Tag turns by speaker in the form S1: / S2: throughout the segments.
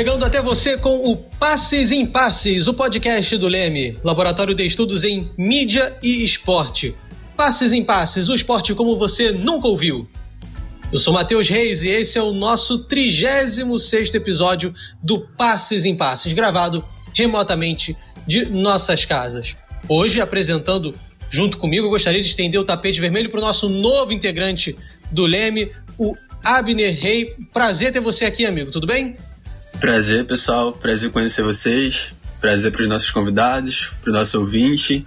S1: Chegando até você com o Passes em Passes, o podcast do Leme, Laboratório de Estudos em Mídia e Esporte. Passes em Passes, o esporte como você nunca ouviu. Eu sou Matheus Reis e esse é o nosso 36 episódio do Passes em Passes, gravado remotamente de nossas casas. Hoje, apresentando junto comigo, eu gostaria de estender o tapete vermelho para o nosso novo integrante do Leme, o Abner Rei. Prazer ter você aqui, amigo, tudo bem?
S2: Prazer, pessoal. Prazer conhecer vocês. Prazer para os nossos convidados, para o nosso ouvinte.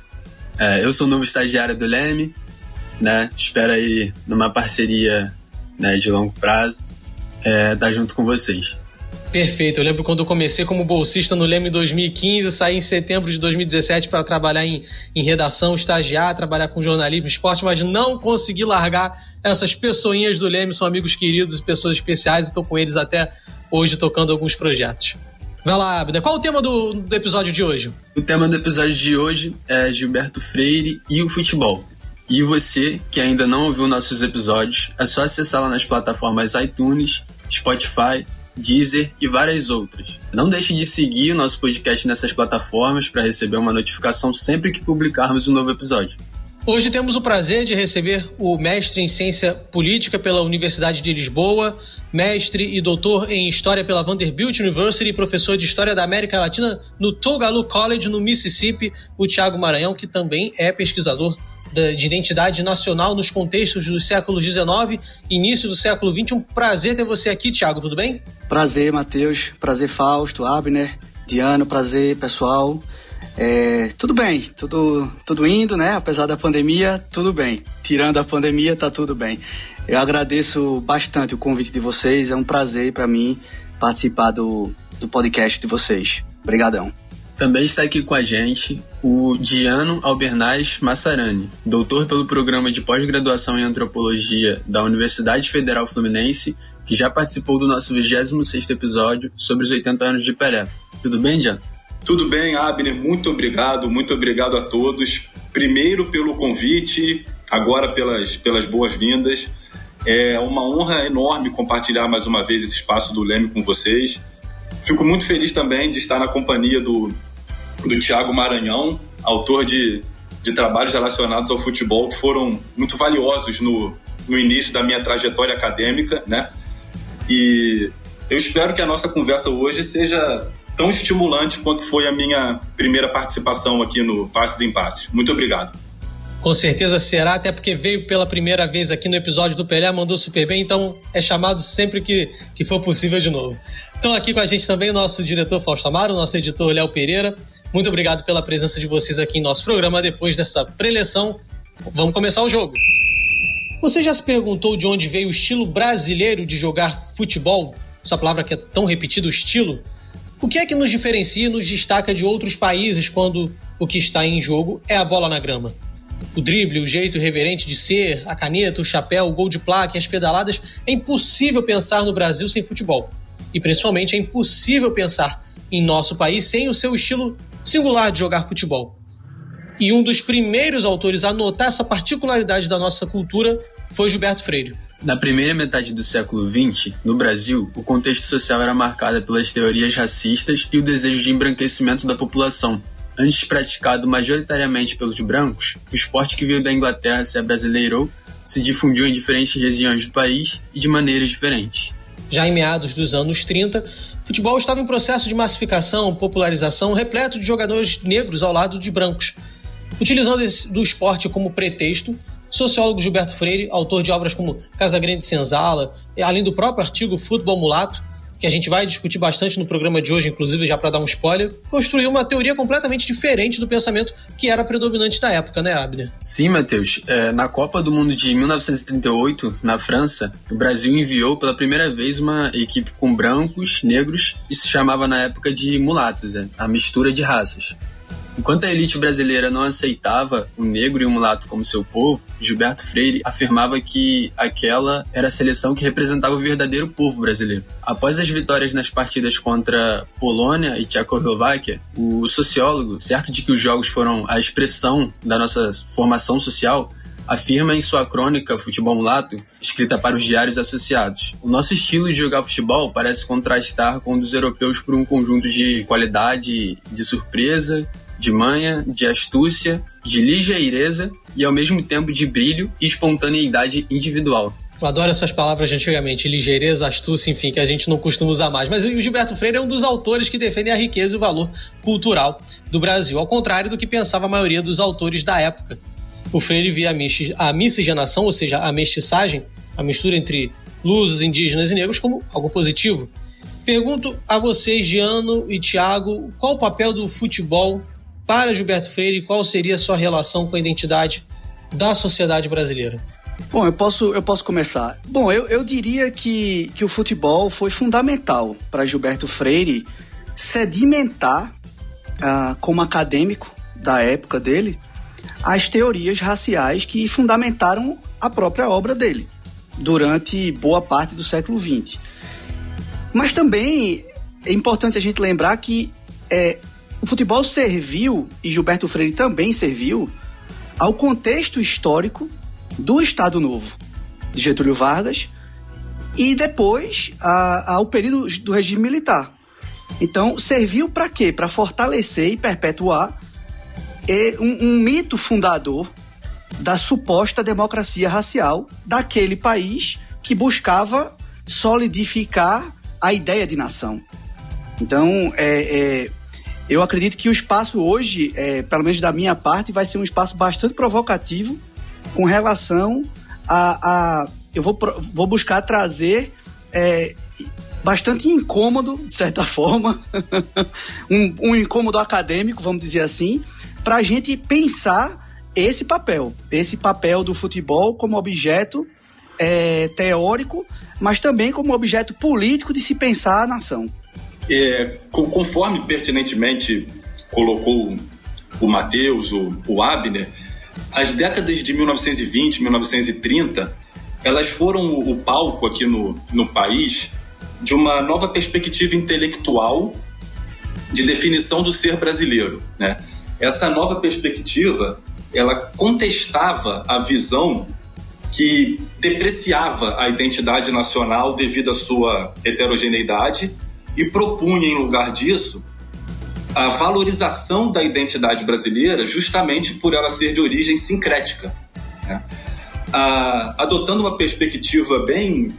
S2: É, eu sou o novo estagiário do Leme, né? Espero aí numa parceria né, de longo prazo é, estar junto com vocês.
S1: Perfeito. Eu lembro quando eu comecei como bolsista no Leme em 2015, saí em setembro de 2017 para trabalhar em, em redação, estagiar, trabalhar com jornalismo, esporte, mas não consegui largar essas pessoinhas do Leme, são amigos queridos pessoas especiais, estou com eles até hoje tocando alguns projetos. Vai lá, Abner. Qual o tema do, do episódio de hoje?
S2: O tema do episódio de hoje é Gilberto Freire e o futebol. E você, que ainda não ouviu nossos episódios, é só acessar lá nas plataformas iTunes, Spotify, Deezer e várias outras. Não deixe de seguir o nosso podcast nessas plataformas para receber uma notificação sempre que publicarmos um novo episódio.
S1: Hoje temos o prazer de receber o mestre em Ciência Política pela Universidade de Lisboa, mestre e doutor em História pela Vanderbilt University e professor de História da América Latina no Tougaloo College, no Mississippi, o Tiago Maranhão, que também é pesquisador de identidade nacional nos contextos dos séculos XIX início do século XX. Um prazer ter você aqui, Tiago, tudo bem?
S3: Prazer, Matheus. Prazer, Fausto, Abner, Diano, prazer, pessoal. É, tudo bem, tudo, tudo indo, né? Apesar da pandemia, tudo bem. Tirando a pandemia, tá tudo bem. Eu agradeço bastante o convite de vocês, é um prazer para mim participar do, do podcast de vocês. Obrigadão.
S2: Também está aqui com a gente o Diano Albernaz Massarani, doutor pelo programa de pós-graduação em antropologia da Universidade Federal Fluminense, que já participou do nosso 26º episódio sobre os 80 anos de Pelé. Tudo bem, Diano?
S4: Tudo bem, Abner, muito obrigado, muito obrigado a todos. Primeiro pelo convite, agora pelas, pelas boas-vindas. É uma honra enorme compartilhar mais uma vez esse espaço do Leme com vocês. Fico muito feliz também de estar na companhia do, do Tiago Maranhão, autor de, de trabalhos relacionados ao futebol que foram muito valiosos no, no início da minha trajetória acadêmica, né? E eu espero que a nossa conversa hoje seja tão estimulante quanto foi a minha primeira participação aqui no Passes em Passes. Muito obrigado.
S1: Com certeza será, até porque veio pela primeira vez aqui no episódio do Pelé, mandou super bem, então é chamado sempre que, que for possível de novo. Então aqui com a gente também o nosso diretor Fausto Amaro, nosso editor Léo Pereira. Muito obrigado pela presença de vocês aqui em nosso programa. Depois dessa preleção, vamos começar o jogo. Você já se perguntou de onde veio o estilo brasileiro de jogar futebol? Essa palavra que é tão repetida, o estilo. O que é que nos diferencia e nos destaca de outros países quando o que está em jogo é a bola na grama? O drible, o jeito irreverente de ser, a caneta, o chapéu, o gol de placa e as pedaladas, é impossível pensar no Brasil sem futebol. E principalmente é impossível pensar em nosso país sem o seu estilo singular de jogar futebol. E um dos primeiros autores a notar essa particularidade da nossa cultura foi Gilberto Freire.
S2: Na primeira metade do século XX, no Brasil, o contexto social era marcado pelas teorias racistas e o desejo de embranquecimento da população. Antes praticado majoritariamente pelos brancos, o esporte que veio da Inglaterra se abrasileirou, se difundiu em diferentes regiões do país e de maneiras diferentes.
S1: Já em meados dos anos 30, o futebol estava em processo de massificação, popularização, repleto de jogadores negros ao lado de brancos. Utilizando do esporte como pretexto, sociólogo Gilberto Freire, autor de obras como Casagrande Senzala, além do próprio artigo Futebol Mulato, que a gente vai discutir bastante no programa de hoje, inclusive já para dar um spoiler, construiu uma teoria completamente diferente do pensamento que era predominante na época, né, Abner?
S2: Sim, Matheus. É, na Copa do Mundo de 1938, na França, o Brasil enviou pela primeira vez uma equipe com brancos, negros e se chamava na época de mulatos, é, a mistura de raças. Enquanto a elite brasileira não aceitava o negro e o mulato como seu povo, Gilberto Freire afirmava que aquela era a seleção que representava o verdadeiro povo brasileiro. Após as vitórias nas partidas contra Polônia e Tchecoslováquia, o sociólogo, certo de que os jogos foram a expressão da nossa formação social, afirma em sua crônica Futebol Mulato, escrita para os diários associados. O nosso estilo de jogar futebol parece contrastar com o dos europeus por um conjunto de qualidade, de surpresa, de manha, de astúcia, de ligeireza e ao mesmo tempo de brilho e espontaneidade individual.
S1: Eu adoro essas palavras de antigamente, ligeireza, astúcia, enfim, que a gente não costuma usar mais. Mas o Gilberto Freire é um dos autores que defendem a riqueza e o valor cultural do Brasil, ao contrário do que pensava a maioria dos autores da época. O Freire via a miscigenação, ou seja, a mestiçagem, a mistura entre lusos, indígenas e negros, como algo positivo. Pergunto a vocês, Giano e Tiago, qual o papel do futebol para Gilberto Freire e qual seria a sua relação com a identidade da sociedade brasileira?
S3: Bom, eu posso, eu posso começar. Bom, eu, eu diria que, que o futebol foi fundamental para Gilberto Freire sedimentar, ah, como acadêmico da época dele, as teorias raciais que fundamentaram a própria obra dele durante boa parte do século XX. Mas também é importante a gente lembrar que é, o futebol serviu, e Gilberto Freire também serviu, ao contexto histórico do Estado Novo de Getúlio Vargas e depois a, ao período do regime militar. Então, serviu para quê? Para fortalecer e perpetuar um, um mito fundador da suposta democracia racial daquele país que buscava solidificar a ideia de nação. Então, é, é eu acredito que o espaço hoje, é, pelo menos da minha parte, vai ser um espaço bastante provocativo com relação a. a eu vou, vou buscar trazer é, bastante incômodo, de certa forma, um, um incômodo acadêmico, vamos dizer assim, para a gente pensar esse papel, esse papel do futebol como objeto é, teórico, mas também como objeto político de se pensar a nação.
S4: É, conforme pertinentemente colocou o Matheus, o, o Abner, as décadas de 1920, 1930, elas foram o palco aqui no, no país de uma nova perspectiva intelectual de definição do ser brasileiro. Né? Essa nova perspectiva, ela contestava a visão que depreciava a identidade nacional devido à sua heterogeneidade e propunha, em lugar disso, a valorização da identidade brasileira justamente por ela ser de origem sincrética. Né? Ah, adotando uma perspectiva bem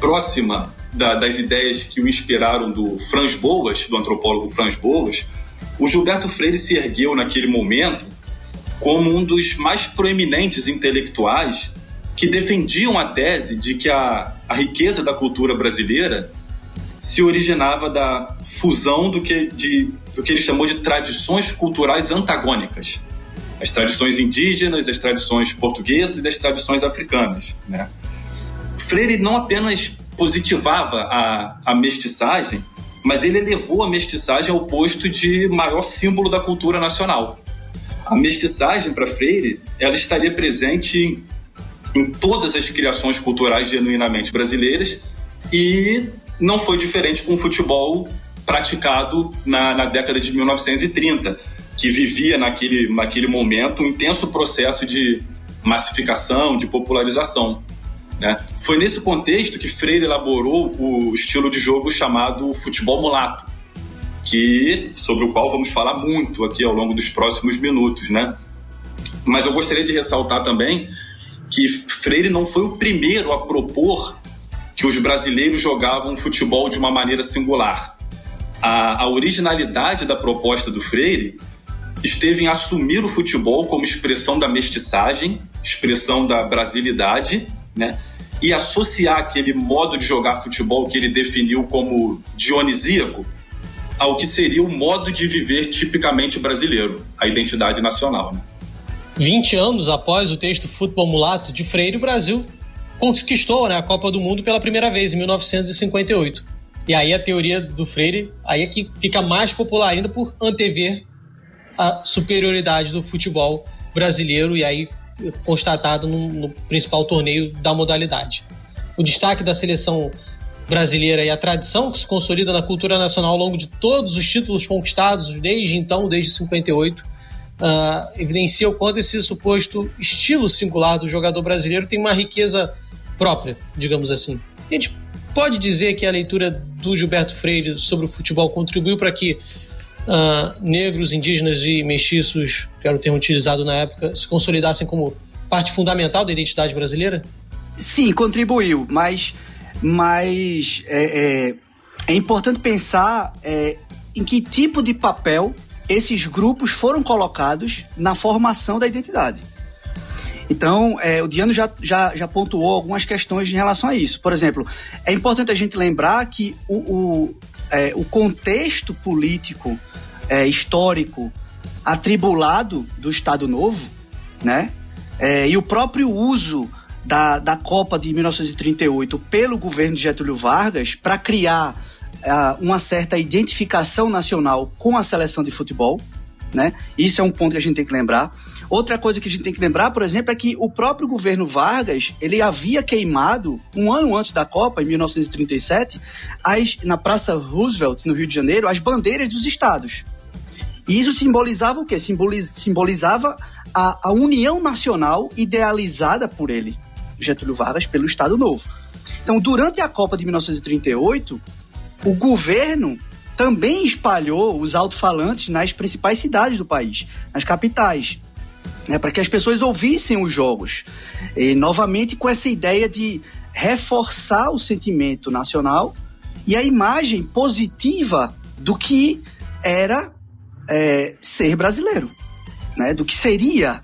S4: próxima da, das ideias que o inspiraram do Franz Boas, do antropólogo Franz Boas, o Gilberto Freire se ergueu naquele momento como um dos mais proeminentes intelectuais que defendiam a tese de que a, a riqueza da cultura brasileira se originava da fusão do que, de, do que ele chamou de tradições culturais antagônicas. As tradições indígenas, as tradições portuguesas e as tradições africanas. Né? Freire não apenas positivava a, a mestiçagem, mas ele elevou a mestiçagem ao posto de maior símbolo da cultura nacional. A mestiçagem, para Freire, ela estaria presente em, todas as criações culturais genuinamente brasileiras e não foi diferente com o futebol praticado na, na década de 1930, que vivia naquele, naquele momento um intenso processo de massificação, de popularização. Né? Foi nesse contexto que Freire elaborou o estilo de jogo chamado futebol mulato, que sobre o qual vamos falar muito aqui ao longo dos próximos minutos, né? Mas eu gostaria de ressaltar também que Freire não foi o primeiro a propor que os brasileiros jogavam futebol de uma maneira singular. A, a originalidade da proposta do Freire esteve em assumir o futebol como expressão da mestiçagem, expressão da brasilidade, né? E associar aquele modo de jogar futebol que ele definiu como dionisíaco ao que seria o modo de viver tipicamente brasileiro, a identidade nacional. Né?
S1: 20 anos após o texto Futebol Mulato de Freire, o Brasil conquistou né, a Copa do Mundo pela primeira vez, em 1958. E aí a teoria do Freire aí é que fica mais popular ainda por antever a superioridade do futebol brasileiro e aí constatado no, no principal torneio da modalidade. O destaque da seleção brasileira e a tradição que se consolida na cultura nacional ao longo de todos os títulos conquistados desde então, desde 58, uh, evidencia o quanto esse suposto estilo singular do jogador brasileiro tem uma riqueza própria, digamos assim. A gente pode dizer que a leitura do Gilberto Freire sobre o futebol contribuiu para que uh, negros, indígenas e mestiços, que era o termo utilizado na época, se consolidassem como parte fundamental da identidade brasileira?
S3: Sim, contribuiu, mas, mas é, é, é importante pensar é, em que tipo de papel esses grupos foram colocados na formação da identidade. Então, é, o Diano já, já, já pontuou algumas questões em relação a isso. Por exemplo, é importante a gente lembrar que o, o, é, o contexto político, é, histórico, atribulado do Estado Novo, né? É, e o próprio uso da, da Copa de 1938 pelo governo de Getúlio Vargas para criar uh, uma certa identificação nacional com a seleção de futebol. Né? Isso é um ponto que a gente tem que lembrar. Outra coisa que a gente tem que lembrar, por exemplo, é que o próprio governo Vargas ele havia queimado um ano antes da Copa, em 1937, as, na Praça Roosevelt no Rio de Janeiro, as bandeiras dos estados. E isso simbolizava o quê? Simboliz, simbolizava a, a união nacional idealizada por ele, Getúlio Vargas, pelo Estado Novo. Então, durante a Copa de 1938, o governo também espalhou os alto-falantes nas principais cidades do país, nas capitais, né, para que as pessoas ouvissem os jogos. E, novamente, com essa ideia de reforçar o sentimento nacional e a imagem positiva do que era é, ser brasileiro, né, do que seria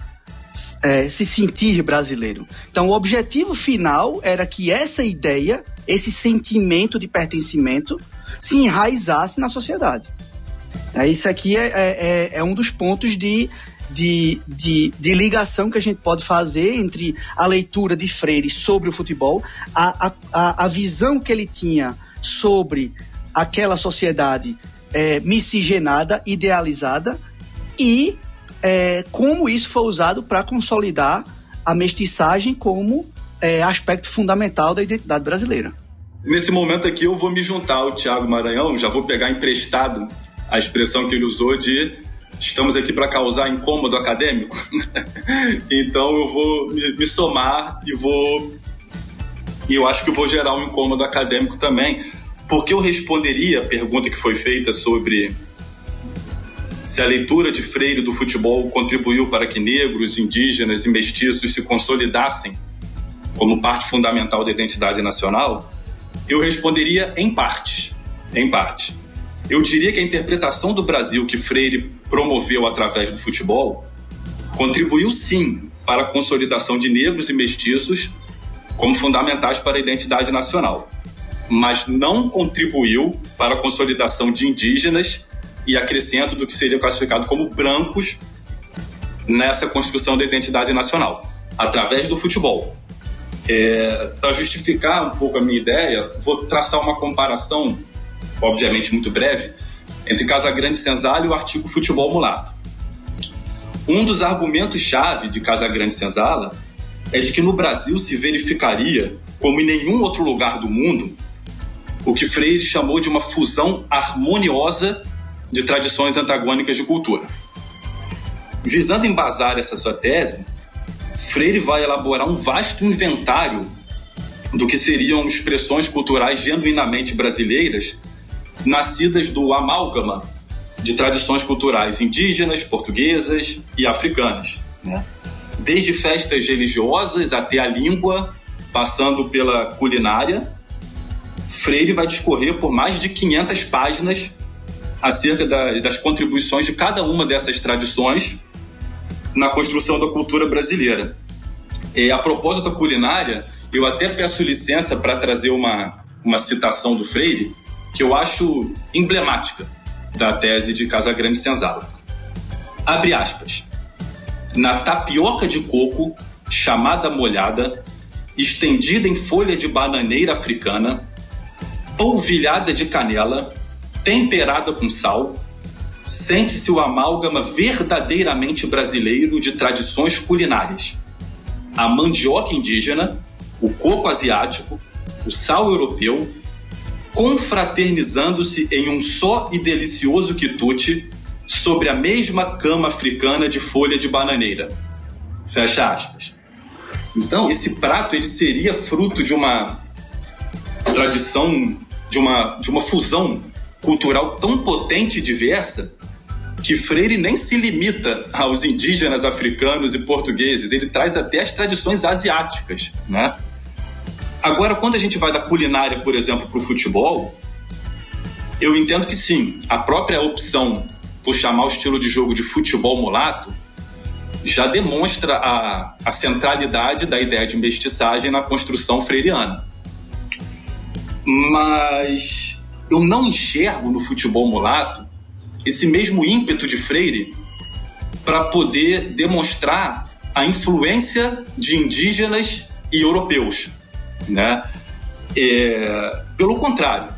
S3: é, se sentir brasileiro. Então, o objetivo final era que essa ideia, esse sentimento de pertencimento, se enraizasse na sociedade. É, isso aqui é, é, é um dos pontos de, de, de, de, ligação que a gente pode fazer entre a leitura de Freire sobre o futebol, a, a, a visão que ele tinha sobre aquela sociedade é, miscigenada, idealizada, e é, como isso foi usado para consolidar a mestiçagem como é, aspecto fundamental da identidade brasileira.
S4: Nesse momento aqui eu vou me juntar ao Tiago Maranhão, já vou pegar emprestado a expressão que ele usou de estamos aqui para causar incômodo acadêmico. então eu vou me, somar e vou e eu acho que vou gerar um incômodo acadêmico também, porque eu responderia a pergunta que foi feita sobre se a leitura de Freire do futebol contribuiu para que negros, indígenas e mestiços se consolidassem como parte fundamental da identidade nacional, eu responderia em partes. Em parte. Eu diria que a interpretação do Brasil que Freire promoveu através do futebol contribuiu sim para a consolidação de negros e mestiços como fundamentais para a identidade nacional, mas não contribuiu para a consolidação de indígenas e acrescento do que seria classificado como brancos nessa construção da identidade nacional, através do futebol. É, Para justificar um pouco a minha ideia, vou traçar uma comparação, obviamente muito breve, entre Casagrande Senzala e o artigo Futebol Mulato. Um dos argumentos-chave de Casagrande Senzala é de que no Brasil se verificaria, como em nenhum outro lugar do mundo, o que Freire chamou de uma fusão harmoniosa de tradições antagônicas de cultura. Visando embasar essa sua tese, Freire vai elaborar um vasto inventário do que seriam expressões culturais genuinamente brasileiras, nascidas do amálgama de tradições culturais indígenas, portuguesas e africanas. Né? Desde festas religiosas até a língua, passando pela culinária, Freire vai discorrer por mais de 500 páginas acerca da, das contribuições de cada uma dessas tradições na construção da cultura brasileira. E, a propósito da culinária, eu até peço licença para trazer uma, uma citação do Freire que eu acho emblemática da tese de Casagrande Senzala. Abre aspas. Na tapioca de coco, chamada molhada, estendida em folha de bananeira africana, polvilhada de canela, temperada com sal, sente-se o amálgama verdadeiramente brasileiro de tradições culinárias. A mandioca indígena, o coco asiático, o sal europeu, confraternizando-se em um só e delicioso quitute, sobre a mesma cama africana de folha de bananeira. Fecha aspas. Então, esse prato ele seria fruto de uma tradição, de uma, de uma fusão cultural tão potente e diversa que Freire nem se limita aos indígenas africanos e portugueses, ele traz até as tradições asiáticas, né? Agora, quando a gente vai da culinária, por exemplo, para o futebol, eu entendo que sim, a própria opção por chamar o estilo de jogo de futebol mulato já demonstra a, a centralidade da ideia de mestiçagem na construção freiriana. Mas eu não enxergo no futebol mulato esse mesmo ímpeto de Freire para poder demonstrar a influência de indígenas e europeus, né? É, pelo contrário,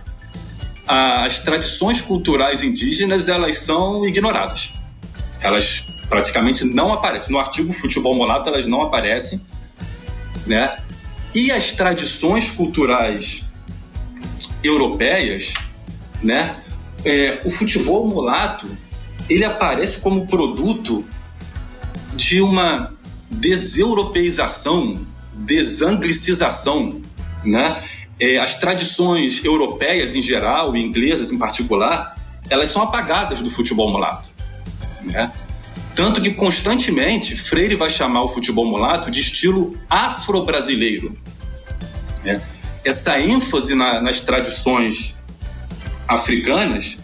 S4: as tradições culturais indígenas elas são ignoradas. Elas praticamente não aparecem. No artigo Futebol Mulato elas não aparecem, né? E as tradições culturais europeias, né? É, o futebol mulato ele aparece como produto de uma deseuropeização, desanglicização, né? É, as tradições europeias em geral e inglesas em particular, elas são apagadas do futebol mulato, né? Tanto que constantemente Freire vai chamar o futebol mulato de estilo afro-brasileiro. Né? Essa ênfase na, nas tradições africanas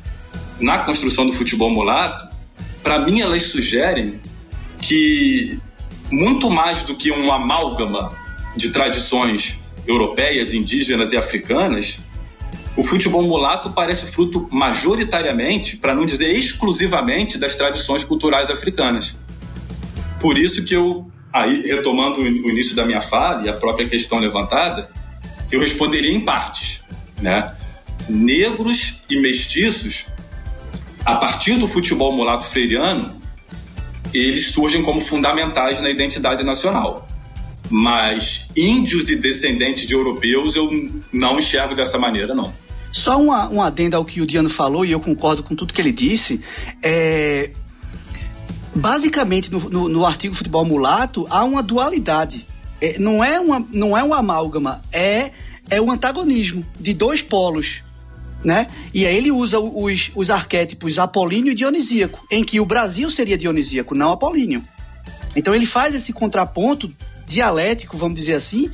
S4: na construção do futebol mulato, para mim elas sugerem que muito mais do que um amálgama de tradições europeias, indígenas e africanas, o futebol mulato parece fruto majoritariamente, para não dizer exclusivamente, das tradições culturais africanas. Por isso que eu, aí retomando o início da minha fala e a própria questão levantada, eu responderia em partes, né? Negros e mestiços, a partir do futebol mulato freiriano, eles surgem como fundamentais na identidade nacional. Mas índios e descendentes de europeus eu não enxergo dessa maneira, não.
S3: Só uma, um adendo ao que o Diano falou, e eu concordo com tudo que ele disse. É, basicamente, no, no, no artigo Futebol Mulato, há uma dualidade. É, não, é uma, não é um amálgama, é, é um antagonismo de dois polos. Né? E aí ele usa os, os arquétipos apolíneo e dionisíaco, em que o Brasil seria dionisíaco, não apolíneo. Então ele faz esse contraponto dialético, vamos dizer assim,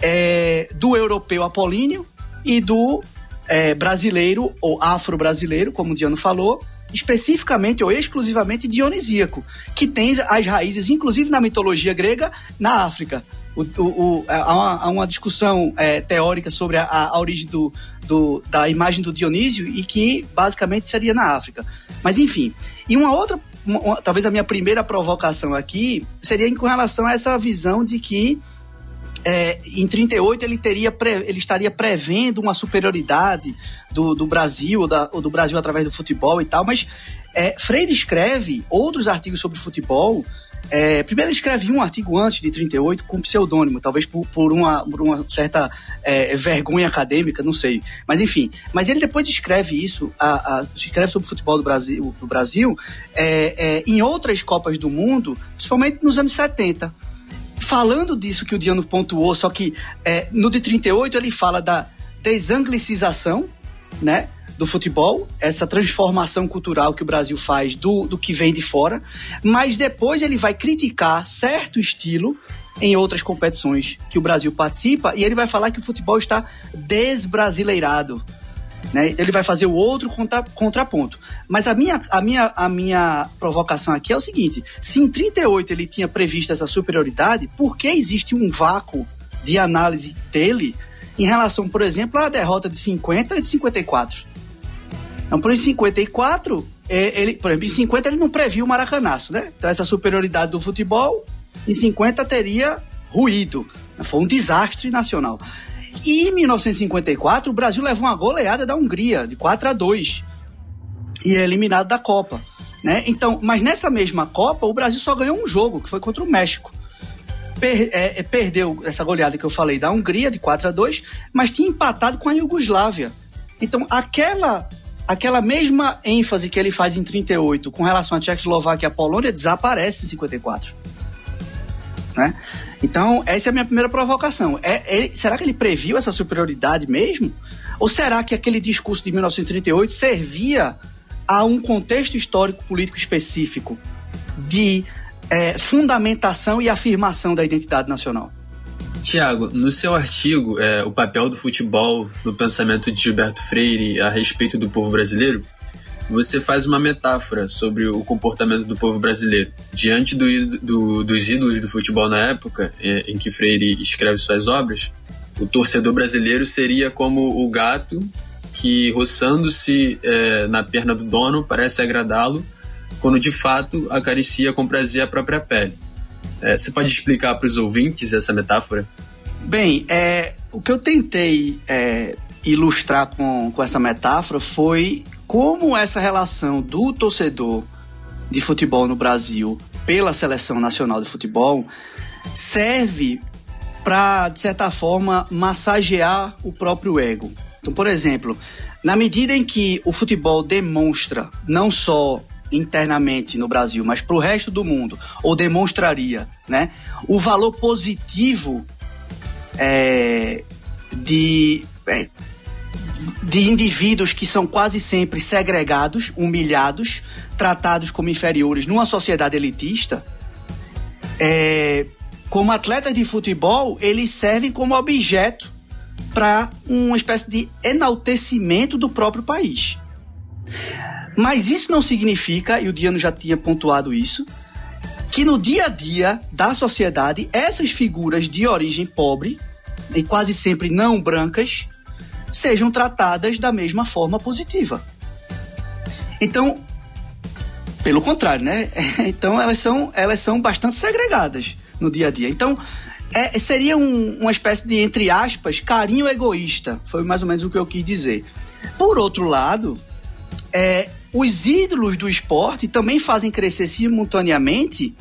S3: é, do europeu apolíneo e do é, brasileiro ou afro-brasileiro, como o Diano falou, especificamente ou exclusivamente dionisíaco, que tem as raízes, inclusive na mitologia grega, na África. O, o, o, há, uma, há, uma, discussão é, teórica sobre a, a origem do, do, da imagem do Dionísio e que basicamente seria na África. Mas enfim, e uma outra, uma, talvez a minha primeira provocação aqui seria com relação a essa visão de que é, em 38 ele teria ele estaria prevendo uma superioridade do, do Brasil ou, da, ou do Brasil através do futebol e tal, mas é, Freire escreve outros artigos sobre futebol. É, primeiro ele escreve um artigo antes de 38 com pseudônimo, talvez por, por, uma, por uma certa é, vergonha acadêmica, não sei. Mas enfim, mas ele depois escreve isso, a, a, escreve sobre o futebol do Brasil, do Brasil é, é, em outras Copas do Mundo, principalmente nos anos 70 falando disso que o Diano pontuou, só que é, no de 38 ele fala da desanglicização, né? Do futebol, essa transformação cultural que o Brasil faz do, do que vem de fora, mas depois ele vai criticar certo estilo em outras competições que o Brasil participa e ele vai falar que o futebol está desbrasileirado. Né? Então ele vai fazer o outro contra, contraponto. Mas a minha, a, minha, a minha provocação aqui é o seguinte: se em 38 ele tinha previsto essa superioridade, por que existe um vácuo de análise dele em relação, por exemplo, à derrota de 50 e de 54? Então, por em 54, é, ele, por exemplo, em 50 ele não previu o maracanaço, né? Então, essa superioridade do futebol, em 50 teria ruído. Foi um desastre nacional. E em 1954, o Brasil levou uma goleada da Hungria, de 4 a 2 e é eliminado da Copa. Né? Então, mas nessa mesma Copa, o Brasil só ganhou um jogo, que foi contra o México. Per, é, é perdeu essa goleada que eu falei da Hungria, de 4 a 2 mas tinha empatado com a Iugoslávia. Então, aquela aquela mesma ênfase que ele faz em 38 com relação à Tchecoslováquia e à Polônia desaparece em 54. Né? Então, essa é a minha primeira provocação. É, é, será que ele previu essa superioridade mesmo? Ou será que aquele discurso de 1938 servia a um contexto histórico político específico de é, fundamentação e afirmação da identidade nacional?
S2: Tiago, no seu artigo, é, O papel do futebol no pensamento de Gilberto Freire a respeito do povo brasileiro, você faz uma metáfora sobre o comportamento do povo brasileiro. Diante do, do, dos ídolos do futebol na época, é, em que Freire escreve suas obras, o torcedor brasileiro seria como o gato que, roçando-se é, na perna do dono, parece agradá-lo, quando de fato acaricia com prazer a própria pele. É, você pode explicar para os ouvintes essa metáfora?
S3: Bem, é, o que eu tentei é, ilustrar com, com essa metáfora foi como essa relação do torcedor de futebol no Brasil pela seleção nacional de futebol serve para, de certa forma, massagear o próprio ego. Então, por exemplo, na medida em que o futebol demonstra não só internamente no Brasil, mas para o resto do mundo, ou demonstraria, né, o valor positivo é, de é, de indivíduos que são quase sempre segregados, humilhados, tratados como inferiores numa sociedade elitista, é, como atletas de futebol, eles servem como objeto para uma espécie de enaltecimento do próprio país. Mas isso não significa, e o Diano já tinha pontuado isso, que no dia a dia da sociedade, essas figuras de origem pobre, e quase sempre não brancas, sejam tratadas da mesma forma positiva. Então, pelo contrário, né? Então elas são, elas são bastante segregadas no dia a dia. Então, é, seria um, uma espécie de, entre aspas, carinho egoísta. Foi mais ou menos o que eu quis dizer. Por outro lado, é, os ídolos do esporte também fazem crescer simultaneamente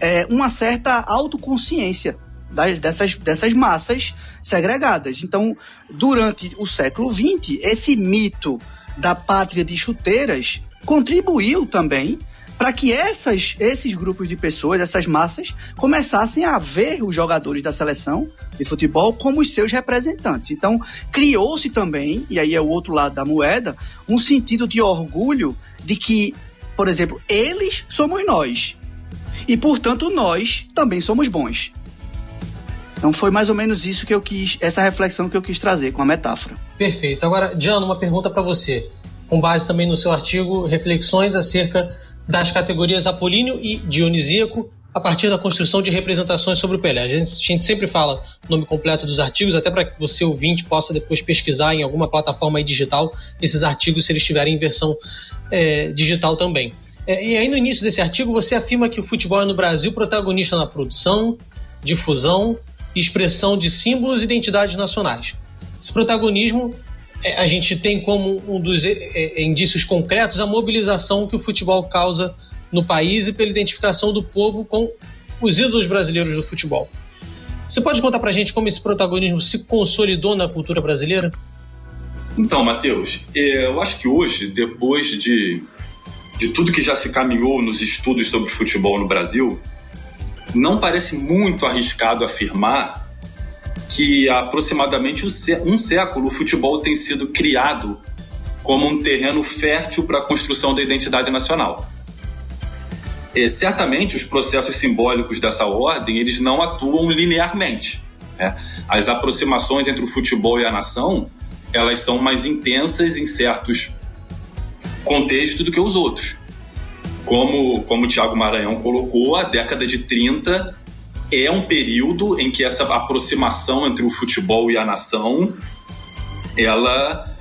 S3: é, uma certa autoconsciência das, dessas, dessas massas segregadas. Então, durante o século XX, esse mito da pátria de chuteiras contribuiu também para que essas, esses grupos de pessoas, essas massas, começassem a ver os jogadores da seleção de futebol como os seus representantes. Então, criou-se também, e aí é o outro lado da moeda, um sentido de orgulho de que, por exemplo, eles somos nós. E, portanto, nós também somos bons. Então foi mais ou menos isso que eu quis, essa reflexão que eu quis trazer com a metáfora.
S1: Perfeito. Agora, Diano, uma pergunta para você, com base também no seu artigo, reflexões acerca das categorias apolíneo e dionisíaco a partir da construção de representações sobre o Pelé. A gente, a gente sempre fala o nome completo dos artigos, até para que você ouvinte possa depois pesquisar em alguma plataforma digital esses artigos, se eles estiverem em versão é, digital também. É, e aí no início desse artigo você afirma que o futebol é no Brasil protagonista na produção, difusão expressão de símbolos e identidades nacionais. Esse protagonismo a gente tem como um dos é, é, indícios concretos a mobilização que o futebol causa no país e pela identificação do povo com os ídolos brasileiros do futebol. Você pode contar pra gente como esse protagonismo se consolidou na cultura brasileira?
S4: Então, Matheus, eu acho que hoje, depois de, de tudo que já se caminhou nos estudos sobre futebol no Brasil, não parece muito arriscado afirmar que há aproximadamente um século o futebol tem sido criado como um terreno fértil para a construção da identidade nacional. E, certamente os processos simbólicos dessa ordem eles não atuam linearmente. Né? As aproximações entre o futebol e a nação elas são mais intensas em certos contextos do que os outros como, como o Tiago Maranhão colocou, a década de 30 é um período em que essa aproximação entre o futebol e a nação ela,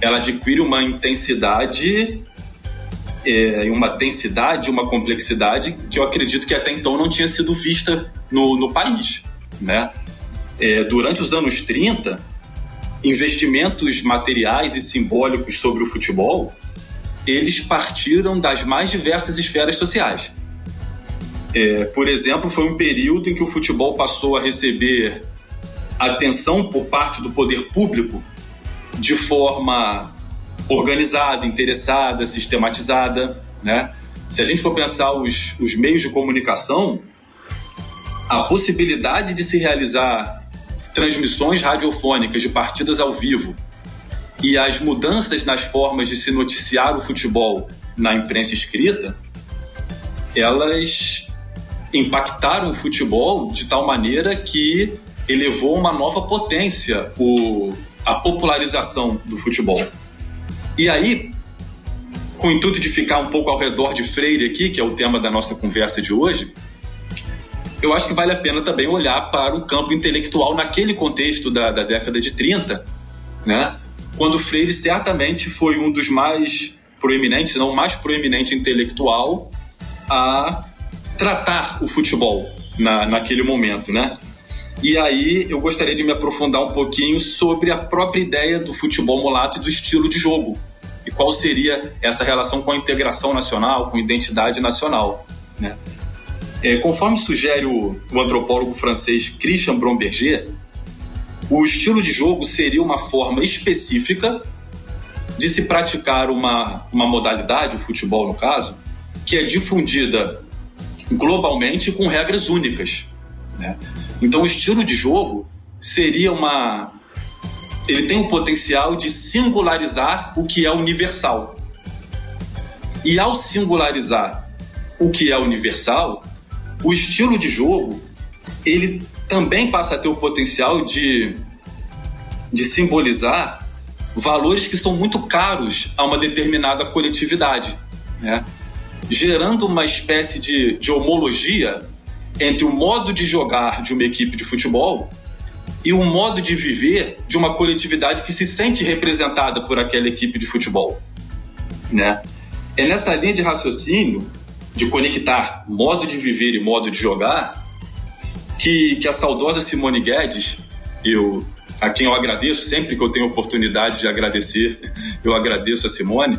S4: ela adquire uma intensidade é, uma densidade, uma complexidade que eu acredito que até então não tinha sido vista no, no país. Né? É, durante os anos 30, investimentos materiais e simbólicos sobre o futebol eles partiram das mais diversas esferas sociais. É, por exemplo, foi um período em que o futebol passou a receber atenção por parte do poder público de forma organizada, interessada, sistematizada, né? Se a gente for pensar os, os meios de comunicação, a possibilidade de se realizar transmissões radiofônicas de partidas ao vivo e as mudanças nas formas de se noticiar o futebol na imprensa escrita, elas impactaram o futebol de tal maneira que elevou uma nova potência o, a popularização do futebol. E aí, com o intuito de ficar um pouco ao redor de Freire aqui, que é o tema da nossa conversa de hoje, eu acho que vale a pena também olhar para o campo intelectual naquele contexto da, da década de 30, né? quando Freire certamente foi um dos mais proeminentes, não o mais proeminente intelectual a tratar o futebol na, naquele momento, né? E aí eu gostaria de me aprofundar um pouquinho sobre a própria ideia do futebol mulato e do estilo de jogo. E qual seria essa relação com a integração nacional, com a identidade nacional. Né? É, conforme sugere o, o antropólogo francês Christian Bromberger, o estilo de jogo seria uma forma específica de se praticar uma, uma modalidade, o futebol no caso, que é difundida globalmente com regras únicas. Né? Então, o estilo de jogo seria uma. Ele tem o potencial de singularizar o que é universal. E ao singularizar o que é universal, o estilo de jogo ele também passa a ter o potencial de, de simbolizar valores que são muito caros a uma determinada coletividade, né? Gerando uma espécie de, de homologia entre o modo de jogar de uma equipe de futebol e o modo de viver de uma coletividade que se sente representada por aquela equipe de futebol. Né? É nessa linha de raciocínio, de conectar modo de viver e modo de jogar, que, que a saudosa Simone Guedes, eu, a quem eu agradeço sempre que eu tenho oportunidade de agradecer, eu agradeço a Simone.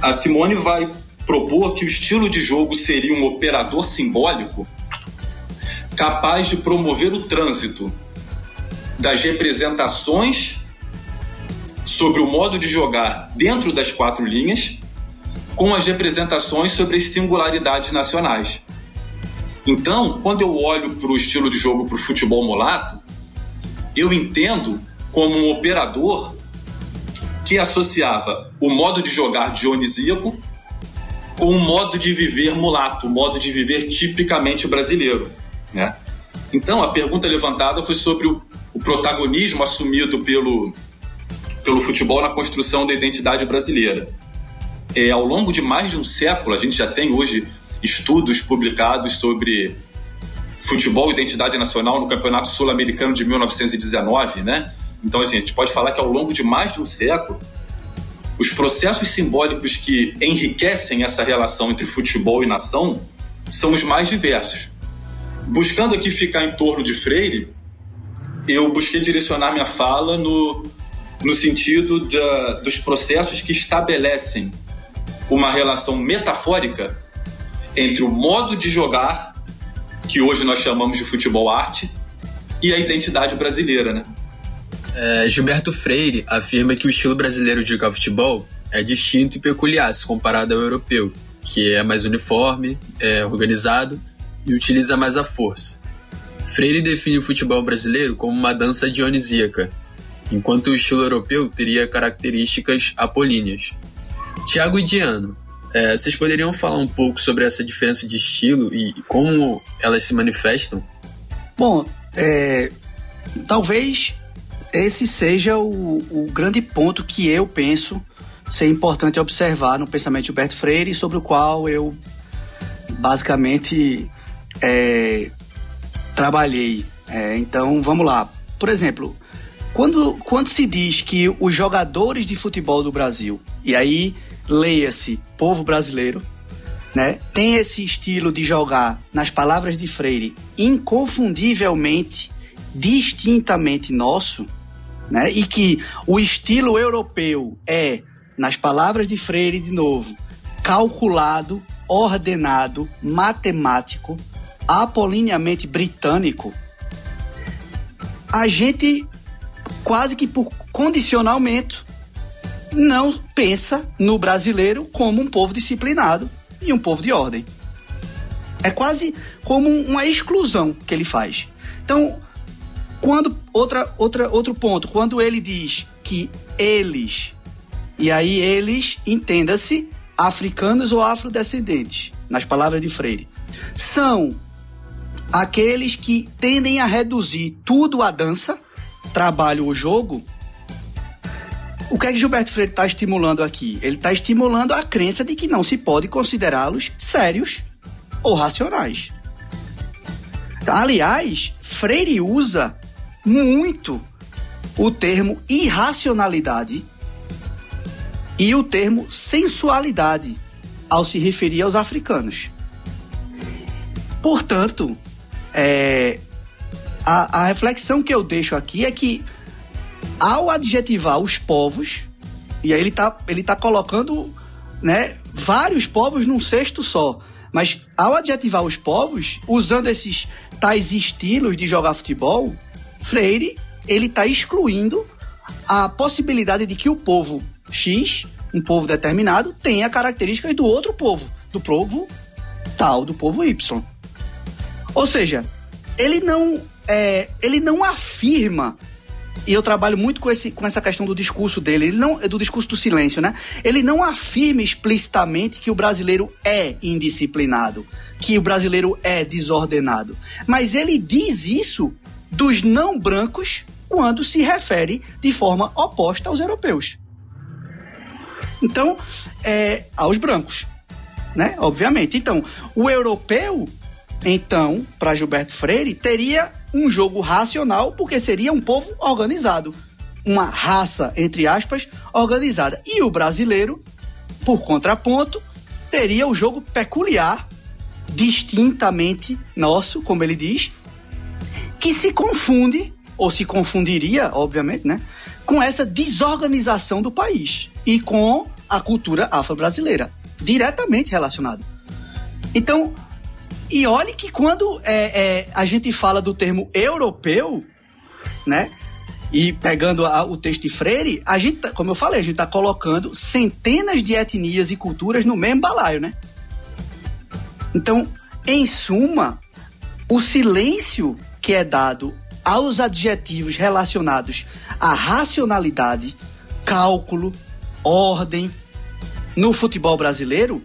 S4: A Simone vai propor que o estilo de jogo seria um operador simbólico capaz de promover o trânsito das representações sobre o modo de jogar dentro das quatro linhas com as representações sobre as singularidades nacionais. Então, quando eu olho para o estilo de jogo para o futebol mulato, eu entendo como um operador que associava o modo de jogar dionisíaco com o modo de viver mulato, o modo de viver tipicamente brasileiro. Né? Então, a pergunta levantada foi sobre o, o protagonismo assumido pelo, pelo futebol na construção da identidade brasileira. É, ao longo de mais de um século, a gente já tem hoje estudos publicados sobre futebol e identidade nacional no Campeonato Sul-Americano de 1919, né? Então, assim, a gente pode falar que ao longo de mais de um século, os processos simbólicos que enriquecem essa relação entre futebol e nação são os mais diversos. Buscando aqui ficar em torno de Freire, eu busquei direcionar minha fala no, no sentido de, dos processos que estabelecem uma relação metafórica entre o modo de jogar, que hoje nós chamamos de futebol arte, e a identidade brasileira, né?
S2: É, Gilberto Freire afirma que o estilo brasileiro de jogar futebol é distinto e peculiar se comparado ao europeu, que é mais uniforme, é organizado e utiliza mais a força. Freire define o futebol brasileiro como uma dança dionisíaca, enquanto o estilo europeu teria características apolíneas. Tiago e Diano, é, vocês poderiam falar um pouco sobre essa diferença de estilo e como elas se manifestam?
S3: Bom, é, talvez esse seja o, o, grande ponto que eu penso ser importante observar no pensamento de Gilberto Freire, sobre o qual eu basicamente é, trabalhei. É, então, vamos lá. Por exemplo, quando, quando se diz que os jogadores de futebol do Brasil, e aí leia-se povo brasileiro, né, tem esse estilo de jogar, nas palavras de Freire, inconfundivelmente, distintamente nosso, né, e que o estilo europeu é, nas palavras de Freire de novo, calculado, ordenado, matemático, apollineamente britânico, a gente quase que por condicionamento não pensa no brasileiro como um povo disciplinado e um povo de ordem. É quase como uma exclusão que ele faz. Então, quando outra, outra, outro ponto, quando ele diz que eles, e aí eles, entenda-se, africanos ou afrodescendentes, nas palavras de Freire, são aqueles que tendem a reduzir tudo à dança, trabalho ou jogo. O que é que Gilberto Freire está estimulando aqui? Ele está estimulando a crença de que não se pode considerá-los sérios ou racionais. Aliás, Freire usa muito o termo irracionalidade e o termo sensualidade ao se referir aos africanos. Portanto, é, a, a reflexão que eu deixo aqui é que ao adjetivar os povos, e aí ele está ele tá colocando né, vários povos num cesto só. Mas ao adjetivar os povos, usando esses tais estilos de jogar futebol, Freire ele está excluindo a possibilidade de que o povo X, um povo determinado, tenha características do outro povo, do povo tal, do povo Y. Ou seja, ele não, é, ele não afirma e eu trabalho muito com, esse, com essa questão do discurso dele, ele não, do discurso do silêncio, né? Ele não afirma explicitamente que o brasileiro é indisciplinado, que o brasileiro é desordenado. Mas ele diz isso dos não brancos quando se refere de forma oposta aos europeus. Então, é, aos brancos, né? Obviamente. Então, o europeu, então, para Gilberto Freire, teria um jogo racional, porque seria um povo organizado. Uma raça, entre aspas, organizada. E o brasileiro, por contraponto, teria o jogo peculiar, distintamente nosso, como ele diz, que se confunde, ou se confundiria, obviamente, né, com essa desorganização do país e com a cultura afro-brasileira, diretamente relacionado. Então, e olhe que quando é, é, a gente fala do termo europeu, né? E pegando a, o texto de Freire, a gente, tá, como eu falei, a gente está colocando centenas de etnias e culturas no mesmo balaio, né? Então, em suma, o silêncio que é dado aos adjetivos relacionados à racionalidade, cálculo, ordem no futebol brasileiro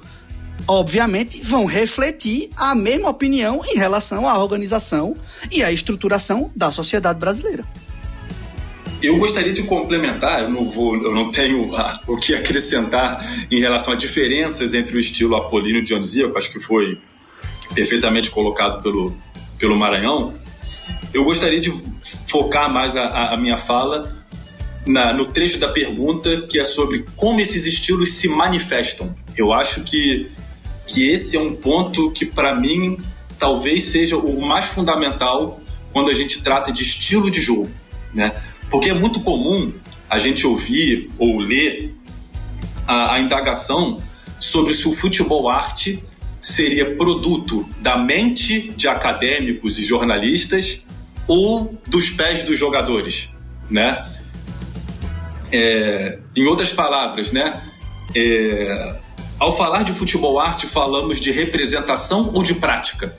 S3: obviamente, vão refletir a mesma opinião em relação à organização e à estruturação da sociedade brasileira.
S4: Eu gostaria de complementar, eu não vou, eu não tenho ah, o que acrescentar em relação a diferenças entre o estilo apolíneo dionisíaco, acho que foi perfeitamente colocado pelo, pelo Maranhão. Eu gostaria de focar mais a, a minha fala na, no trecho da pergunta que é sobre como esses estilos se manifestam. Eu acho que que esse é um ponto que, para mim, talvez seja o mais fundamental quando a gente trata de estilo de jogo, né? Porque é muito comum a gente ouvir ou ler a, a indagação sobre se o futebol arte seria produto da mente de acadêmicos e jornalistas ou dos pés dos jogadores, né? É, em outras palavras, né? É, ao falar de futebol arte, falamos de representação ou de prática?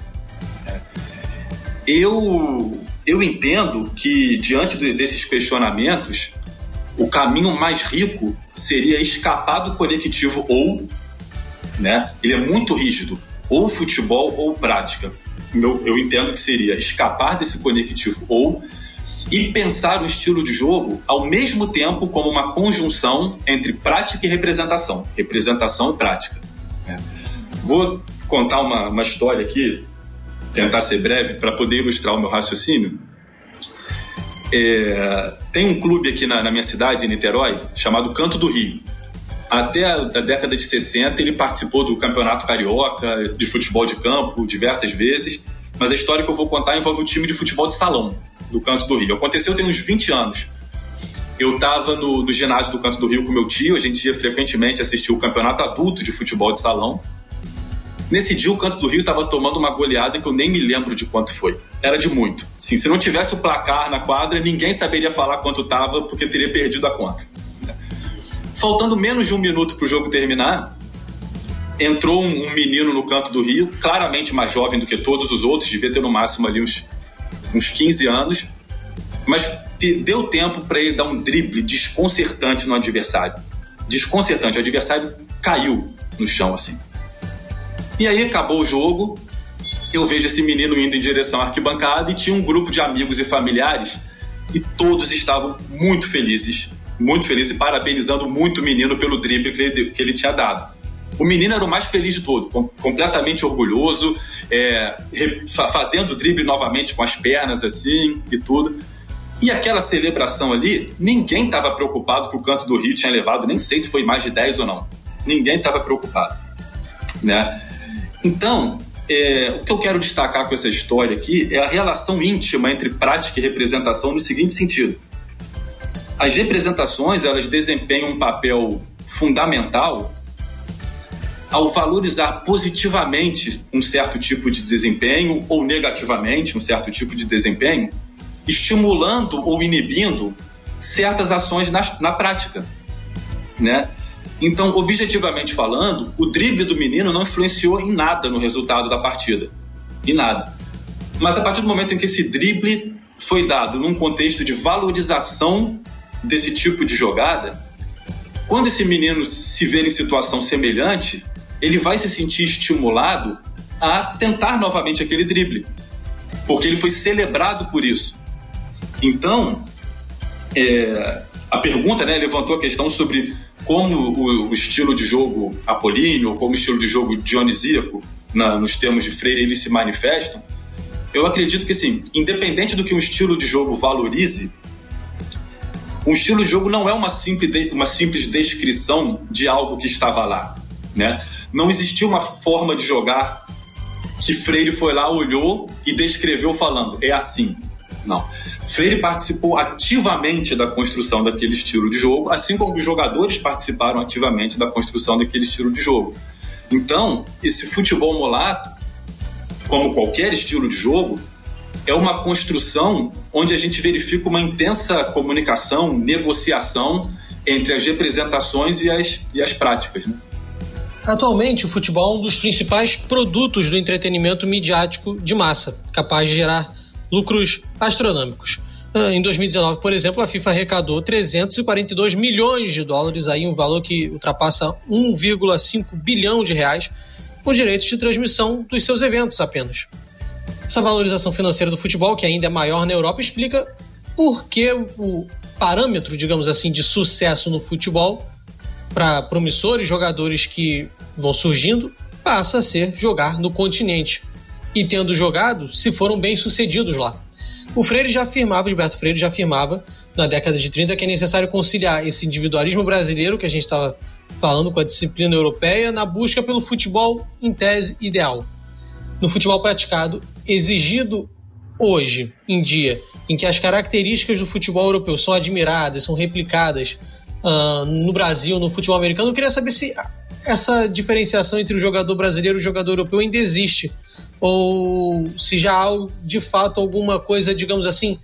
S4: Eu, eu entendo que, diante desses questionamentos, o caminho mais rico seria escapar do conectivo ou, né? Ele é muito rígido, ou futebol ou prática. Eu, eu entendo que seria escapar desse conectivo ou e pensar o estilo de jogo ao mesmo tempo como uma conjunção entre prática e representação, representação e prática. É. Vou contar uma, uma história aqui, tentar ser breve para poder ilustrar o meu raciocínio. É, tem um clube aqui na, na, minha cidade, em Niterói, chamado Canto do Rio. Até a, a, década de 60 ele participou do Campeonato Carioca de futebol de campo diversas vezes, mas a história que eu vou contar envolve o time de futebol de salão do Canto do Rio. Aconteceu tem uns 20 anos. Eu estava no, no, ginásio do Canto do Rio com meu tio, a gente ia frequentemente assistir o campeonato adulto de futebol de salão. Nesse dia, o Canto do Rio estava tomando uma goleada que eu nem me lembro de quanto foi. Era de muito. Sim, se não tivesse o placar na quadra, ninguém saberia falar quanto estava, porque teria perdido a conta. Faltando menos de um minuto para o jogo terminar, entrou um, um, menino no canto do Rio, claramente mais jovem do que todos os outros, devia ter no máximo ali uns, uns 15 anos, mas deu tempo para ele dar um drible desconcertante no adversário. Desconcertante, o adversário caiu no chão assim. E aí acabou o jogo, eu vejo esse menino indo em direção à arquibancada e tinha um grupo de amigos e familiares e todos estavam muito felizes, muito felizes e parabenizando muito o menino pelo drible que ele, que ele tinha dado. O menino era o mais feliz de todo, completamente orgulhoso, é, fazendo drible novamente com as pernas assim e tudo. E aquela celebração ali, ninguém estava preocupado que o canto do Rio tinha levado, nem sei se foi mais de 10 ou não. Ninguém estava preocupado. Né? Então, é, o que eu quero destacar com essa história aqui é a relação íntima entre prática e representação no seguinte sentido. As representações, elas desempenham um papel fundamental ao valorizar positivamente um certo tipo de desempenho ou negativamente um certo tipo de desempenho, estimulando ou inibindo certas ações na, na prática, né? Então, objetivamente falando, o drible do menino não influenciou em nada no resultado da partida. Em nada. Mas a partir do momento em que esse drible foi dado num contexto de valorização desse tipo de jogada, quando esse menino se vê em situação semelhante, ele vai se sentir estimulado a tentar novamente aquele drible, porque ele foi celebrado por isso. Então, é, a pergunta né, levantou a questão sobre como o, o, estilo de jogo apolíneo, como o estilo de jogo dionisíaco, na, nos termos de Freire, eles se manifestam. Eu acredito que, assim, independente do que um estilo de jogo valorize, um estilo de jogo não é uma simples, uma simples descrição de algo que estava lá. Né? Não existia uma forma de jogar que Freire foi lá, olhou e descreveu falando, é assim. Não. Freire participou ativamente da construção daquele estilo de jogo, assim como os jogadores participaram ativamente da construção daquele estilo de jogo. Então, esse futebol molato, como qualquer estilo de jogo, é uma construção onde a gente verifica uma intensa comunicação, negociação entre as representações e as, e as práticas. Né?
S1: Atualmente, o futebol é um dos principais produtos do entretenimento midiático de massa, capaz de gerar lucros astronômicos. Ah, em 2019, por exemplo, a FIFA arrecadou 342 milhões de dólares, aí um valor que ultrapassa 1,5 bilhão de reais, por direitos de transmissão dos seus eventos apenas. Essa valorização financeira do futebol, que ainda é maior na Europa, explica por que o parâmetro, digamos assim, de sucesso no futebol para promissores jogadores que vão surgindo passa a ser jogar no continente. E tendo jogado, se foram bem sucedidos lá. O Freire já afirmava, Gilberto Freire já afirmava na década de 30 que é necessário conciliar esse individualismo brasileiro que a gente estava falando com a disciplina europeia na busca pelo futebol em tese ideal. No futebol praticado, exigido hoje em dia, em que as características do futebol europeu são admiradas, são replicadas uh, no Brasil, no futebol americano, eu queria saber se essa diferenciação entre o jogador brasileiro e o jogador europeu ainda existe. Ou se já há de fato alguma coisa, digamos assim,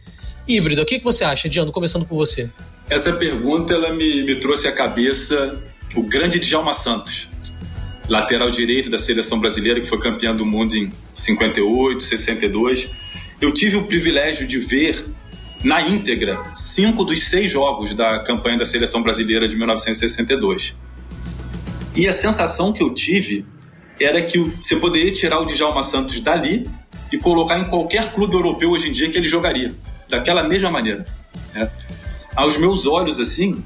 S1: híbrida. O que, você acha, Diano? Começando por você.
S4: Essa pergunta ela me, me trouxe à cabeça o grande Djalma Santos, lateral direito da seleção brasileira, que foi campeão do mundo em 58, 62. Eu tive o privilégio de ver na íntegra cinco dos seis jogos da campanha da seleção brasileira de 1962. E a sensação que eu tive era que você poderia tirar o Djalma Santos dali e colocar em qualquer clube europeu hoje em dia que ele jogaria, daquela mesma maneira. Né? Aos meus olhos, assim,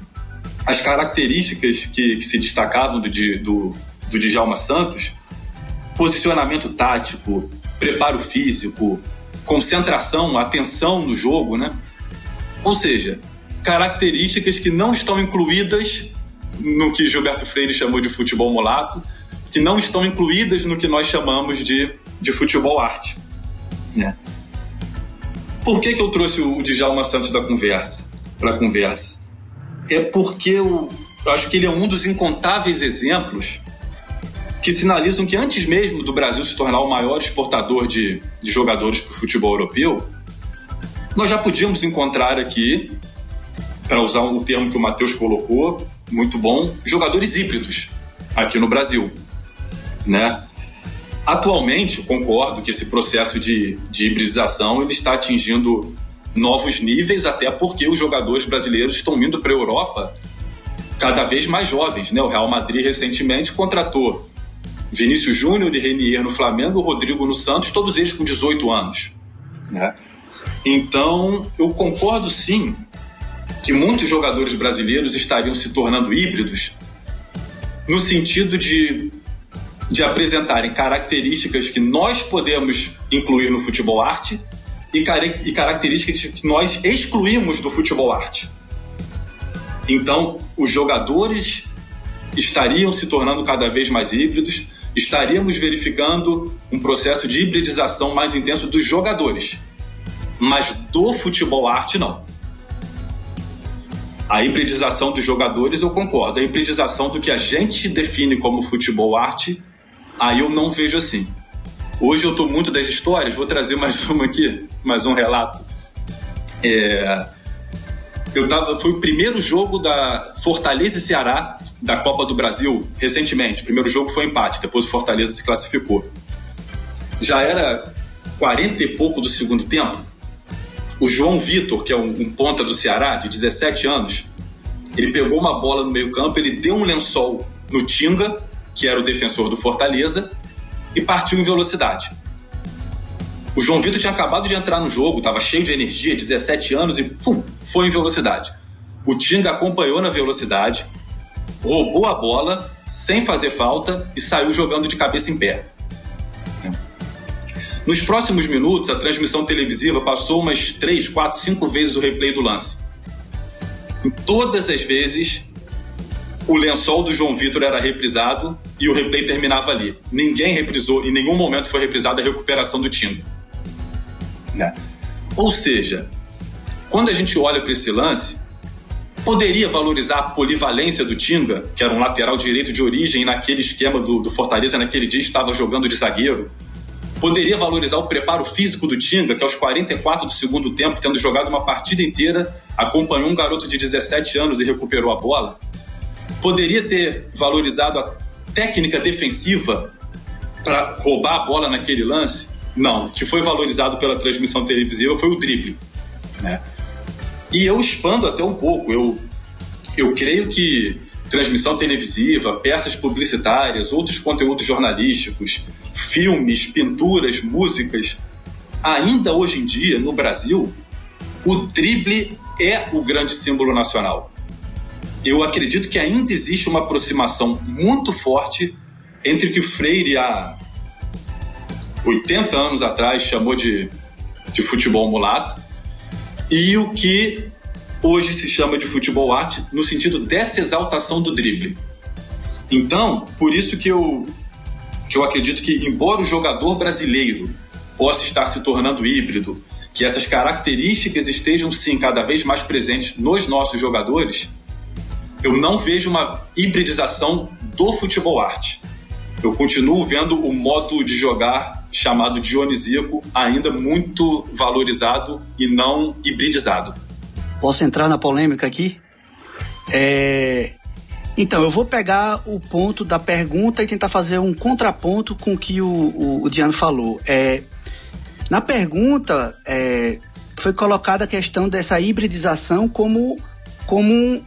S4: as características que, que se destacavam do, do, do Djalma Santos, posicionamento tático, preparo físico, concentração, atenção no jogo, né? Ou seja, características que não estão incluídas no que Gilberto Freire chamou de futebol molato, que não estão incluídas no que nós chamamos de, de futebol arte. Né? Por que, que eu trouxe o Djalma Santos da conversa para a conversa? É porque eu acho que ele é um dos incontáveis exemplos que sinalizam que antes mesmo do Brasil se tornar o maior exportador de, de jogadores para o futebol europeu, nós já podíamos encontrar aqui, para usar um termo que o Matheus colocou, muito bom, jogadores híbridos aqui no Brasil, né? Atualmente, concordo que esse processo de, de hibridização ele está atingindo novos níveis, até porque os jogadores brasileiros estão indo para a Europa cada vez mais jovens. Né? O Real Madrid recentemente contratou Vinícius Júnior e Renier no Flamengo, Rodrigo no Santos, todos eles com 18 anos. Né? Então, eu concordo sim que muitos jogadores brasileiros estariam se tornando híbridos no sentido de de apresentarem características que nós podemos incluir no futebol arte e, e características que nós excluímos do futebol arte. Então, os jogadores estariam se tornando cada vez mais híbridos, estaríamos verificando um processo de hibridização mais intenso dos jogadores, mas do futebol arte não. A hibridização dos jogadores eu concordo, a hibridização do que a gente define como futebol arte Aí eu não vejo assim. Hoje eu estou muito das histórias, vou trazer mais uma aqui, mais um relato. É, eu tava, foi o primeiro jogo da Fortaleza e Ceará da Copa do Brasil recentemente. O primeiro jogo foi empate, depois o Fortaleza se classificou. Já era 40 e pouco do segundo tempo. O João Vitor, que é um, um ponta do Ceará, de 17 anos, ele pegou uma bola no meio-campo, ele deu um lençol no Tinga que era o defensor do Fortaleza, e partiu em velocidade. O João Vitor tinha acabado de entrar no jogo, estava cheio de energia, 17 anos e pum, foi em velocidade. O Tinga acompanhou na velocidade, roubou a bola sem fazer falta e saiu jogando de cabeça em pé. Nos próximos minutos, a transmissão televisiva passou umas 3, 4, 5 vezes o replay do lance. Em todas as vezes, o lençol do João Vitor era reprisado e o replay terminava ali. Ninguém reprisou, em nenhum momento foi reprisada a recuperação do Tinga. Né? Ou seja, quando a gente olha para esse lance, poderia valorizar a polivalência do Tinga, que era um lateral direito de origem naquele esquema do, do Fortaleza, naquele dia estava jogando de zagueiro. Poderia valorizar o preparo físico do Tinga, que aos 44 do segundo tempo, tendo jogado uma partida inteira, acompanhou um garoto de 17 anos e recuperou a bola poderia ter valorizado a técnica defensiva para roubar a bola naquele lance? Não. O que foi valorizado pela transmissão televisiva foi o drible. Né? E eu expando até um pouco. Eu, eu creio que transmissão televisiva, peças publicitárias, outros conteúdos jornalísticos, filmes, pinturas, músicas, ainda hoje em dia, no Brasil, o drible é o grande símbolo nacional eu acredito que ainda existe uma aproximação muito forte entre o que Freire há 80 anos atrás chamou de, de futebol mulato e o que hoje se chama de futebol arte no sentido dessa exaltação do drible. Então, por isso que eu, que eu acredito que, embora o jogador brasileiro possa estar se tornando híbrido, que essas características estejam sim cada vez mais presentes nos nossos jogadores, eu não vejo uma hibridização do futebol arte. Eu continuo vendo o modo de jogar chamado dionisíaco ainda muito valorizado e não hibridizado.
S3: Posso entrar na polêmica aqui? É... Então, eu vou pegar o ponto da pergunta e tentar fazer um contraponto com o que o, o, o Diano falou. É... Na pergunta, é... foi colocada a questão dessa hibridização como, como um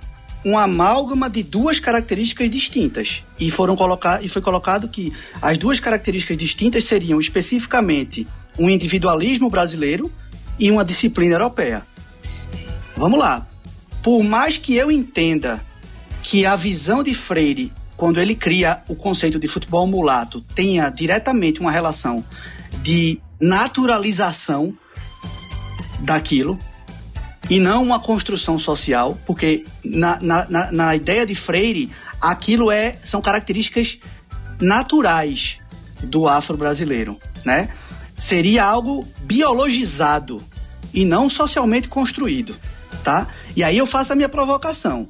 S3: amálgama de duas características distintas. E foram colocar, e foi colocado que as duas características distintas seriam especificamente um individualismo brasileiro e uma disciplina europeia. Vamos lá. Por mais que eu entenda que a visão de Freire, quando ele cria o conceito de futebol mulato, tenha diretamente uma relação de naturalização daquilo, e não uma construção social, porque na, na, na, ideia de Freire, aquilo é são características naturais do afro-brasileiro, né? Seria algo biologizado e não socialmente construído, tá? E aí eu faço a minha provocação.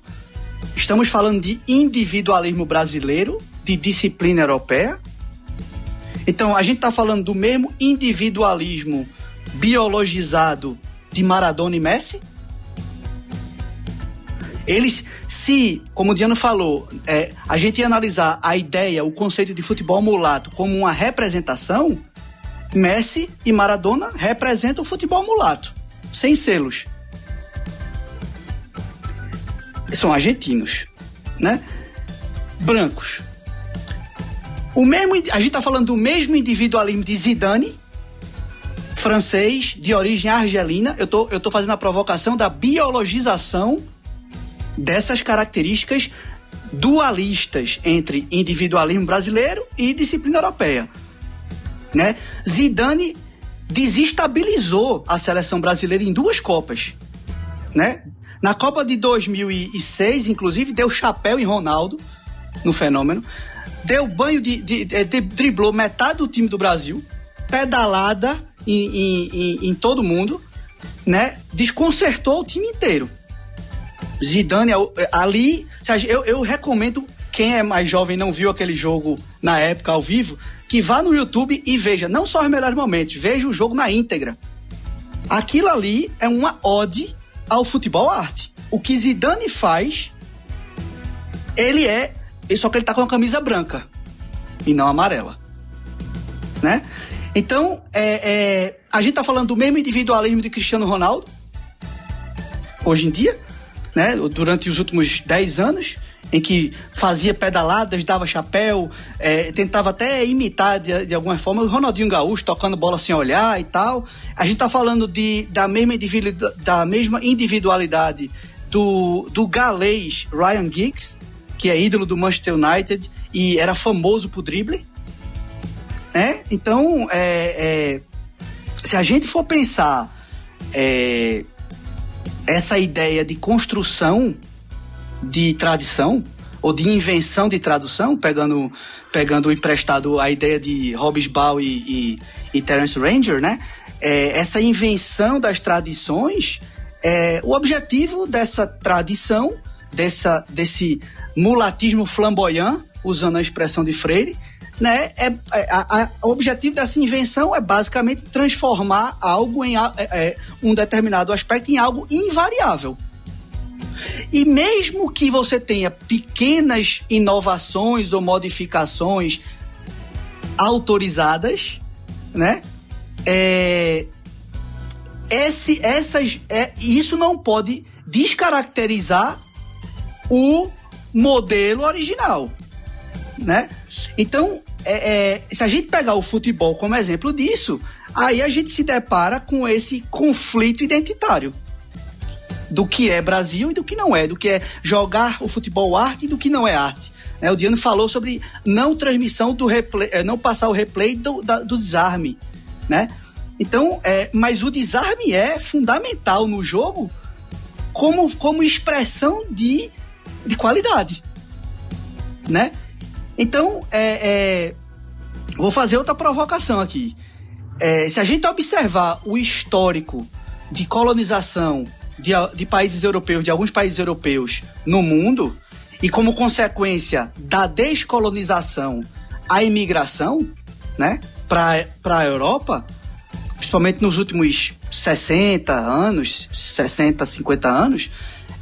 S3: Estamos falando de individualismo brasileiro, de disciplina europeia. Então a gente está falando do mesmo individualismo biologizado de Maradona e Messi? Eles, se, como o Diano falou, é, a gente ia analisar a ideia, o conceito de futebol mulato como uma representação, Messi e Maradona representam o futebol mulato, sem selos. São argentinos, né? Brancos. O mesmo, a gente está falando do mesmo individualismo de Zidane, francês, de origem argelina. Eu tô, eu tô fazendo a provocação da biologização dessas características dualistas entre individualismo brasileiro e disciplina europeia. Né? Zidane desestabilizou a seleção brasileira em duas Copas. Né? Na Copa de 2006, inclusive, deu chapéu em Ronaldo, no fenômeno. Deu banho de, de, de, de driblou metade do time do Brasil, pedalada em, em, em, todo mundo, né? Desconcertou o time inteiro. Zidane, ali, eu, eu recomendo quem é mais jovem não viu aquele jogo na época ao vivo, que vá no YouTube e veja não só os melhores momentos, veja o jogo na íntegra. Aquilo ali é uma ode ao futebol arte. O que Zidane faz, ele é, só que ele tá com a camisa branca e não amarela, né? Então, é, é, a gente tá falando do mesmo individualismo de Cristiano Ronaldo hoje em dia, né, durante os últimos 10 anos, em que fazia pedaladas, dava chapéu, é, tentava até imitar de, de, alguma forma o Ronaldinho Gaúcho tocando bola sem olhar e tal. A gente está falando de, da, mesma da mesma individualidade do, do galês Ryan Giggs, que é ídolo do Manchester United e era famoso por drible. Né? Então, é, é, se a gente for pensar é, essa ideia de construção de tradição ou de invenção de tradução, pegando, pegando emprestado a ideia de Hobbes e, e, e Terence Ranger, né? É, essa invenção das tradições, é, o objetivo dessa tradição, dessa, desse mulatismo flamboyant, usando a expressão de Freire, né? É, é a, a, o objetivo dessa invenção é basicamente transformar algo em é, é, um determinado aspecto em algo invariável. E mesmo que você tenha pequenas inovações ou modificações autorizadas, né? É, esse, essas, é, isso não pode descaracterizar o modelo original, né? Então, é, é, se a gente pegar o futebol como exemplo disso, aí a gente se depara com esse conflito identitário do que é Brasil e do que não é, do que é jogar o futebol arte e do que não é arte. É, o Diano falou sobre não transmissão do replay, é, não passar o replay do, da, do desarme, né? Então, é, mas o desarme é fundamental no jogo como, como expressão de, de qualidade, né? Então, é, é, vou fazer outra provocação aqui. É, se a gente observar o histórico de colonização de, de países europeus, de alguns países europeus no mundo, e como consequência da descolonização, a imigração, né, para a Europa, principalmente nos últimos 60 anos, 60, 50 anos,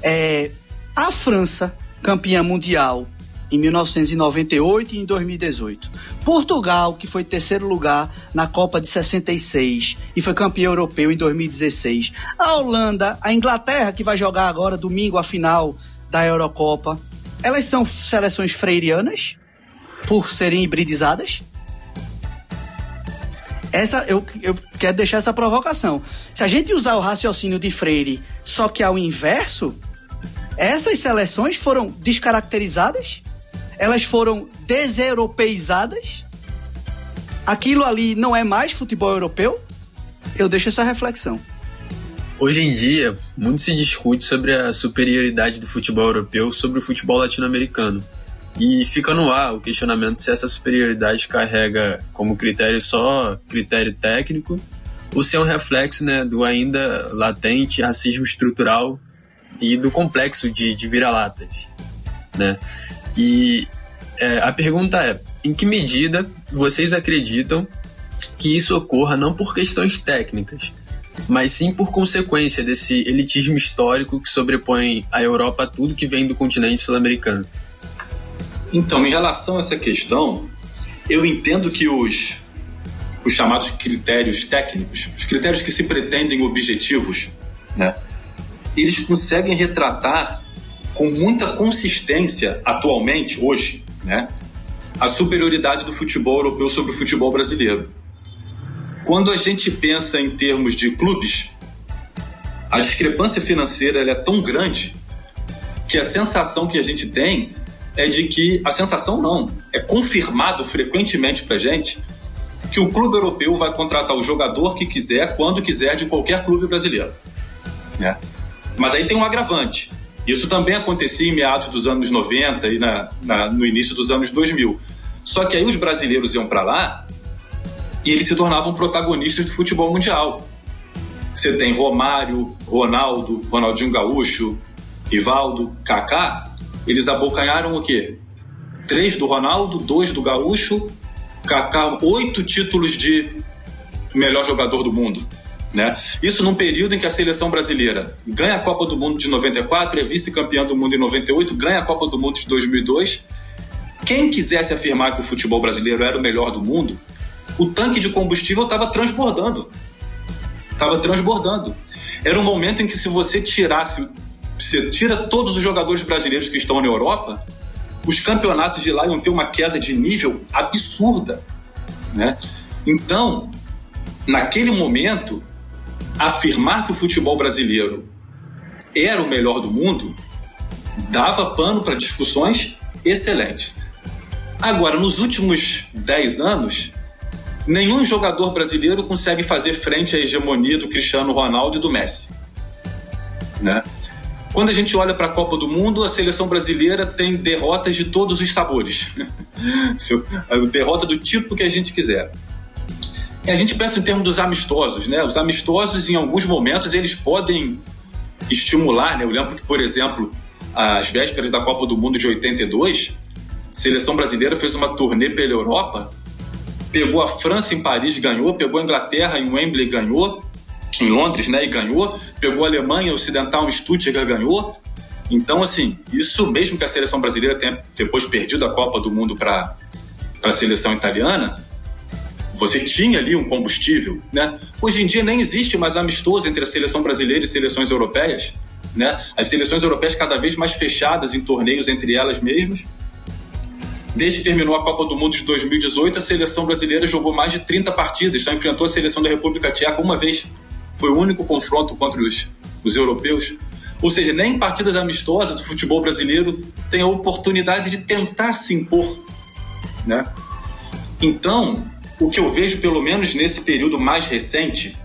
S3: é, a França, campeã mundial em 1998 e em 2018. Portugal, que foi terceiro lugar na Copa de 66 e foi campeão europeu em 2016. A Holanda, a Inglaterra, que vai jogar agora domingo a final da Eurocopa. Elas são seleções freirianas por serem hibridizadas. Essa eu, eu quero deixar essa provocação. Se a gente usar o raciocínio de Freire, só que ao inverso, essas seleções foram descaracterizadas elas foram deseuropeizadas. Aquilo ali não é mais futebol europeu? Eu deixo essa reflexão.
S2: Hoje em dia, muito se discute sobre a superioridade do futebol europeu sobre o futebol latino-americano. E fica no ar o questionamento se essa superioridade carrega como critério só critério técnico ou se é um reflexo né, do ainda latente racismo estrutural e do complexo de, de vira-latas. Né? E é, a pergunta é: em que medida vocês acreditam que isso ocorra não por questões técnicas, mas sim por consequência desse elitismo histórico que sobrepõe a Europa a tudo que vem do continente sul-americano.
S4: Então, em relação a essa questão, eu entendo que os, os chamados critérios técnicos, os critérios que se pretendem objetivos, né, eles conseguem retratar com muita consistência atualmente, hoje, né, a superioridade do futebol europeu sobre o futebol brasileiro. Quando a gente pensa em termos de clubes, a discrepância financeira é tão grande que a sensação que a gente tem é de que a sensação não, é confirmado frequentemente para gente que o clube europeu vai contratar o jogador que quiser, quando quiser, de qualquer clube brasileiro. Né? Mas aí tem um agravante. Isso também acontecia em meados dos anos 90 e na, na, no início dos anos 2000. Só que aí os brasileiros iam para lá e eles se tornavam protagonistas do futebol mundial. Você tem Romário, Ronaldo, Ronaldinho Gaúcho, Rivaldo, Kaká. Eles abocanharam o quê? Três do Ronaldo, dois do Gaúcho, Kaká, oito títulos de melhor jogador do mundo. Né? Isso num período em que a seleção brasileira ganha a Copa do Mundo de 94, é vice-campeã do mundo em 98, ganha a Copa do Mundo de 2002. Quem quisesse afirmar que o futebol brasileiro era o melhor do mundo, o tanque de combustível estava transbordando. Estava transbordando. Era um momento em que se você tirasse, você tira todos os jogadores brasileiros que estão na Europa, os campeonatos de lá iam ter uma queda de nível absurda, né? Então, naquele momento, afirmar que o futebol brasileiro era o melhor do mundo dava pano para discussões excelentes. Agora, nos últimos 10 anos, nenhum jogador brasileiro consegue fazer frente à hegemonia do Cristiano Ronaldo e do Messi. Né? Quando a gente olha para a Copa do Mundo, a seleção brasileira tem derrotas de todos os sabores. derrota do tipo que a gente quiser. A gente pensa em termos dos amistosos, né? Os amistosos, em alguns momentos, eles podem estimular, né? Eu lembro que, por exemplo, às vésperas da Copa do Mundo de 82, a seleção brasileira fez uma turnê pela Europa, pegou a França em Paris, ganhou, pegou a Inglaterra em Wembley, ganhou, em Londres, né, e ganhou, pegou a Alemanha Ocidental em Stuttgart, ganhou. Então, assim, isso mesmo que a seleção brasileira tenha depois perdido a Copa do Mundo para a seleção italiana, você tinha ali um combustível, né? Hoje em dia nem existe mais amistoso entre a seleção brasileira e seleções europeias, né? As seleções europeias cada vez mais fechadas em torneios entre elas mesmas. Desde que terminou a Copa do Mundo de 2018, a seleção brasileira jogou mais de 30 partidas, só enfrentou a seleção da República Tcheca uma vez. Foi o único confronto contra os, os europeus. Ou seja, nem partidas amistosas do futebol brasileiro tem a oportunidade de tentar se impor, né? Então, o que eu vejo, pelo menos nesse período mais recente,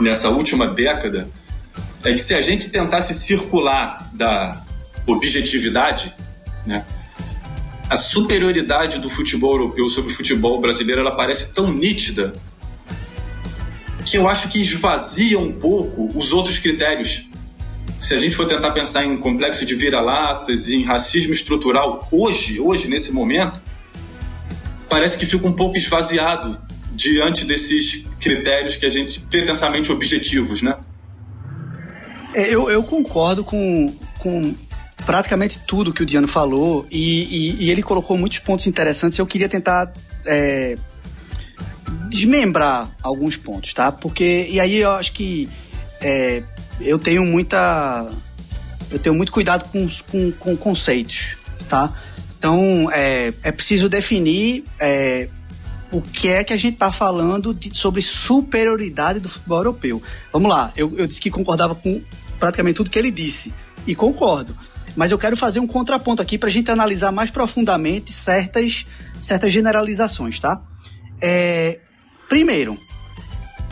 S4: nessa última década, é que se a gente tentasse circular da objetividade, né, a superioridade do futebol europeu sobre o futebol brasileiro ela parece tão nítida que eu acho que esvazia um pouco os outros critérios. Se a gente for tentar pensar em complexo de vira-latas e em racismo estrutural hoje, hoje nesse momento, parece que fica um pouco esvaziado diante desses critérios que a gente pretensamente objetivos, né?
S3: É, eu, eu concordo com, com praticamente tudo que o Diano falou e, e, e ele colocou muitos pontos interessantes. Eu queria tentar é, desmembrar alguns pontos, tá? Porque e aí eu acho que é, eu tenho muita eu tenho muito cuidado com, com, com conceitos, tá? Então, é, é preciso definir é, o que é que a gente está falando de, sobre superioridade do futebol europeu. Vamos lá, eu, eu disse que concordava com praticamente tudo que ele disse, e concordo. Mas eu quero fazer um contraponto aqui para a gente analisar mais profundamente certas, certas generalizações, tá? É, primeiro,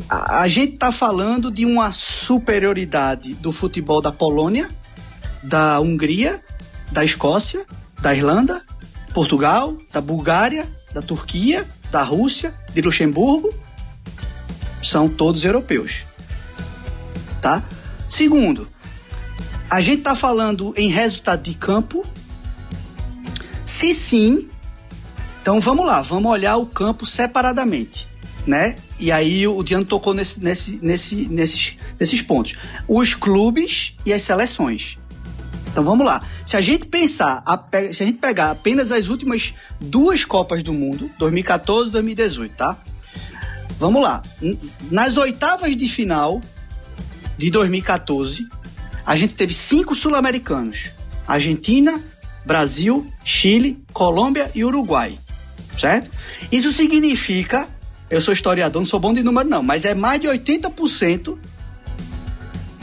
S3: a, a gente está falando de uma superioridade do futebol da Polônia, da Hungria, da Escócia, da Irlanda, Portugal, da Bulgária, da Turquia, da Rússia, de Luxemburgo, são todos europeus. Tá? Segundo, a gente está falando em resultado de campo? Se sim, então vamos lá, vamos olhar o campo separadamente. né? E aí o Diano tocou nesse, nesse, nesse, nesses, nesses pontos. Os clubes e as seleções. Então vamos lá. Se a gente pensar, se a gente pegar apenas as últimas duas Copas do Mundo, 2014 e 2018, tá? Vamos lá. Nas oitavas de final de 2014, a gente teve cinco sul-americanos: Argentina, Brasil, Chile, Colômbia e Uruguai. Certo? Isso significa, eu sou historiador, não sou bom de número não, mas é mais de 80%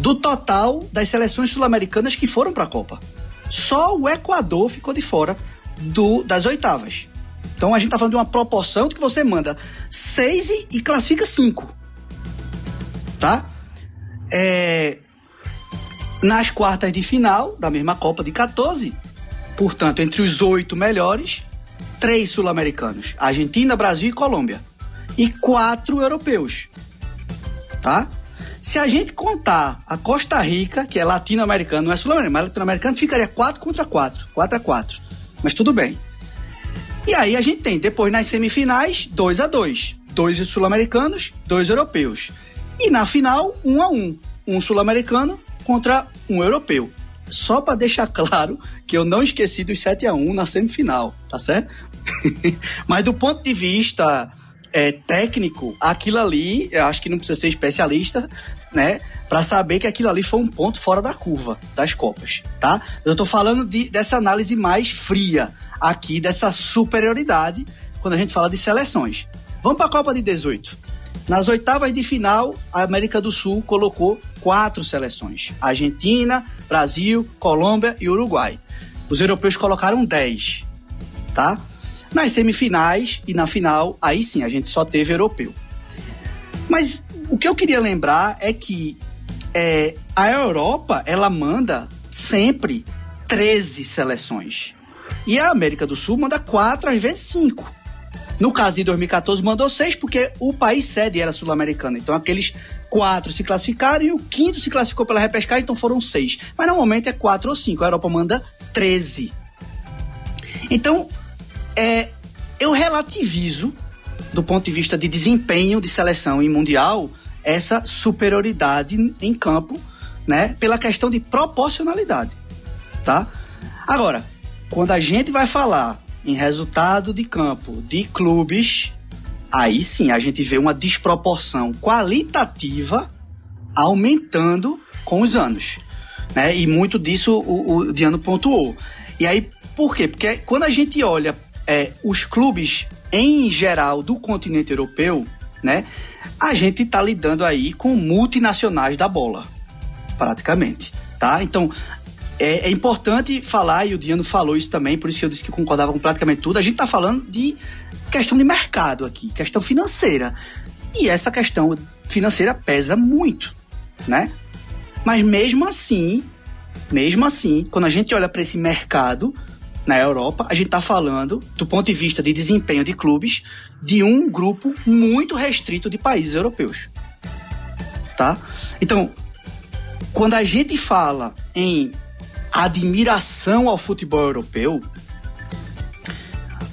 S3: do total das seleções sul-americanas que foram para a Copa. Só o Equador ficou de fora do, das oitavas. Então a gente está falando de uma proporção de que você manda seis e, e classifica cinco. Tá? É, nas quartas de final da mesma Copa de 14, portanto, entre os oito melhores, três sul-americanos: Argentina, Brasil e Colômbia. E quatro europeus. Tá? Se a gente contar a Costa Rica, que é latino-americano, não é sul-americano, mas latino-americano, ficaria 4 contra 4. 4 a 4. Mas tudo bem. E aí a gente tem, depois nas semifinais, 2 a 2 Dois sul-americanos, dois europeus. E na final, 1 um a 1 um. um sul-americano contra um europeu. Só para deixar claro que eu não esqueci dos 7 a 1 na semifinal, tá certo? Mas do ponto de vista é, técnico, aquilo ali, eu acho que não precisa ser especialista, né? Para saber que aquilo ali foi um ponto fora da curva das Copas, tá? Eu tô falando de, dessa análise mais fria aqui, dessa superioridade, quando a gente fala de seleções. Vamos para a Copa de 18. Nas oitavas de final, a América do Sul colocou quatro seleções: Argentina, Brasil, Colômbia e Uruguai. Os europeus colocaram 10, tá? Nas semifinais e na final, aí sim, a gente só teve europeu. Mas o que eu queria lembrar é que é, a Europa, ela manda sempre 13 seleções. E a América do Sul manda 4, às vezes 5. No caso de 2014, mandou 6, porque o país sede era sul-americano. Então, aqueles quatro se classificaram e o quinto se classificou pela repescagem, então foram seis. Mas normalmente é quatro ou cinco. A Europa manda 13. Então, é, eu relativizo, do ponto de vista de desempenho de seleção em mundial, essa superioridade em campo, né, pela questão de proporcionalidade, tá? Agora, quando a gente vai falar em resultado de campo de clubes, aí sim a gente vê uma desproporção qualitativa aumentando com os anos. Né? E muito disso o, o Diano pontuou. E aí, por quê? Porque quando a gente olha é, os clubes em geral do continente europeu, né? A gente está lidando aí com multinacionais da bola, praticamente, tá? Então, é, é, importante falar, e o Diano falou isso também, por isso que eu disse que concordava com praticamente tudo. A gente está falando de questão de mercado aqui, questão financeira. E essa questão financeira pesa muito, né? Mas mesmo assim, mesmo assim, quando a gente olha para esse mercado, na Europa, a gente está falando, do ponto de vista de desempenho de clubes, de um grupo muito restrito de países europeus. Tá? Então, quando a gente fala em admiração ao futebol europeu,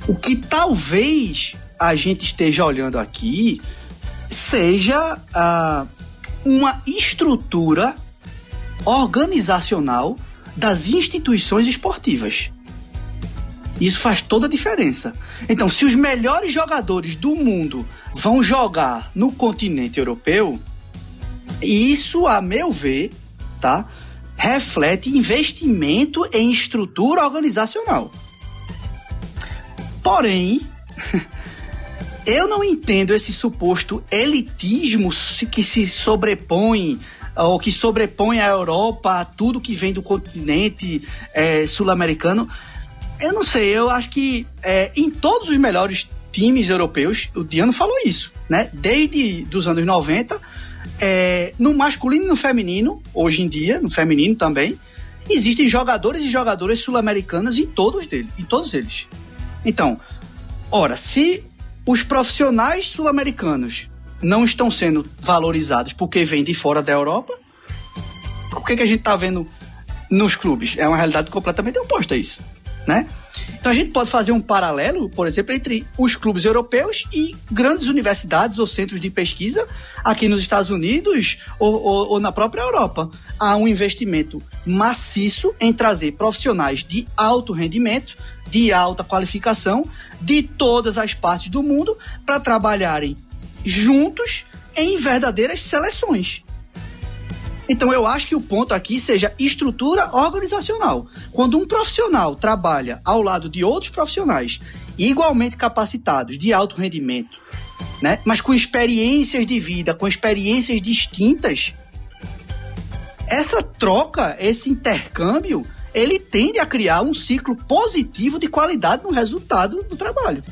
S3: o que talvez a gente esteja olhando aqui seja uh, uma estrutura organizacional das instituições esportivas. Isso faz toda a diferença. Então, se os melhores jogadores do mundo vão jogar no continente europeu, isso, a meu ver, tá? Reflete investimento em estrutura organizacional. Porém, eu não entendo esse suposto elitismo que se sobrepõe ou que sobrepõe a Europa a tudo que vem do continente é, sul-americano eu não sei, eu acho que é, em todos os melhores times europeus, o Diano falou isso, né? Desde dos anos 90, é, no masculino e no feminino, hoje em dia, no feminino também, existem jogadores e jogadoras sul-americanas em todos deles, em todos eles. Então, ora, se os profissionais sul-americanos não estão sendo valorizados porque vêm de fora da Europa, o que, que a gente está vendo nos clubes? É uma realidade completamente oposta a isso né? Então a gente pode fazer um paralelo, por exemplo, entre os clubes europeus e grandes universidades ou centros de pesquisa aqui nos Estados Unidos ou, ou, ou na própria Europa. Há um investimento maciço em trazer profissionais de alto rendimento, de alta qualificação, de todas as partes do mundo, para trabalharem juntos em verdadeiras seleções. Então eu acho que o ponto aqui seja estrutura organizacional. Quando um profissional trabalha ao lado de outros profissionais igualmente capacitados de alto rendimento, né, mas com experiências de vida, com experiências distintas, essa troca, esse intercâmbio, ele tende a criar um ciclo positivo de qualidade no resultado do trabalho.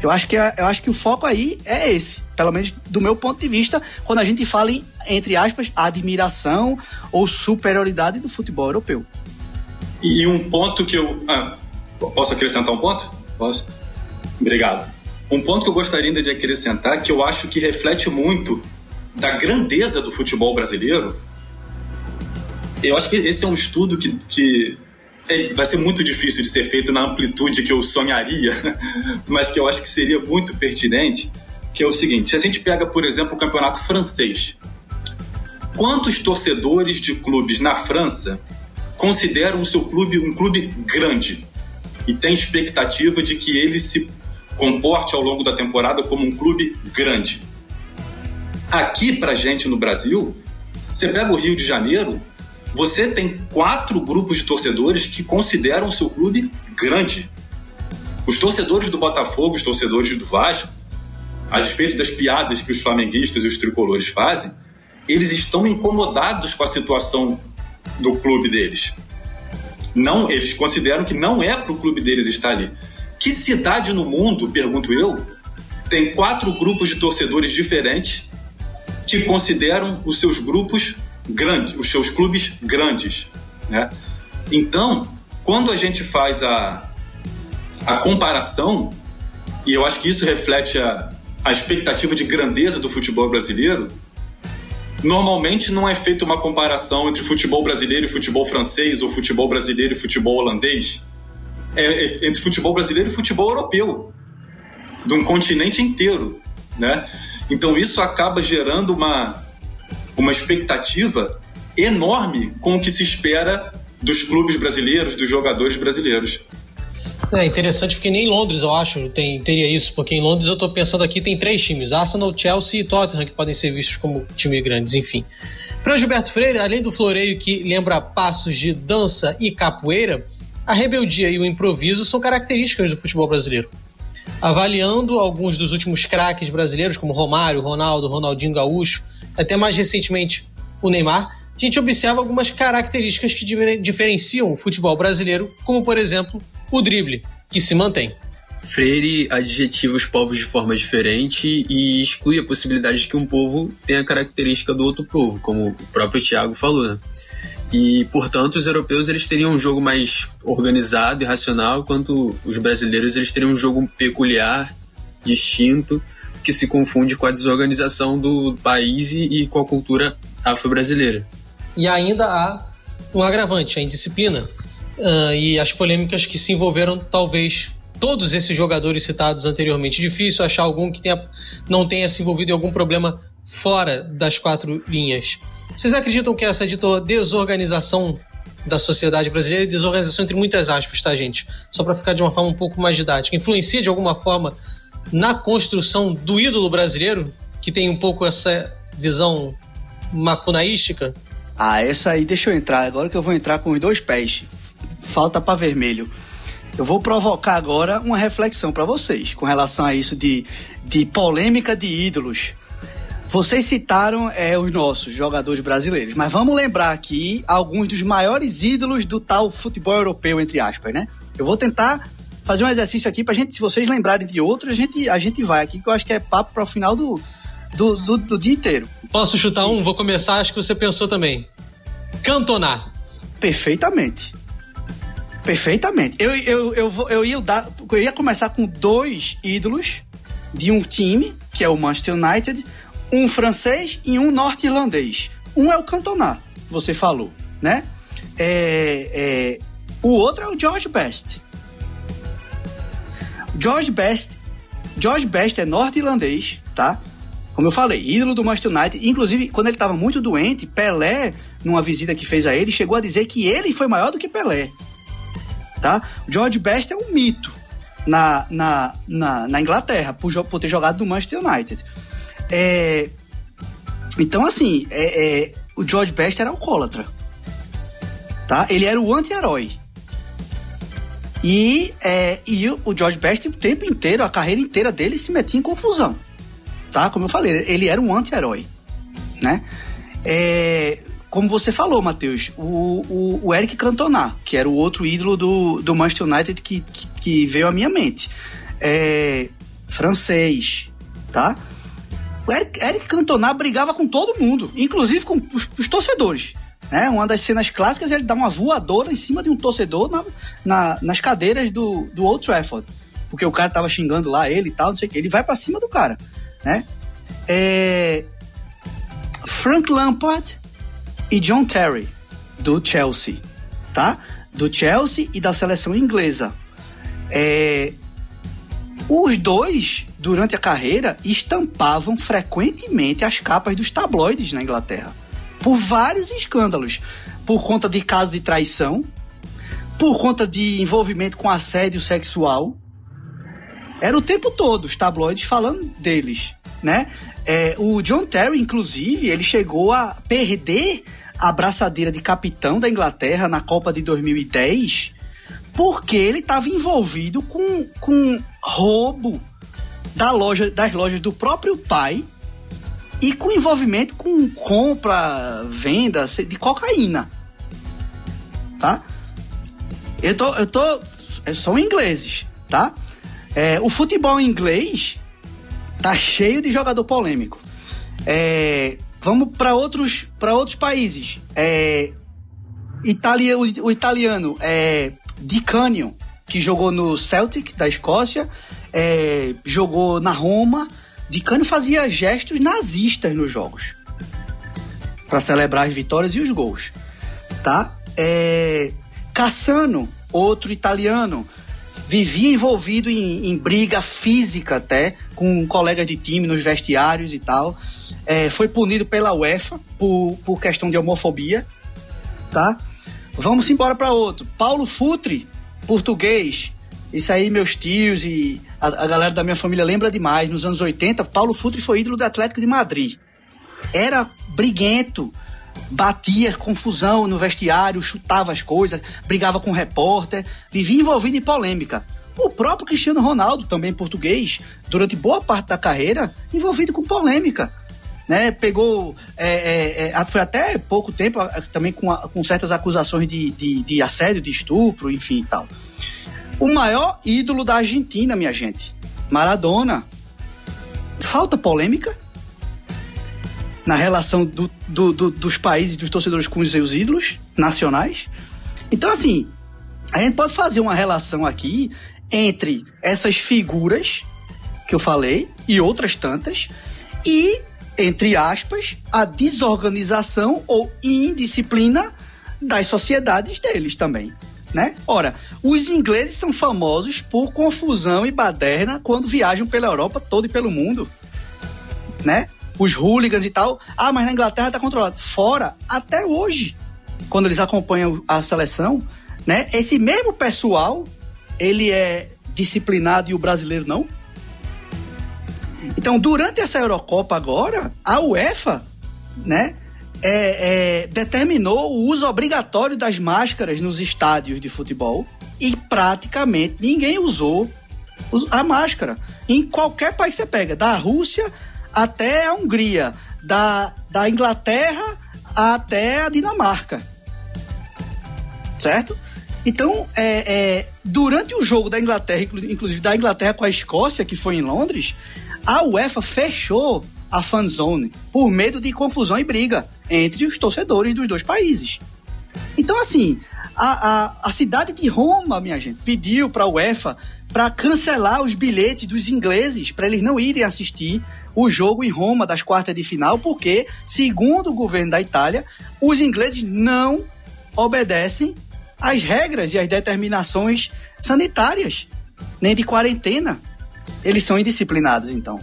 S3: Eu acho que, eu acho que o foco aí é esse, pelo menos do meu ponto de vista, quando a gente fala em, entre aspas, admiração ou superioridade do futebol europeu.
S4: E um ponto que eu. Ah, posso acrescentar um ponto? Posso? Obrigado. Um ponto que eu gostaria ainda de acrescentar, que eu acho que reflete muito da grandeza do futebol brasileiro. Eu acho que esse é um estudo que, que é, vai ser muito difícil de ser feito na amplitude que eu sonharia, mas que eu acho que seria muito pertinente, que é o seguinte: se a gente pega, por exemplo, o campeonato francês, quantos torcedores de clubes na França consideram o seu clube um clube grande e tem expectativa de que ele se comporte ao longo da temporada como um clube grande? Aqui, pra gente no Brasil, você pega o Rio de Janeiro, você tem quatro grupos de torcedores que consideram o seu clube grande. Os torcedores do Botafogo, os torcedores do Vasco, a despeito das piadas que os flamenguistas e os tricolores fazem, eles estão incomodados com a situação do clube deles. Não, eles consideram que não é para o clube deles estar ali. Que cidade no mundo, pergunto eu, tem quatro grupos de torcedores diferentes que consideram os seus grupos grandes, os seus clubes grandes, né? Então, quando a gente faz a, a comparação, e eu acho que isso reflete a, a expectativa de grandeza do futebol brasileiro, normalmente não é feita uma comparação entre futebol brasileiro e futebol francês, ou futebol brasileiro e futebol holandês. É, é entre futebol brasileiro e futebol europeu, de um continente inteiro, né? Então isso acaba gerando uma, uma expectativa enorme com o que se espera dos clubes brasileiros, dos jogadores brasileiros.
S1: É interessante porque nem em Londres, eu acho, tem, teria isso, porque em Londres eu estou pensando aqui tem três times, Arsenal, Chelsea e Tottenham, que podem ser vistos como times grandes, enfim. Para Gilberto Freire, além do floreio que lembra passos de dança e capoeira, a rebeldia e o improviso são características do futebol brasileiro. Avaliando alguns dos últimos craques brasileiros, como Romário, Ronaldo, Ronaldinho Gaúcho, até mais recentemente o Neymar, a gente observa algumas características que diferenciam o futebol brasileiro, como por exemplo o drible, que se mantém.
S2: Freire adjetiva os povos de forma diferente e exclui a possibilidade de que um povo tenha a característica do outro povo, como o próprio Tiago falou. Né? E, portanto, os europeus eles teriam um jogo mais organizado e racional, enquanto os brasileiros eles teriam um jogo peculiar, distinto, que se confunde com a desorganização do país e, com a cultura afro-brasileira.
S1: E ainda há um agravante, a indisciplina uh, e as polêmicas que se envolveram, talvez, todos esses jogadores citados anteriormente. Difícil achar algum que tenha, não tenha se envolvido em algum problema fora das quatro linhas. Vocês acreditam que essa dita desorganização da sociedade brasileira e desorganização entre muitas aspas, tá, gente? Só para ficar de uma forma um pouco mais didática, influencia de alguma forma na construção do ídolo brasileiro, que tem um pouco essa visão macunaística?
S3: Ah, essa aí deixa eu entrar. Agora que eu vou entrar com os dois pés. Falta para vermelho. Eu vou provocar agora uma reflexão para vocês com relação a isso de, de polêmica de ídolos. Vocês citaram é, os nossos jogadores brasileiros, mas vamos lembrar aqui alguns dos maiores ídolos do tal futebol europeu, entre aspas, né? Eu vou tentar fazer um exercício aqui pra gente, se vocês lembrarem de outros, a gente, a gente vai aqui, que eu acho que é papo para o final do, do, do, do, dia inteiro.
S1: Posso chutar um? Vou começar, acho que você pensou também. Cantonar.
S3: Perfeitamente. Perfeitamente. Eu, eu, eu, eu, eu, ia dar, eu ia começar com dois ídolos de um time, que é o Manchester United, um francês e um norte-irlandês. Um é o Cantona, você falou, né? É, é, o outro é o George Best George Best, George Best é norte-irlandês, tá? Como eu falei, ídolo do Manchester United. Inclusive, quando ele estava muito doente, Pelé, numa visita que fez a ele, chegou a dizer que ele foi maior do que Pelé. Tá? George Best é um mito na, na, na, na Inglaterra, por, por, ter jogado no Manchester United. É, então, assim, é, é, o George Best era alcoólatra. Tá? Ele era o anti-herói. E, é, e o George Best, o tempo inteiro, a carreira inteira dele, se metia em confusão tá? Como eu falei, ele era um anti-herói, né? É, como você falou, Matheus, o, o, o, Eric Cantona, que era o outro ídolo do, do Manchester United que, que, que veio à minha mente. É, francês, tá? O Eric, Eric Cantona brigava com todo mundo, inclusive com os, os torcedores. Né? Uma das cenas clássicas é ele dar uma voadora em cima de um torcedor na, na, nas cadeiras do, do Old Trafford. Porque o cara tava xingando lá ele e tal, não sei o que. Ele vai para cima do cara né? É Frank Lampard e John Terry do Chelsea, tá? Do Chelsea e da seleção inglesa. É, os dois, durante a carreira, estampavam frequentemente as capas dos tabloides na Inglaterra. Por vários escândalos. Por conta de casos de traição, por conta de envolvimento com assédio sexual, era o tempo todo os tabloides falando deles, né? É, o John Terry, inclusive, ele chegou a perder a braçadeira de capitão da Inglaterra na Copa de 2010 porque ele estava envolvido com, com roubo da loja, das lojas do próprio pai e com envolvimento com compra, venda de cocaína. Tá? Eu tô, eu tô, são ingleses, tá? É, o futebol inglês tá cheio de jogador polêmico. É, vamos para outros, outros países. É, o, o, italiano é Di Canio, que jogou no Celtic da Escócia, é, jogou na Roma. Di Canio fazia gestos nazistas nos jogos para celebrar as vitórias e os gols, tá? É, Cassano, outro italiano, vivia envolvido em, em, briga física até com colegas de time nos vestiários e tal. É, foi punido pela UEFA por, por questão de homofobia, tá? Vamos embora para outro. Paulo Futre, português. Isso aí meus tios e a, a, galera da minha família lembra demais. Nos anos 80, Paulo Futre foi ídolo do Atlético de Madrid. Era briguento, batia confusão no vestiário, chutava as coisas, brigava com o repórter, vivia envolvido em polêmica. O próprio Cristiano Ronaldo, também português, durante boa parte da carreira, envolvido com polêmica. Né, pegou. É, é, é, foi até pouco tempo também com, com certas acusações de, de, de assédio, de estupro, enfim e tal. O maior ídolo da Argentina, minha gente, Maradona. Falta polêmica? Na relação do, do, do, dos países, dos torcedores com os seus ídolos nacionais. Então, assim, a gente pode fazer uma relação aqui entre essas figuras que eu falei e outras tantas e, entre aspas, a desorganização ou indisciplina das sociedades deles também. Né? Ora, os ingleses são famosos por confusão e baderna quando viajam pela Europa toda e pelo mundo, né? Os hooligans e tal. Ah, mas na Inglaterra tá controlado. Fora, até hoje, quando eles acompanham a seleção, né? Esse mesmo pessoal, ele é disciplinado e o brasileiro não. Então, durante essa Eurocopa agora, a UEFA, né? É, é, determinou o uso obrigatório das máscaras nos estádios de futebol e praticamente ninguém usou a máscara. Em qualquer país você pega, da Rússia até a Hungria, da, da Inglaterra até a Dinamarca. Certo? Então, é, é, durante o jogo da Inglaterra, inclusive da Inglaterra com a Escócia, que foi em Londres, a UEFA fechou a fanzone por medo de confusão e briga entre os torcedores dos dois países. Então, assim, a, a, a cidade de Roma, minha gente, pediu para a UEFA para cancelar os bilhetes dos ingleses para eles não irem assistir o jogo em Roma das quartas de final, porque, segundo o governo da Itália, os ingleses não obedecem às regras e às determinações sanitárias nem de quarentena. Eles são indisciplinados, então.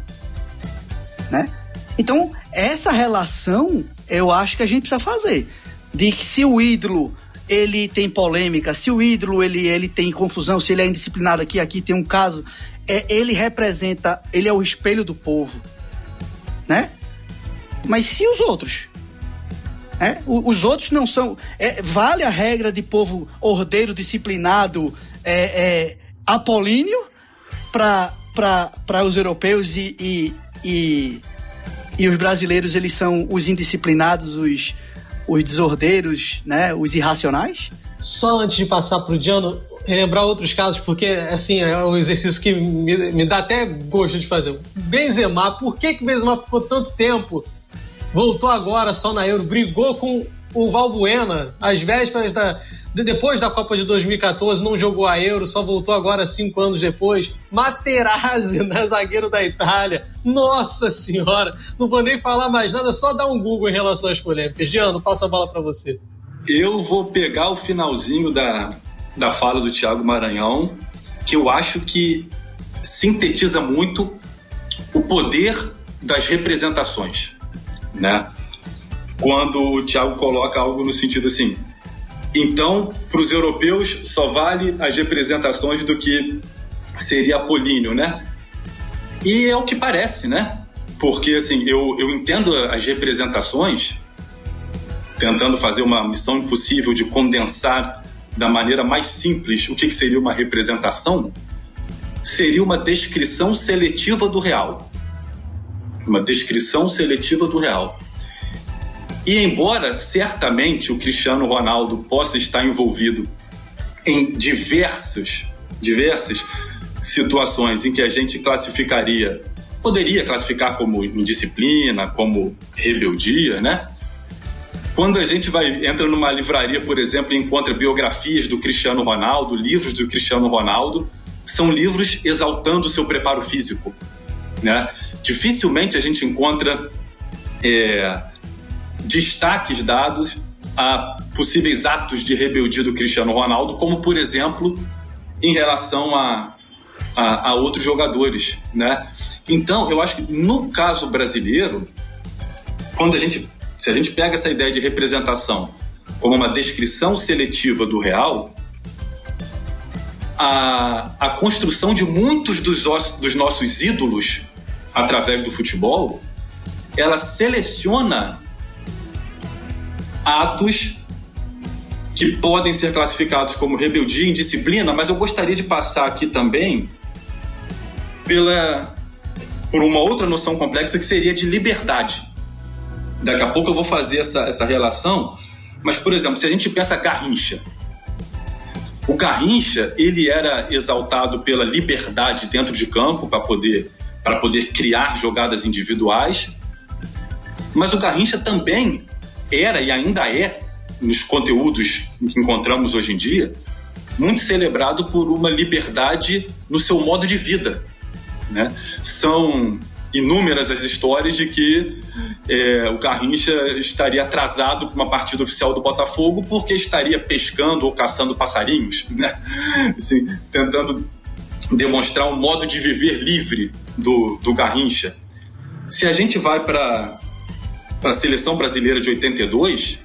S3: Né? Então, essa relação eu acho que a gente precisa fazer. De que se o ídolo ele tem polêmica, se o ídolo ele, ele tem confusão, se ele é indisciplinado aqui, aqui tem um caso, é, ele representa, ele é o espelho do povo, né? Mas se os outros? É? Os outros não são. É, vale a regra de povo ordeiro, disciplinado, é, é apolíneo para os europeus e, e, e, e, os brasileiros eles são os indisciplinados, os, os desordeiros, né? os irracionais?
S1: Só antes de passar para o Diano, relembrar outros casos, porque assim, é um exercício que me, me dá até gosto de fazer. Benzema, por que que Benzema ficou tanto tempo voltou agora só na Euro, brigou com o Valbuena às vésperas da. Depois da Copa de 2014, não jogou a Euro, só voltou agora cinco anos depois. Materazzi, na zagueiro da Itália. Nossa Senhora! Não vou nem falar mais nada, só dar um Google em relação às polêmicas. Diano, passa a bola para você.
S4: Eu vou pegar o finalzinho da, da fala do Thiago Maranhão, que eu acho que sintetiza muito o poder das representações né? Quando o Thiago coloca algo no sentido assim, então, para os europeus, só vale as representações do que seria apolíneo, né? E é o que parece, né? Porque, assim, eu, eu entendo as representações, tentando fazer uma missão impossível de condensar da maneira mais simples o que, seria uma representação, seria uma descrição seletiva do real uma descrição seletiva do real. E embora certamente o Cristiano Ronaldo possa estar envolvido em diversas, diversas situações em que a gente classificaria, poderia classificar como indisciplina, como rebeldia, né? Quando a gente vai entra numa livraria, por exemplo, e encontra biografias do Cristiano Ronaldo, livros do Cristiano Ronaldo, são livros exaltando o seu preparo físico, né? dificilmente a gente encontra é, destaques dados a possíveis atos de rebeldia do Cristiano Ronaldo, como por exemplo em relação a, a, a outros jogadores, né? Então eu acho que no caso brasileiro, quando a gente se a gente pega essa ideia de representação como uma descrição seletiva do real, a, a construção de muitos dos, dos nossos ídolos através do futebol, ela seleciona atos que podem ser classificados como rebeldia indisciplina, mas eu gostaria de passar aqui também pela por uma outra noção complexa que seria de liberdade. Daqui a pouco eu vou fazer essa, essa relação, mas por exemplo, se a gente pensa Garrincha, o Garrincha ele era exaltado pela liberdade dentro de campo para poder poder criar jogadas individuais. Mas o Garrincha também era e ainda é, nos conteúdos que encontramos hoje em dia, muito celebrado por uma liberdade no seu modo de vida. Né? São inúmeras as histórias de que é, o Garrincha estaria atrasado para uma partida oficial do Botafogo porque estaria pescando ou caçando passarinhos, né? assim, tentando demonstrar um modo de viver livre do, do Garrincha. Se a gente vai para a seleção brasileira de 82,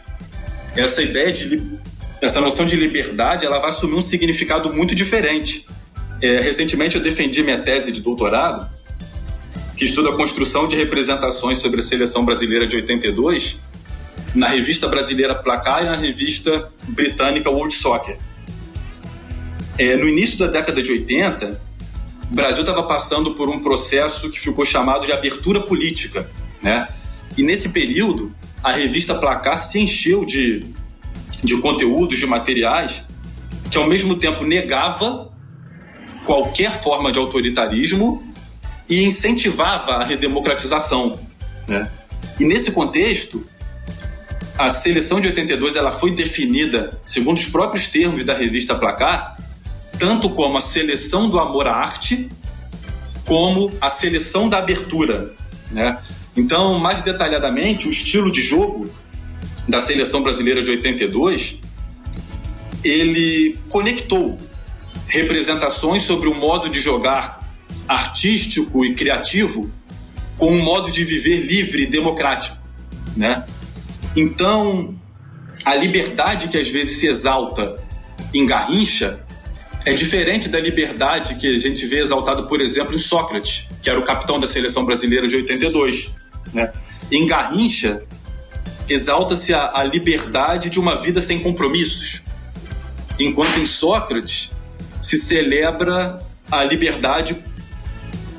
S4: essa ideia de essa noção de liberdade ela vai assumir um significado muito diferente. É, recentemente eu defendi minha tese de doutorado, que estuda a construção de representações sobre a seleção brasileira de 82, na revista brasileira Placar e na revista britânica World Soccer. É, no início da década de 80, o Brasil estava passando por um processo que ficou chamado de abertura política, né? E nesse período, a revista Placar se encheu de, de conteúdos, de materiais que ao mesmo tempo negava qualquer forma de autoritarismo e incentivava a redemocratização, né? E nesse contexto, a seleção de 82 ela foi definida, segundo os próprios termos da revista Placar, tanto como a seleção do amor à arte, como a seleção da abertura. Né? Então, mais detalhadamente, o estilo de jogo da seleção brasileira de 82 ele conectou representações sobre o modo de jogar artístico e criativo com um modo de viver livre e democrático, né? Então, a liberdade que às vezes se exalta em Garrincha é diferente da liberdade que a gente vê exaltado, por exemplo, em Sócrates, que era o capitão da seleção brasileira de 82. Né? Em Garrincha, exalta-se a, a liberdade de uma vida sem compromissos, enquanto em Sócrates se celebra a liberdade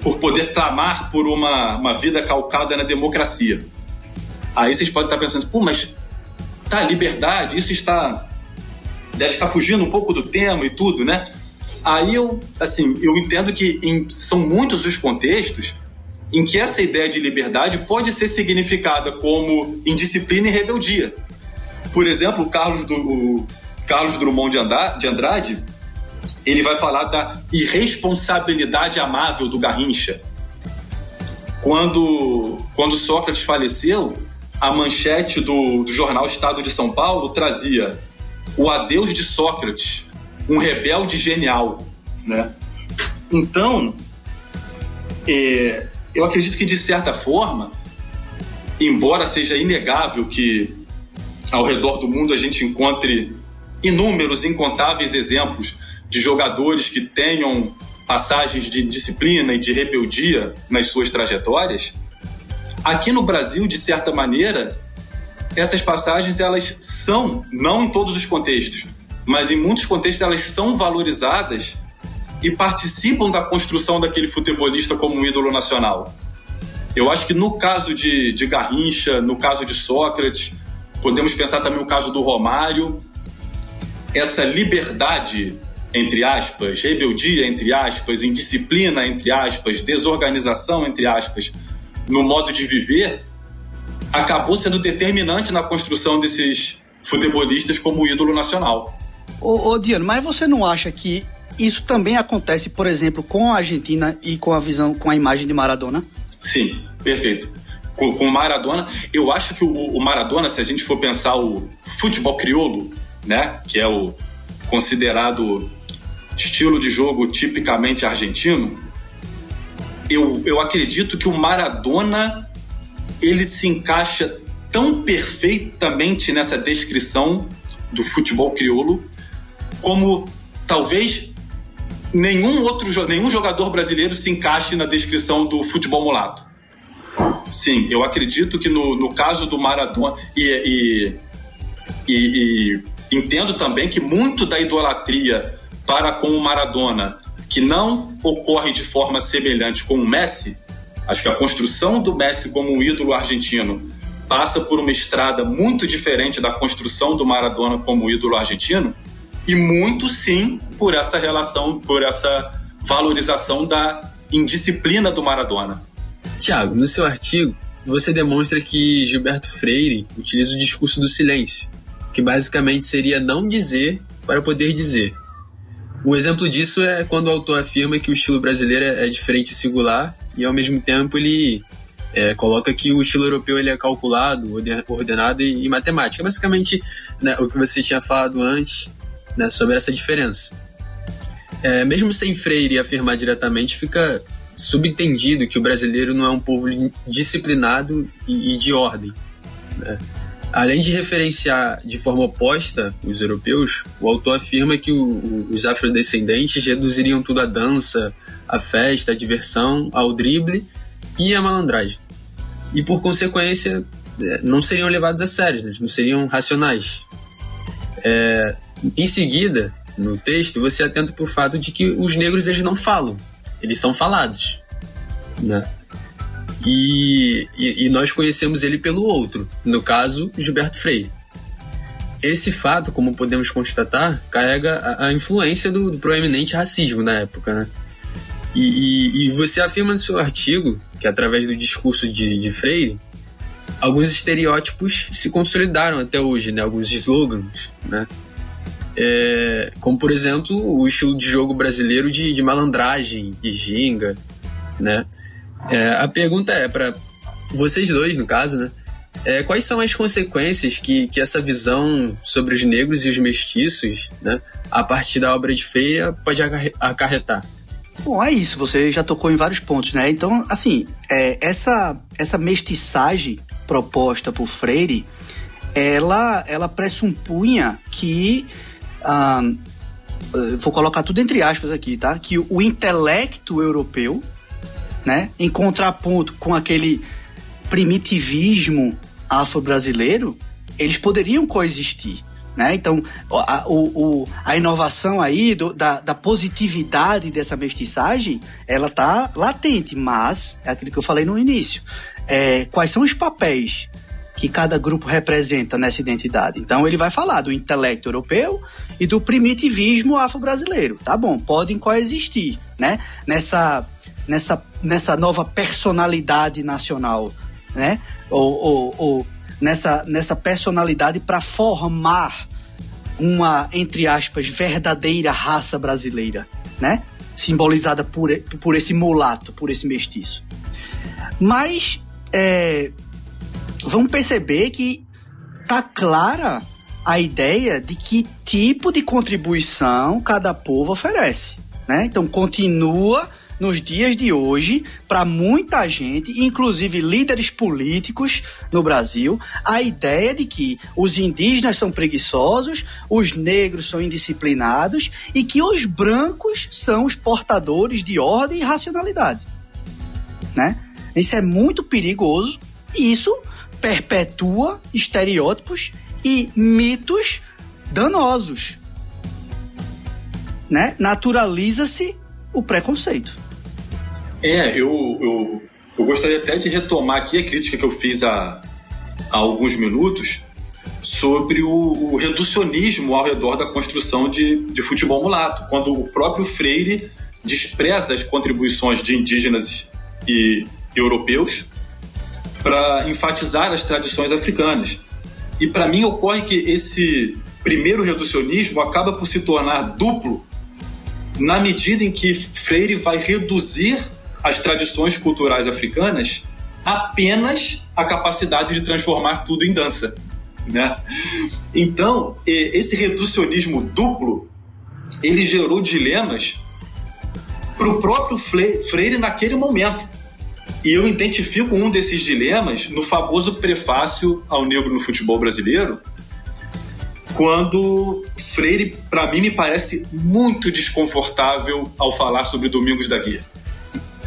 S4: por poder clamar por uma, uma vida calcada na democracia. Aí vocês podem estar pensando, pô, mas tá, liberdade, isso está. deve estar fugindo um pouco do tema e tudo, né? Aí eu, assim, eu entendo que em, são muitos os contextos em que essa ideia de liberdade pode ser significada como indisciplina e rebeldia. Por exemplo, Carlos, do, Carlos Drummond de Andrade ele vai falar da irresponsabilidade amável do Garrincha. Quando, quando Sócrates faleceu, a manchete do, do jornal Estado de São Paulo trazia o adeus de Sócrates, um rebelde genial. Né? Então, é, eu acredito que, de certa forma, embora seja inegável que ao redor do mundo a gente encontre inúmeros, incontáveis exemplos de jogadores que tenham passagens de disciplina e de rebeldia nas suas trajetórias, aqui no Brasil, de certa maneira, essas passagens elas são, não em todos os contextos, mas em muitos contextos elas são valorizadas e participam da construção daquele futebolista como um ídolo nacional. Eu acho que no caso de, de Garrincha, no caso de Sócrates, podemos pensar também o caso do Romário, essa liberdade entre aspas, rebeldia, entre aspas, indisciplina, entre aspas, desorganização, entre aspas, no modo de viver, acabou sendo determinante na construção desses futebolistas como ídolo nacional.
S3: Ô, ô Diano, mas você não acha que isso também acontece, por exemplo, com a Argentina e com a visão, com a imagem de Maradona?
S4: Sim, perfeito. Com, com Maradona, eu acho que o, o Maradona, se a gente for pensar o futebol crioulo, né, que é o considerado estilo de jogo tipicamente argentino, eu, eu acredito que o Maradona ele se encaixa tão perfeitamente nessa descrição do futebol crioulo como talvez nenhum outro nenhum jogador brasileiro se encaixe na descrição do futebol mulato. Sim, eu acredito que no, no caso do Maradona e, e, e, e entendo também que muito da idolatria para com o Maradona, que não ocorre de forma semelhante com o Messi, acho que a construção do Messi como um ídolo argentino passa por uma estrada muito diferente da construção do Maradona como ídolo argentino, e muito sim por essa relação, por essa valorização da indisciplina do Maradona.
S2: Tiago, no seu artigo, você demonstra que Gilberto Freire utiliza o discurso do silêncio, que basicamente seria não dizer para poder dizer. Um exemplo disso é quando o autor afirma que o estilo brasileiro é diferente e singular e ao mesmo tempo ele é, coloca que o estilo europeu ele é calculado, ordenado e, e matemático. É basicamente né, o que você tinha falado antes né, sobre essa diferença. É, mesmo sem Freire afirmar diretamente, fica subentendido que o brasileiro não é um povo disciplinado e, e de ordem. Né? Além de referenciar de forma oposta os europeus, o autor afirma que o, os afrodescendentes reduziriam tudo à dança, à festa, à diversão, ao drible e à malandragem. E por consequência, é, não seriam levados a sério, não seriam racionais. É, em seguida, no texto, você atenta para o fato de que os negros eles não falam, eles são falados. Né? E, e, e nós conhecemos ele pelo outro, no caso, Gilberto Freire. Esse fato, como podemos constatar, carrega a, a influência do, do, proeminente racismo na época, né? E, e, e, você afirma no seu artigo que, através do discurso de, de Freire, alguns estereótipos se consolidaram até hoje, né? Alguns slogans, né? É, como, por exemplo, o estilo de jogo brasileiro de, de malandragem, de ginga, né? É, a pergunta é para vocês dois, no caso, né? É, quais são as consequências que, que essa visão sobre os negros e os mestiços, né, a partir da obra de Feira, pode acarretar?
S3: Bom, é isso, você já tocou em vários pontos, né? Então, assim, é, essa, essa mestiçagem proposta por Freire, ela, ela pressupunha que. Ah, vou colocar tudo entre aspas aqui, tá? Que o intelecto europeu, né, em contraponto com aquele primitivismo afro-brasileiro, eles poderiam coexistir. Né? Então, a, o, a inovação aí do, da, da, positividade dessa mestiçagem, ela tá latente, mas é aquilo que eu falei no início. É, quais são os papéis que cada grupo representa nessa identidade? Então, ele vai falar do intelecto europeu e do primitivismo afro-brasileiro. Tá bom, podem coexistir, né? Nessa, nessa, nessa nova personalidade nacional, né? Ou, ou, ou nessa, nessa personalidade para formar uma, entre aspas, verdadeira raça brasileira, né? Simbolizada por, por esse mulato, por esse mestiço. Mas é, vamos perceber que tá clara a ideia de que tipo de contribuição cada povo oferece. Né? Então continua nos dias de hoje, para muita gente, inclusive líderes políticos no Brasil, a ideia de que os indígenas são preguiçosos, os negros são indisciplinados e que os brancos são os portadores de ordem e racionalidade. Né? Isso é muito perigoso e isso perpetua estereótipos e mitos danosos. Né? Naturaliza-se o preconceito.
S4: É, eu, eu, eu gostaria até de retomar aqui a crítica que eu fiz há, há alguns minutos sobre o, o, reducionismo ao redor da construção de, de futebol mulato, quando o próprio Freire despreza as contribuições de indígenas e europeus para enfatizar as tradições africanas. E para mim ocorre que esse primeiro reducionismo acaba por se tornar duplo na medida em que Freire vai reduzir as tradições culturais africanas apenas a capacidade de transformar tudo em dança. Né? Então, esse reducionismo duplo ele gerou dilemas para o próprio Freire naquele momento. E eu identifico um desses dilemas no famoso prefácio ao Negro no Futebol Brasileiro, quando Freire, para mim, me parece muito desconfortável ao falar sobre Domingos da Guia.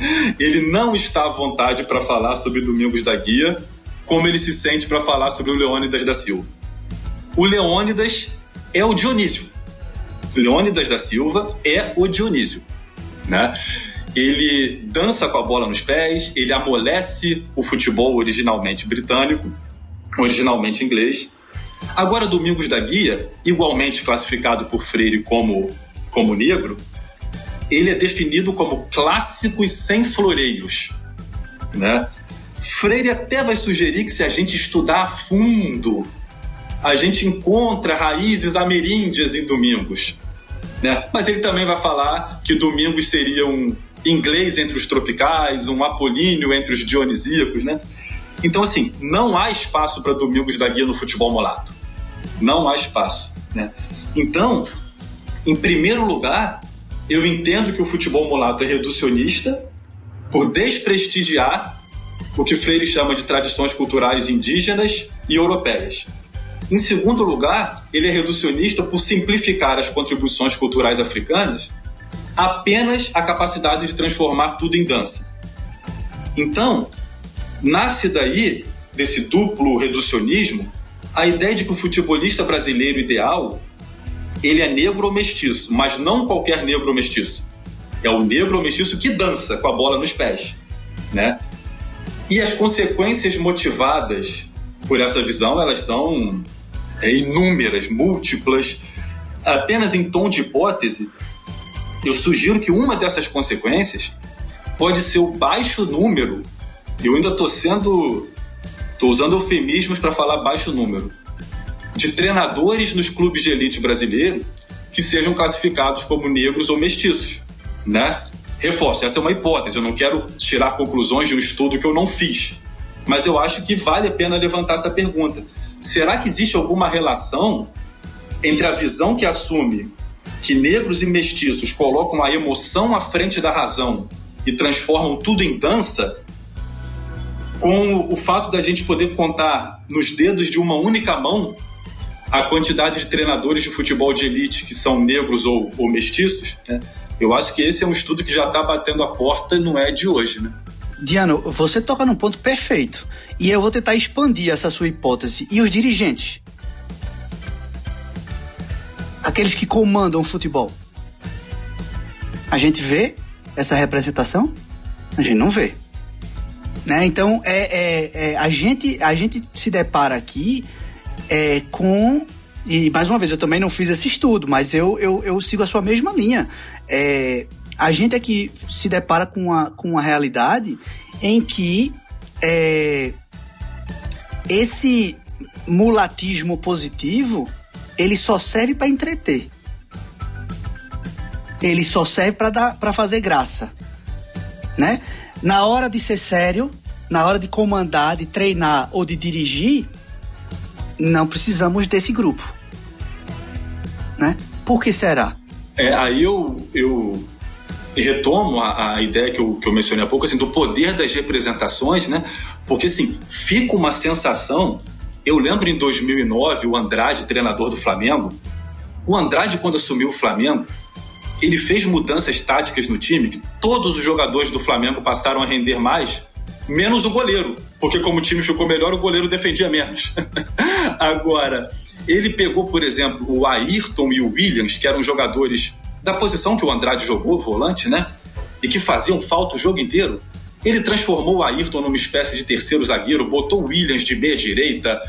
S4: Ele não está à vontade para falar sobre Domingos da Guia, como ele se sente para falar sobre o Leônidas da Silva. O Leônidas é o Dionísio. Leônidas da Silva é o Dionísio. Né? Ele dança com a bola nos pés, ele amolece o futebol originalmente britânico, originalmente inglês. Agora, Domingos da Guia, igualmente classificado por Freire como, como negro, ele é definido como clássico e sem floreios. Né? Freire até vai sugerir que se a gente estudar a fundo, a gente encontra raízes ameríndias em Domingos. Né? Mas ele também vai falar que Domingos seria um inglês entre os tropicais, um apolíneo entre os dionisíacos. Né? Então, assim, não há espaço para Domingos da Guia no futebol molato. Não há espaço. Né? Então, em primeiro lugar, eu entendo que o futebol mulato é reducionista por desprestigiar o que Freire chama de tradições culturais indígenas e europeias. Em segundo lugar, ele é reducionista por simplificar as contribuições culturais africanas apenas a capacidade de transformar tudo em dança. Então, nasce daí, desse duplo reducionismo, a ideia de que o futebolista brasileiro ideal ele é negro ou mestiço, mas não qualquer negro ou mestiço. É o negro ou mestiço que dança com a bola nos pés, né? E as consequências motivadas por essa visão, elas são é, inúmeras, múltiplas. Apenas em tom de hipótese, eu sugiro que uma dessas consequências pode ser o baixo número. Eu ainda estou sendo, estou usando eufemismos para falar baixo número de treinadores nos clubes de elite brasileiro que sejam classificados como negros ou mestiços, né? Reforço, essa é uma hipótese, eu não quero tirar conclusões de um estudo que eu não fiz, mas eu acho que vale a pena levantar essa pergunta. Será que existe alguma relação entre a visão que assume que negros e mestiços colocam a emoção à frente da razão e transformam tudo em dança, com o fato da gente poder contar nos dedos de uma única mão a quantidade de treinadores de futebol de elite que são negros ou, ou mestiços, né? eu acho que esse é um estudo que já está batendo a porta e não é de hoje, né?
S3: Diano, você toca num ponto perfeito. E eu vou tentar expandir essa sua hipótese. E os dirigentes? Aqueles que comandam o futebol. A gente vê essa representação? A gente não vê. Né? Então, é, é, é, a, gente, a gente se depara aqui é, com. E mais uma vez, eu também não fiz esse estudo, mas eu, eu, eu sigo a sua mesma linha. É, a gente aqui se depara com uma, com uma realidade em que é, esse mulatismo positivo ele só serve para entreter. Ele só serve para fazer graça, né? Na hora de ser sério, na hora de comandar, de treinar ou de dirigir, não precisamos desse grupo, né? Por que será?
S4: É, aí eu, eu retomo a, a ideia que eu, que eu mencionei há pouco, assim, do poder das representações, né? Porque, assim, fica uma sensação... Eu lembro em 2009, o Andrade, treinador do Flamengo, o Andrade, quando assumiu o Flamengo, ele fez mudanças táticas no time que todos os jogadores do Flamengo passaram a render mais, menos o goleiro, porque como o time ficou melhor, o goleiro defendia menos. Agora, ele pegou, por exemplo, o Ayrton e o Williams, que eram jogadores da posição que o Andrade jogou, volante, né? E que faziam falta o jogo inteiro. Ele transformou o Ayrton numa espécie de terceiro zagueiro, botou o Williams de meia direita,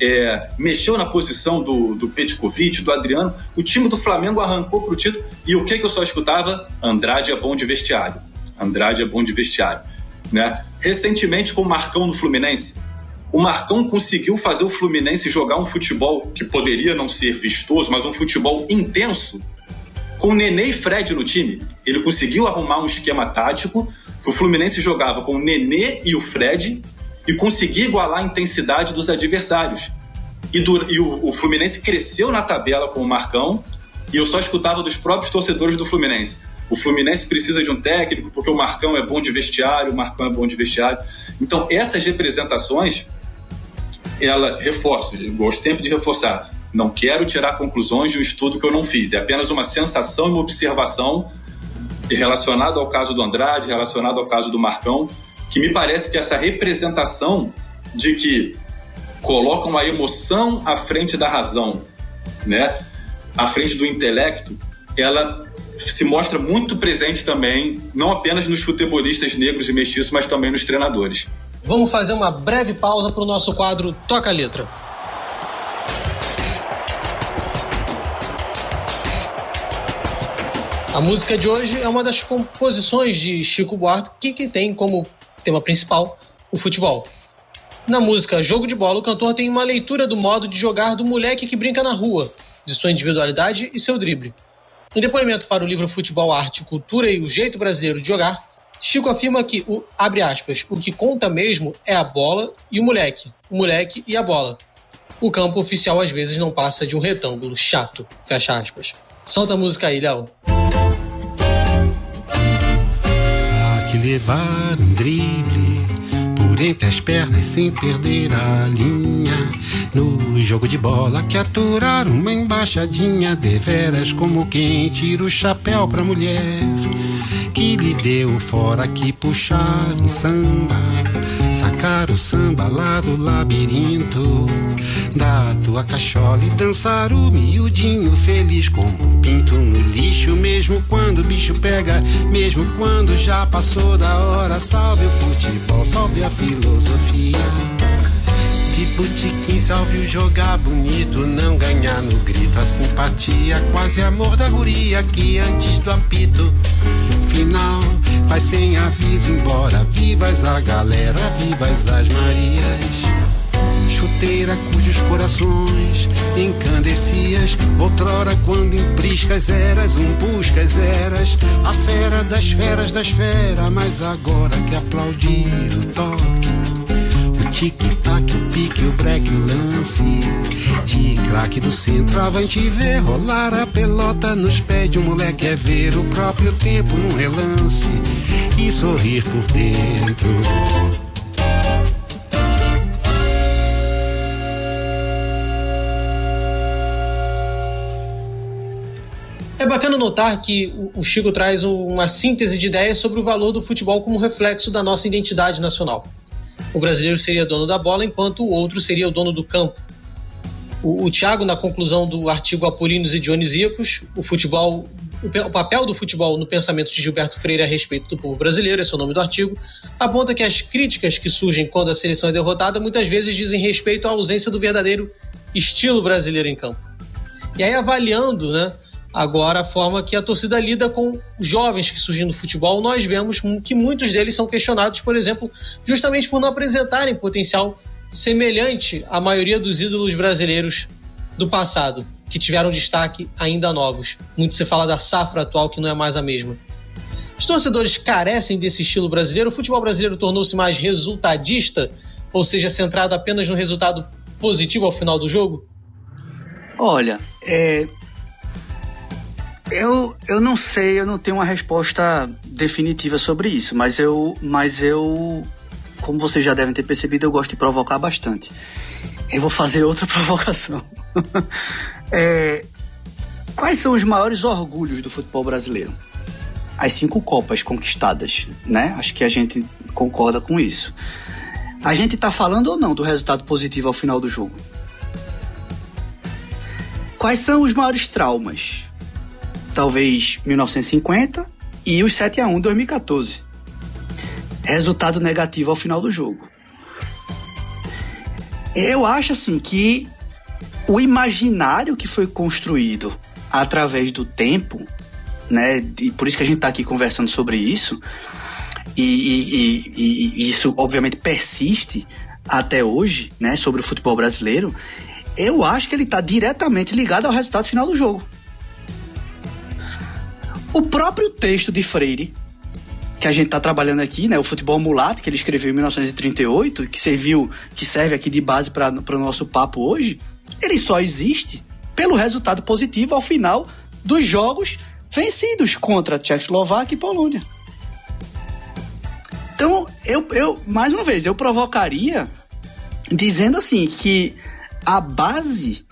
S4: é, mexeu na posição do, do Petkovic, do Adriano. O time do Flamengo arrancou pro título. E o que, que eu só escutava? Andrade é bom de vestiário. Andrade é bom de vestiário. Né? Recentemente, com o Marcão no Fluminense, o Marcão conseguiu fazer o Fluminense jogar um futebol que poderia não ser vistoso, mas um futebol intenso com Nenê e Fred no time, ele conseguiu arrumar um esquema tático que o Fluminense jogava com o Nenê e o Fred e conseguia igualar a intensidade dos adversários. E, do, e o, o, Fluminense cresceu na tabela com o Marcão e eu só escutava dos próprios torcedores do Fluminense. O Fluminense precisa de um técnico porque o Marcão é bom de vestiário, o Marcão é bom de vestiário. Então, essas representações, ela reforça, gosto sempre de reforçar, não quero tirar conclusões de um estudo que eu não fiz. É apenas uma sensação e uma observação relacionada ao caso do Andrade, relacionado ao caso do Marcão, que me parece que essa representação de que colocam a emoção à frente da razão, né, à frente do intelecto, ela se mostra muito presente também, não apenas nos futebolistas negros e mestiços, mas também nos treinadores.
S1: Vamos fazer uma breve pausa para o nosso quadro Toca a Letra. A música de hoje é uma das composições de Chico Buarque que tem como tema principal o futebol. Na música Jogo de Bola, o cantor tem uma leitura do modo de jogar do moleque que brinca na rua, de sua individualidade e seu drible. No depoimento para o livro Futebol, Arte, Cultura e o Jeito Brasileiro de Jogar, Chico afirma que o, abre aspas, o que conta mesmo é a bola e o moleque, o moleque e a bola. O campo oficial às vezes não passa de um retângulo chato, fecha aspas. Solta a música aí, Léo.
S5: levar um por entre as pernas sem perder a linha. No jogo de bola que aturar uma embaixadinha deveras como quem tira o chapéu pra mulher que lhe deu fora que puxar um samba sacar o samba lá do labirinto da tua cachola e dançar o miudinho feliz como um pinto no lixo, mesmo quando o bicho pega, mesmo quando já passou da hora. Salve o futebol, salve a filosofia. De botiquim, salve o jogar bonito, não ganhar no grito a simpatia, quase amor da guria que antes do apito final vai sem aviso embora. Vivas a galera, vivas as Marias chuteira cujos corações encandecias. Outrora, quando em priscas eras, um buscas eras, a fera das feras das feras. Mas agora que aplaudir o toque, tic-tac, o pique, o break, o lance. De craque do centroavante ver rolar a pelota nos pés de um moleque é ver o próprio tempo num relance e sorrir por dentro.
S1: É bacana notar que o Chico traz uma síntese de ideias sobre o valor do futebol como reflexo da nossa identidade nacional. O brasileiro seria dono da bola, enquanto o outro seria o dono do campo. O, o Thiago, na conclusão do artigo Apolinos e Dionisíacos, o futebol, o, papel do futebol no pensamento de Gilberto Freire a respeito do povo brasileiro, esse é o nome do artigo, aponta que as críticas que surgem quando a seleção é derrotada muitas vezes dizem respeito à ausência do verdadeiro estilo brasileiro em campo. E aí, avaliando, né? Agora, a forma que a torcida lida com jovens que surgem no futebol, nós vemos que muitos deles são questionados, por exemplo, justamente por não apresentarem potencial semelhante à maioria dos ídolos brasileiros do passado, que tiveram destaque ainda novos. Muito se fala da safra atual, que não é mais a mesma. Os torcedores carecem desse estilo brasileiro. O futebol brasileiro tornou-se mais resultadista, ou seja, centrado apenas no resultado positivo ao final do jogo?
S3: Olha, é, eu, eu não sei, eu não tenho uma resposta definitiva sobre isso, mas eu, mas eu, como vocês já devem ter percebido, eu gosto de provocar bastante. Eu vou fazer outra provocação. é, quais são os maiores orgulhos do futebol brasileiro? As cinco Copas conquistadas, né? Acho que a gente concorda com isso. A gente tá falando ou não do resultado positivo ao final do jogo? Quais são os maiores traumas? Talvez 1950 e os 7 a 1 2014. Resultado negativo ao final do jogo. Eu acho assim que o imaginário que foi construído através do tempo, né, e por isso que a gente está aqui conversando sobre isso, e, e, e, e, isso obviamente persiste até hoje, né, sobre o futebol brasileiro, eu acho que ele está diretamente ligado ao resultado final do jogo. O próprio texto de Freire, que a gente está trabalhando aqui, né, o Futebol Mulato, que ele escreveu em 1938, que serviu, que serve aqui de base para o nosso papo hoje, ele só existe pelo resultado positivo ao final dos jogos vencidos contra Tchecoslováquia e Polônia. Então, eu, eu mais uma vez, eu provocaria dizendo assim que a base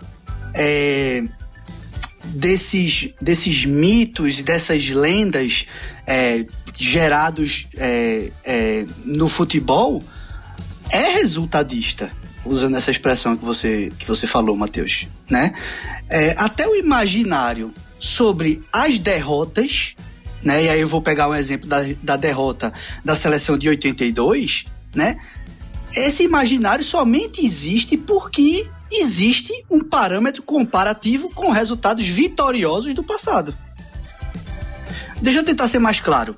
S3: é, desses, desses mitos, dessas lendas é, gerados é, é, no futebol é resultadista, usando essa expressão que você, que você falou, Matheus. Né? É, até o imaginário sobre as derrotas, né? e aí eu vou pegar um exemplo da, da derrota da seleção de 82, né? esse imaginário somente existe porque existe um parâmetro comparativo com resultados vitoriosos do passado. Deixa eu tentar ser mais claro.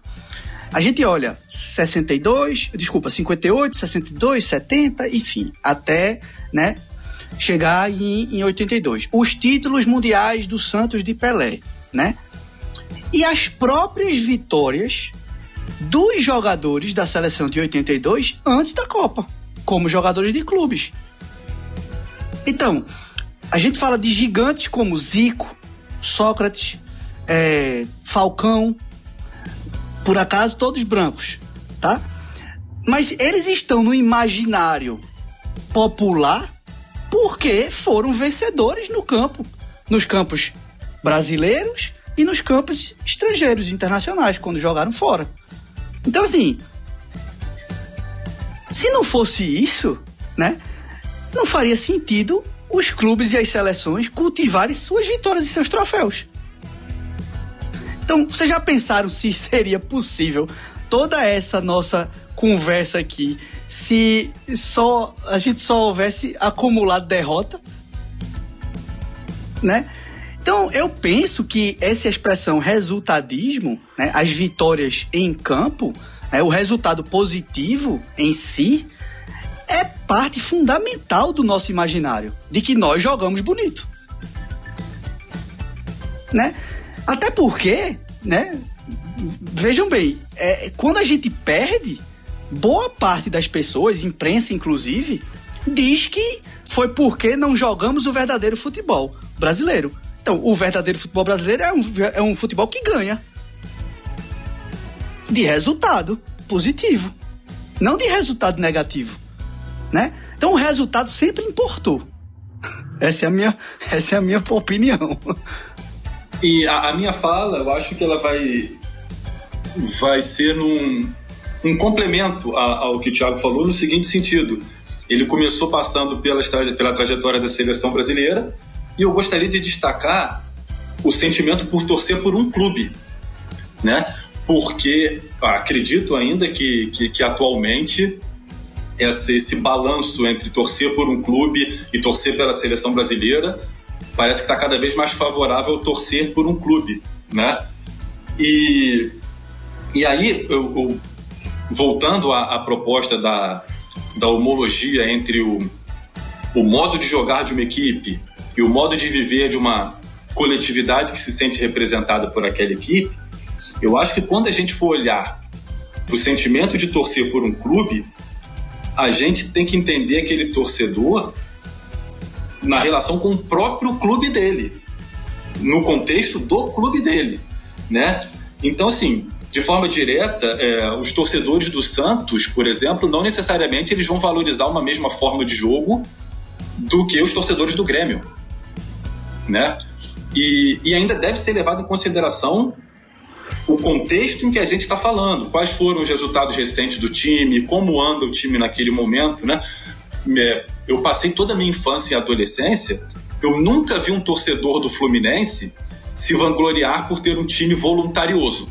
S3: A gente olha 62, desculpa, 58, 62, 70, enfim, até, né, chegar em, em 82. Os títulos mundiais do Santos de Pelé, né? E as próprias vitórias dos jogadores da seleção de 82 antes da Copa, como jogadores de clubes. Então, a gente fala de gigantes como Zico, Sócrates, é, Falcão, por acaso todos brancos, tá? Mas eles estão no imaginário popular porque foram vencedores no campo, nos campos brasileiros e nos campos estrangeiros, internacionais, quando jogaram fora. Então, assim, se não fosse isso, né? Não faria sentido os clubes e as seleções cultivarem suas vitórias e seus troféus. Então, vocês já pensaram se seria possível toda essa nossa conversa aqui se só a gente só houvesse acumulado derrota, né? Então, eu penso que essa expressão resultadismo, né, as vitórias em campo, né, o resultado positivo em si, parte fundamental do nosso imaginário, de que nós jogamos bonito. Né? Até porque, né? Vejam bem, é, quando a gente perde, boa parte das pessoas, imprensa inclusive, diz que foi porque não jogamos o verdadeiro futebol brasileiro. Então, o verdadeiro futebol brasileiro é um, é um futebol que ganha. De resultado positivo. Não de resultado negativo. Né? Então, o resultado sempre importou. Essa é a minha, essa é a minha opinião.
S4: E a, a minha fala, eu acho que ela vai, vai ser num, um complemento ao que o Thiago falou no seguinte sentido. Ele começou passando pela, pela trajetória da seleção brasileira e eu gostaria de destacar o sentimento por torcer por um clube, né? Porque acredito ainda que, que, que atualmente esse, esse balanço entre torcer por um clube e torcer pela seleção brasileira parece que está cada vez mais favorável torcer por um clube, né? E, e aí, eu, eu, voltando à, à, proposta da, da homologia entre o, o modo de jogar de uma equipe e o modo de viver de uma coletividade que se sente representada por aquela equipe, eu acho que quando a gente for olhar o sentimento de torcer por um clube, a gente tem que entender aquele torcedor na relação com o próprio clube dele, no contexto do clube dele, né? Então, assim, de forma direta, é, os torcedores do Santos, por exemplo, não necessariamente eles vão valorizar uma mesma forma de jogo do que os torcedores do Grêmio, né? E, e ainda deve ser levado em consideração o contexto em que a gente está falando, quais foram os resultados recentes do time, como anda o time naquele momento, né? É, eu passei toda a minha infância e adolescência, eu nunca vi um torcedor do Fluminense se vangloriar por ter um time voluntarioso.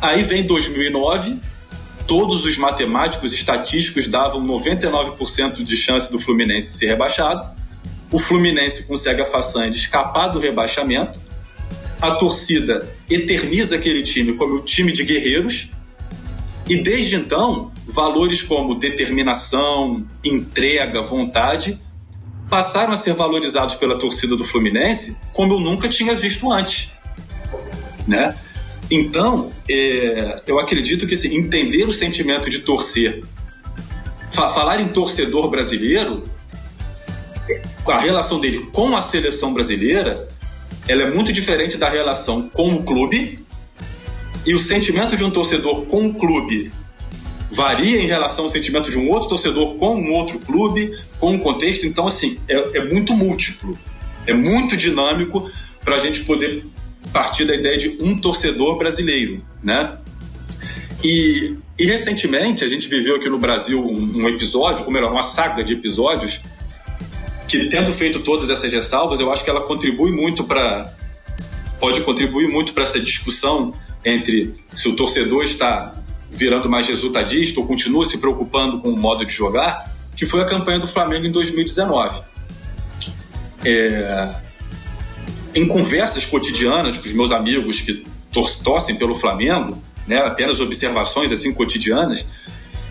S4: Aí vem 2009, todos os matemáticos estatísticos davam 99% de chance do Fluminense ser rebaixado. O Fluminense consegue a façanha de escapar do rebaixamento. A torcida eterniza aquele time como o time de guerreiros. E desde então, valores como determinação, entrega, vontade passaram a ser valorizados pela torcida do Fluminense como eu nunca tinha visto antes, né? Então, é, eu acredito que assim, entender o sentimento de torcer, fa falar em torcedor brasileiro, é, a relação dele com a seleção brasileira, ela é muito diferente da relação com o clube e o sentimento de um torcedor com o clube varia em relação ao sentimento de um outro torcedor com um outro clube, com um contexto. Então, assim, é, é muito múltiplo, é muito dinâmico para a gente poder partir da ideia de um torcedor brasileiro, né? E, e recentemente a gente viveu aqui no Brasil um, um episódio, ou melhor, uma saga de episódios que, tendo feito todas essas ressalvas, eu acho que ela contribui muito para pode contribuir muito para essa discussão entre se o torcedor está virando mais resultadista ou continua se preocupando com o modo de jogar, que foi a campanha do Flamengo em 2019. É... Em conversas cotidianas com os meus amigos que torcem pelo Flamengo, né, apenas observações assim cotidianas,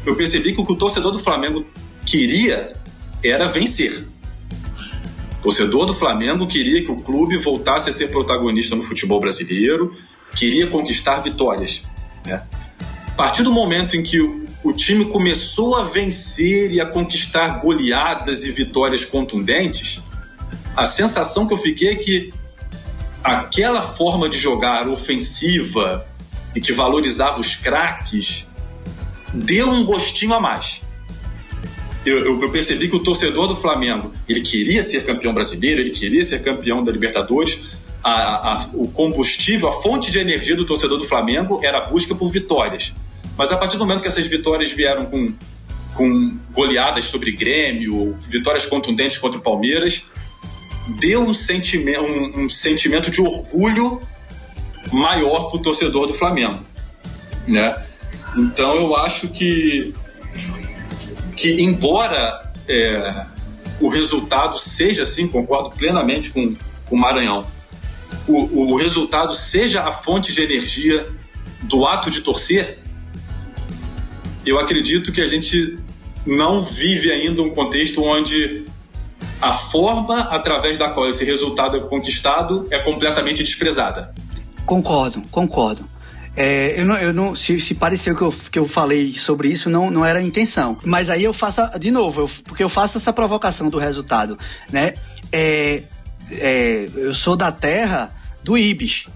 S4: eu percebi que o que o torcedor do Flamengo queria era vencer. Torcedor do Flamengo queria que o clube voltasse a ser protagonista no futebol brasileiro, queria conquistar vitórias. Né? A partir do momento em que o time começou a vencer e a conquistar goleadas e vitórias contundentes, a sensação que eu fiquei é que aquela forma de jogar ofensiva e que valorizava os craques deu um gostinho a mais. Eu, eu, percebi que o torcedor do Flamengo ele queria ser campeão brasileiro, ele queria ser campeão da Libertadores. A, a, o combustível, a fonte de energia do torcedor do Flamengo era a busca por vitórias. Mas a partir do momento que essas vitórias vieram com, com goleadas sobre Grêmio, vitórias contundentes contra o Palmeiras, deu um sentimento, um, um sentimento de orgulho maior para o torcedor do Flamengo. Né? Então eu acho que, que embora é, o resultado seja assim, concordo plenamente com, com o Maranhão, o, o resultado seja a fonte de energia do ato de torcer, eu acredito que a gente não vive ainda um contexto onde a forma através da qual esse resultado é conquistado é completamente desprezada.
S3: Concordo, concordo. É, eu não, eu não, se, se pareceu que eu, que eu falei sobre isso, não, não era a intenção. Mas aí eu faço, de novo, eu, porque eu faço essa provocação do resultado, né? É, é, eu sou da terra do Ibis,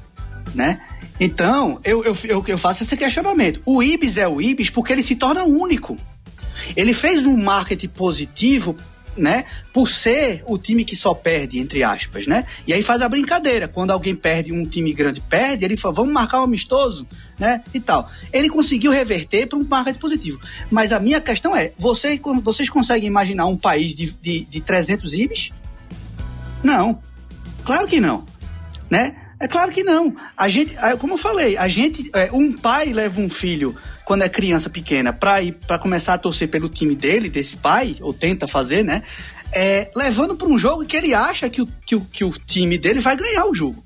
S3: né? Então, eu, eu, eu, eu faço esse questionamento. O Ibis é o Ibis porque ele se torna único. Ele fez um marketing positivo né? Por ser o time que só perde, entre aspas, né? E aí faz a brincadeira. Quando alguém perde, um time grande perde, ele fala, vamos marcar um amistoso, né? E tal. Ele conseguiu reverter para um marketing positivo. Mas a minha questão é, você, vocês conseguem imaginar um país de, de, de 300 IBs? Não. Claro que não, né? É claro que não. A gente, como eu falei, a gente, é, um pai leva um filho quando é criança pequena para ir para começar a torcer pelo time dele, desse pai, ou tenta fazer, né? É, levando para um jogo que ele acha que o, que, o, que o time dele vai ganhar o jogo.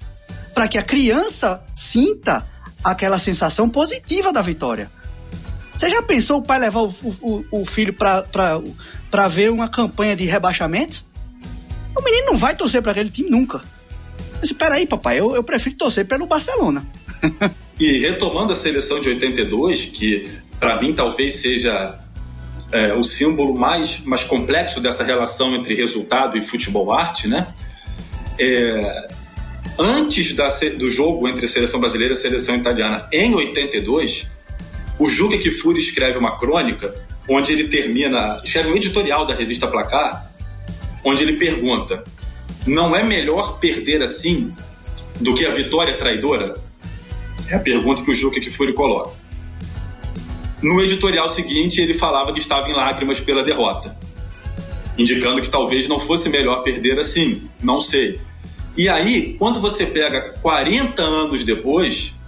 S3: Para que a criança sinta aquela sensação positiva da vitória. Você já pensou o pai levar o, o, o filho para ver uma campanha de rebaixamento? O menino não vai torcer para aquele time nunca. Mas aí, papai, eu, eu prefiro torcer pelo Barcelona.
S4: e retomando a seleção de 82, que para mim talvez seja é, o símbolo mais, mais complexo dessa relação entre resultado e futebol arte, né? É, antes da, do jogo entre a seleção brasileira e a seleção italiana, em 82, o Juca Kifuri escreve uma crônica onde ele termina, escreve um editorial da revista Placar, onde ele pergunta: não é melhor perder assim do que a vitória traidora? É a pergunta que o Juca Kifuri coloca. No editorial seguinte, ele falava que estava em lágrimas pela derrota, indicando que talvez não fosse melhor perder assim, não sei. E aí, quando você pega 40 anos depois,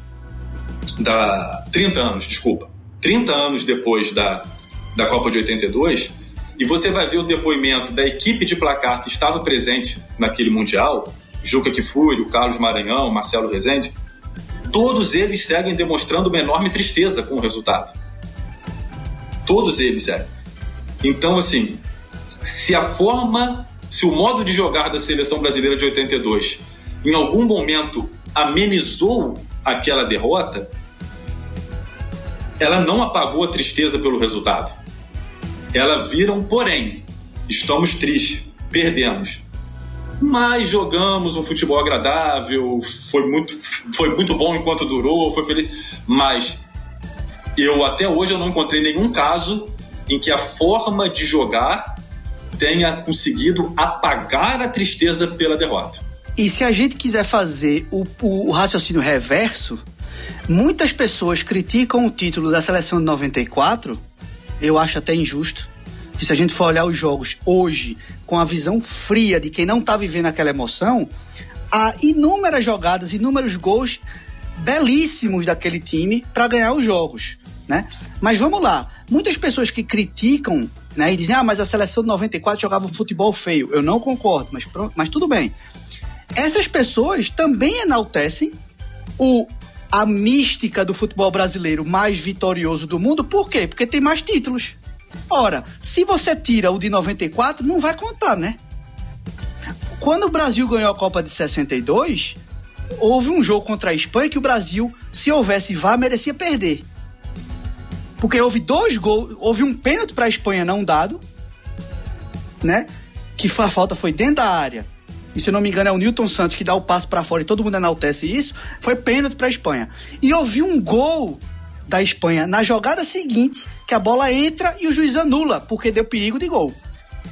S4: da 30 anos, desculpa, 30 anos depois da, da Copa de 82, e você vai ver o depoimento da equipe de placar que estava presente naquele Mundial, Juca Kifuri, o Carlos Maranhão, Marcelo Rezende, todos eles seguem demonstrando uma enorme tristeza com o resultado. Todos eles seguem. Então, assim, se a forma, se o modo de jogar da seleção brasileira de 82 em algum momento amenizou aquela derrota, ela não apagou a tristeza pelo resultado. Ela viram, porém, estamos tristes, perdemos mas jogamos um futebol agradável, foi muito, foi muito bom enquanto durou, foi feliz. Mas eu até hoje eu não encontrei nenhum caso em que a forma de jogar tenha conseguido apagar a tristeza pela derrota.
S3: E se a gente quiser fazer o, o, o raciocínio reverso, muitas pessoas criticam o título da seleção de 94, eu acho até injusto que se a gente for olhar os jogos hoje com a visão fria de quem não está vivendo aquela emoção, há inúmeras jogadas, inúmeros gols belíssimos daquele time para ganhar os jogos, né? Mas vamos lá, muitas pessoas que criticam, né, e dizem: "Ah, mas a seleção de 94 jogava um futebol feio". Eu não concordo, mas mas tudo bem. Essas pessoas também enaltecem o a mística do futebol brasileiro mais vitorioso do mundo, por quê? Porque tem mais títulos. Ora, se você tira o de 94, não vai contar, né? Quando o Brasil ganhou a Copa de 62, houve um jogo contra a Espanha que o Brasil, se houvesse VAR, merecia perder. Porque houve dois gols, houve um pênalti para a Espanha não dado, né? Que a falta foi dentro da área. E se não me engano é o Newton Santos que dá o passo para fora e todo mundo enaltece isso, foi pênalti para a Espanha. E houve um gol da Espanha na jogada seguinte, que a bola entra e o juiz anula, porque deu perigo de gol.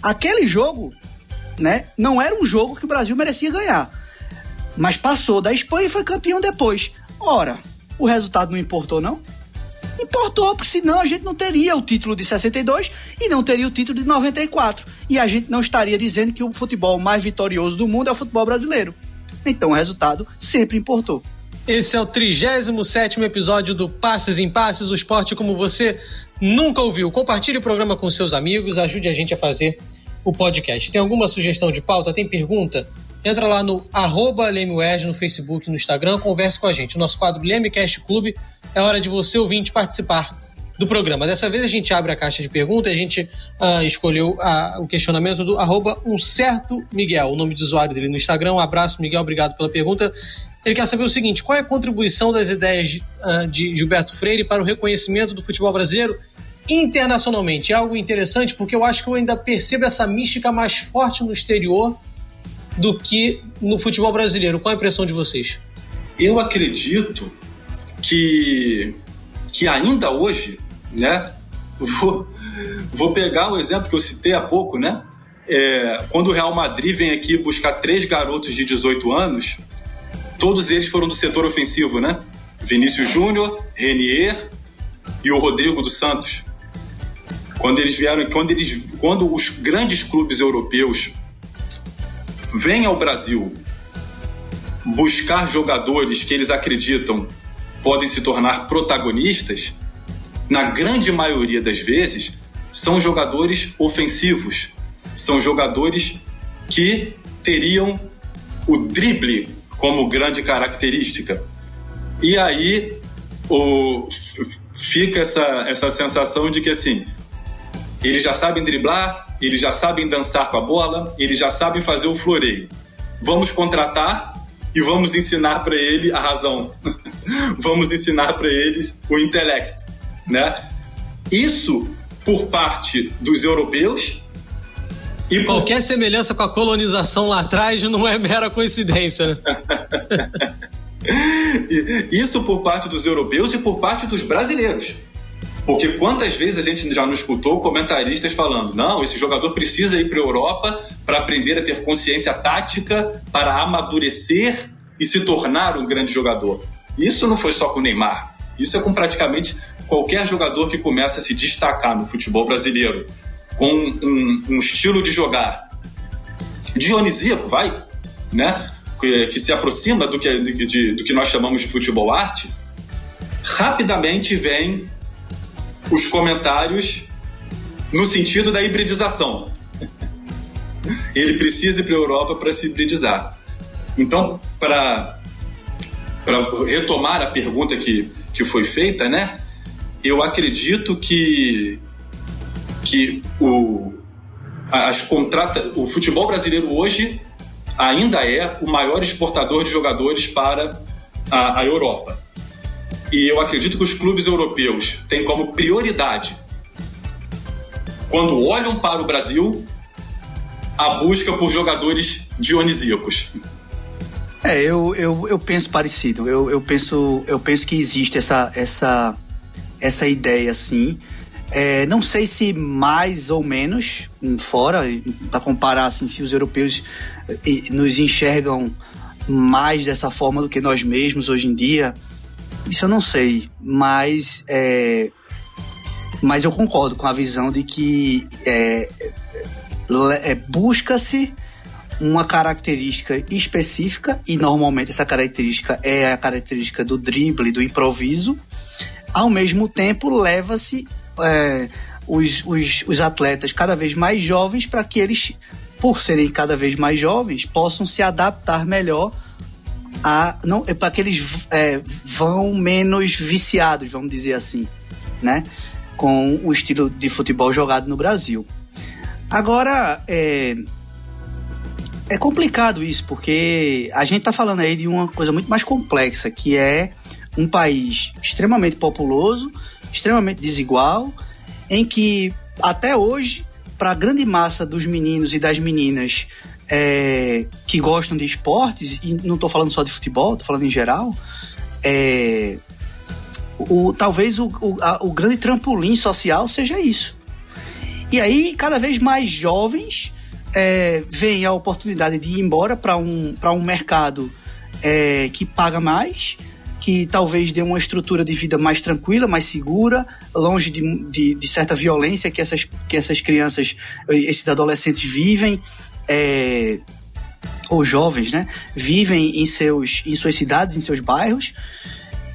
S3: Aquele jogo, né, não era um jogo que o Brasil merecia ganhar. Mas passou da Espanha e foi campeão depois. Ora, o resultado não importou, não? Importou, porque senão a gente não teria o título de 62 e não teria o título de 94. E a gente não estaria dizendo que o futebol mais vitorioso do mundo é o futebol brasileiro. Então o resultado sempre importou.
S1: Esse é o 37 episódio do Passes em Passes, o esporte como você nunca ouviu. Compartilhe o programa com seus amigos, ajude a gente a fazer o podcast. Tem alguma sugestão de pauta? Tem pergunta? Entra lá no arroba no Facebook, no Instagram, converse com a gente. O nosso quadro Lemecast Clube é hora de você, ouvinte, participar do programa. Dessa vez a gente abre a caixa de perguntas, a gente uh, escolheu o questionamento do arroba um certo Miguel, o nome de usuário dele no Instagram. Um abraço, Miguel, obrigado pela pergunta. Ele quer saber o seguinte: qual é a contribuição das ideias uh, de Gilberto Freire para o reconhecimento do futebol brasileiro internacionalmente? É algo interessante porque eu acho que eu ainda percebo essa mística mais forte no exterior do que no futebol brasileiro. Qual a impressão de vocês?
S4: Eu acredito que, que ainda hoje, né? Vou, vou pegar o exemplo que eu citei há pouco, né? É, quando o Real Madrid vem aqui buscar três garotos de 18 anos, todos eles foram do setor ofensivo, né? Vinícius Júnior, Renier e o Rodrigo dos Santos. Quando eles vieram, quando eles, quando os grandes clubes europeus vêm ao Brasil buscar jogadores que eles acreditam podem se tornar protagonistas, na grande maioria das vezes, são jogadores ofensivos, são jogadores que teriam o drible como grande característica. E aí o, fica essa, essa sensação de que assim, eles já sabem driblar, eles já sabem dançar com a bola, eles já sabem fazer o floreio. Vamos contratar e vamos ensinar para ele a razão. vamos ensinar para eles o intelecto, né? Isso por parte dos europeus
S1: e qualquer por... semelhança com a colonização lá atrás não é mera coincidência. Né?
S4: Isso por parte dos europeus e por parte dos brasileiros. Porque quantas vezes a gente já não escutou comentaristas falando: não, esse jogador precisa ir para a Europa para aprender a ter consciência tática, para amadurecer e se tornar um grande jogador. Isso não foi só com o Neymar. Isso é com praticamente qualquer jogador que começa a se destacar no futebol brasileiro com um, um estilo de jogar dionisíaco, vai, né? Que, que se aproxima do que, de, do que nós chamamos de futebol arte, rapidamente vem os comentários no sentido da hibridização. Ele precisa ir para a Europa para se hibridizar. Então, para retomar a pergunta que, que foi feita, né? Eu acredito que, que o, as contrata, o futebol brasileiro hoje ainda é o maior exportador de jogadores para a, a Europa. E eu acredito que os clubes europeus têm como prioridade, quando olham para o Brasil, a busca por jogadores dionisíacos.
S3: É, eu, eu, eu penso parecido. Eu, eu, penso, eu penso que existe essa, essa, essa ideia, assim. É, não sei se mais ou menos fora, para comparar assim, se os europeus nos enxergam mais dessa forma do que nós mesmos hoje em dia. Isso eu não sei, mas é, mas eu concordo com a visão de que é, é, busca-se uma característica específica e normalmente essa característica é a característica do drible, do improviso. Ao mesmo tempo, leva-se é, os, os, os atletas cada vez mais jovens para que eles, por serem cada vez mais jovens, possam se adaptar melhor a não é para que eles é, vão menos viciados, vamos dizer assim, né, com o estilo de futebol jogado no Brasil. Agora é, é complicado isso porque a gente está falando aí de uma coisa muito mais complexa que é um país extremamente populoso, extremamente desigual, em que até hoje, para a grande massa dos meninos e das meninas é, que gostam de esportes, e não estou falando só de futebol, estou falando em geral, é, o, talvez o, o, a, o grande trampolim social seja isso. E aí, cada vez mais jovens é, veem a oportunidade de ir embora para um, um mercado é, que paga mais, que talvez dê uma estrutura de vida mais tranquila, mais segura, longe de, de, de certa violência que essas, que essas crianças, esses adolescentes vivem, é, ou jovens, né? Vivem em, seus, em suas cidades, em seus bairros.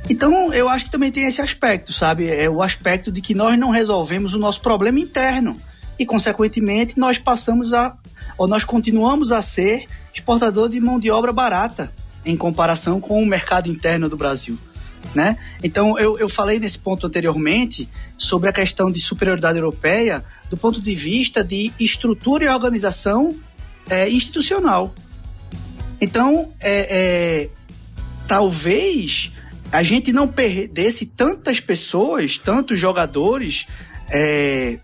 S3: Então, eu acho que também tem esse aspecto, sabe? É o aspecto de que nós não resolvemos o nosso problema interno. E, consequentemente, nós passamos a. ou nós continuamos a ser exportador de mão de obra barata em comparação com o mercado interno do Brasil. Né? Então, eu, eu falei nesse ponto anteriormente sobre a questão de superioridade europeia do ponto de vista de estrutura e organização é, institucional. Então, é, é, talvez a gente não perdesse tantas pessoas, tantos jogadores é,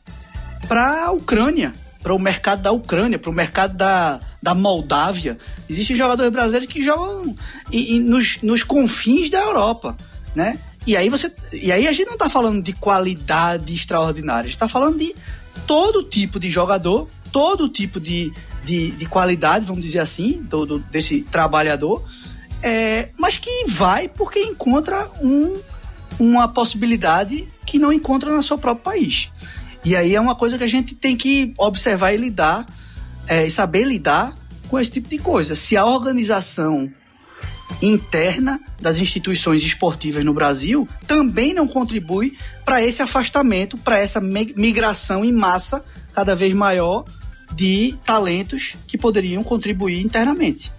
S3: para a Ucrânia, para o mercado da Ucrânia, para o mercado da, da Moldávia. Existem jogadores brasileiros que jogam em, em, nos, nos confins da Europa, né? E aí você, e aí a gente não está falando de qualidade extraordinária, a gente está falando de todo tipo de jogador, todo tipo de, de, de qualidade, vamos dizer assim, do, do desse trabalhador, é, mas que vai porque encontra um, uma possibilidade que não encontra no seu próprio país. E aí é uma coisa que a gente tem que observar e lidar, é, saber lidar com esse tipo de coisa. Se a organização interna das instituições esportivas no Brasil também não contribui para esse afastamento, para essa migração em massa cada vez maior de talentos que poderiam contribuir internamente.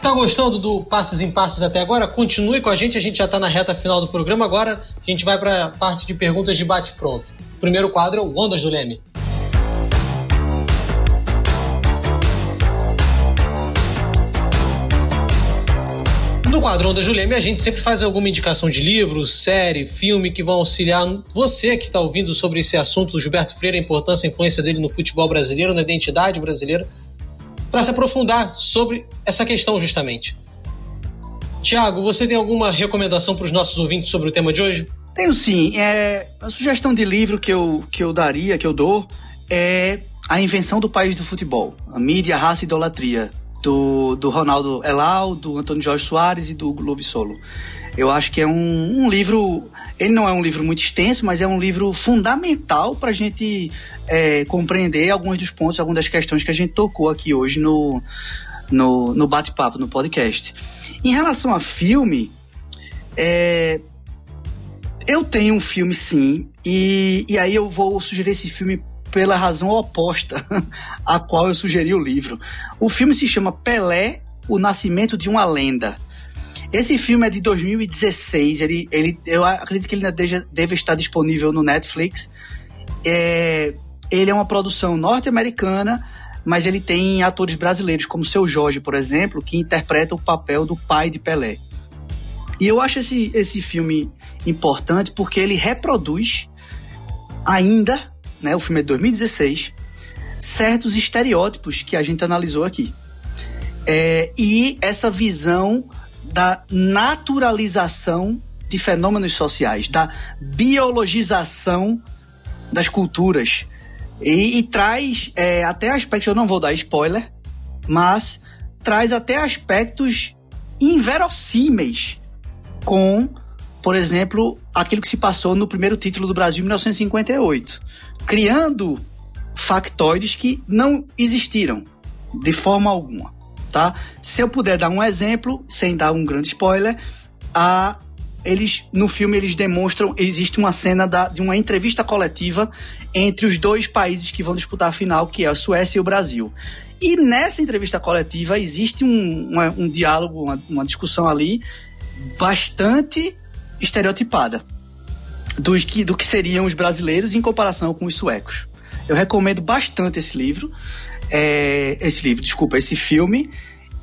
S1: Tá gostando do Passos em Passos até agora? Continue com a gente, a gente já está na reta final do programa. Agora a gente vai para a parte de perguntas de bate-pronto. Primeiro quadro é o Ondas do Leme. No quadro Ondas do Leme, a gente sempre faz alguma indicação de livro, série, filme que vão auxiliar você que está ouvindo sobre esse assunto do Gilberto Freire, a importância e influência dele no futebol brasileiro, na identidade brasileira para se aprofundar sobre essa questão justamente. Tiago, você tem alguma recomendação para os nossos ouvintes sobre o tema de hoje?
S3: Tenho sim. É, a sugestão de livro que eu, que eu daria, que eu dou, é A Invenção do País do Futebol, a mídia, raça e idolatria, do, do Ronaldo Elal, do Antônio Jorge Soares e do Globo Solo. Eu acho que é um, um, livro. Ele não é um livro muito extenso, mas é um livro fundamental para a gente é, compreender alguns dos pontos, algumas das questões que a gente tocou aqui hoje no, no, no bate-papo, no podcast. Em relação a filme, é, eu tenho um filme sim, e, e aí eu vou sugerir esse filme pela razão oposta a qual eu sugeri o livro. O filme se chama Pelé, o Nascimento de uma Lenda. Esse filme é de 2016. Ele, ele, eu acredito que ele ainda deve, deve estar disponível no Netflix. É, ele é uma produção norte-americana, mas ele tem atores brasileiros, como Seu Jorge, por exemplo, que interpreta o papel do pai de Pelé. E eu acho esse, esse filme importante porque ele reproduz ainda, né, o filme é de 2016, certos estereótipos que a gente analisou aqui. É, e essa visão da naturalização de fenômenos sociais, da biologização das culturas. E, e traz é, até aspectos, eu não vou dar spoiler, mas traz até aspectos inverossímeis com, por exemplo, aquilo que se passou no primeiro título do Brasil em 1958, criando factoides que não existiram de forma alguma tá? Se eu puder dar um exemplo, sem dar um grande spoiler, a eles no filme eles demonstram existe uma cena da, de uma entrevista coletiva entre os dois países que vão disputar a final, que é a Suécia e o Brasil. E nessa entrevista coletiva existe um, um diálogo, uma, uma discussão ali bastante estereotipada do que, do que seriam os brasileiros em comparação com os suecos. Eu recomendo bastante esse livro é, esse livro, desculpa, esse filme.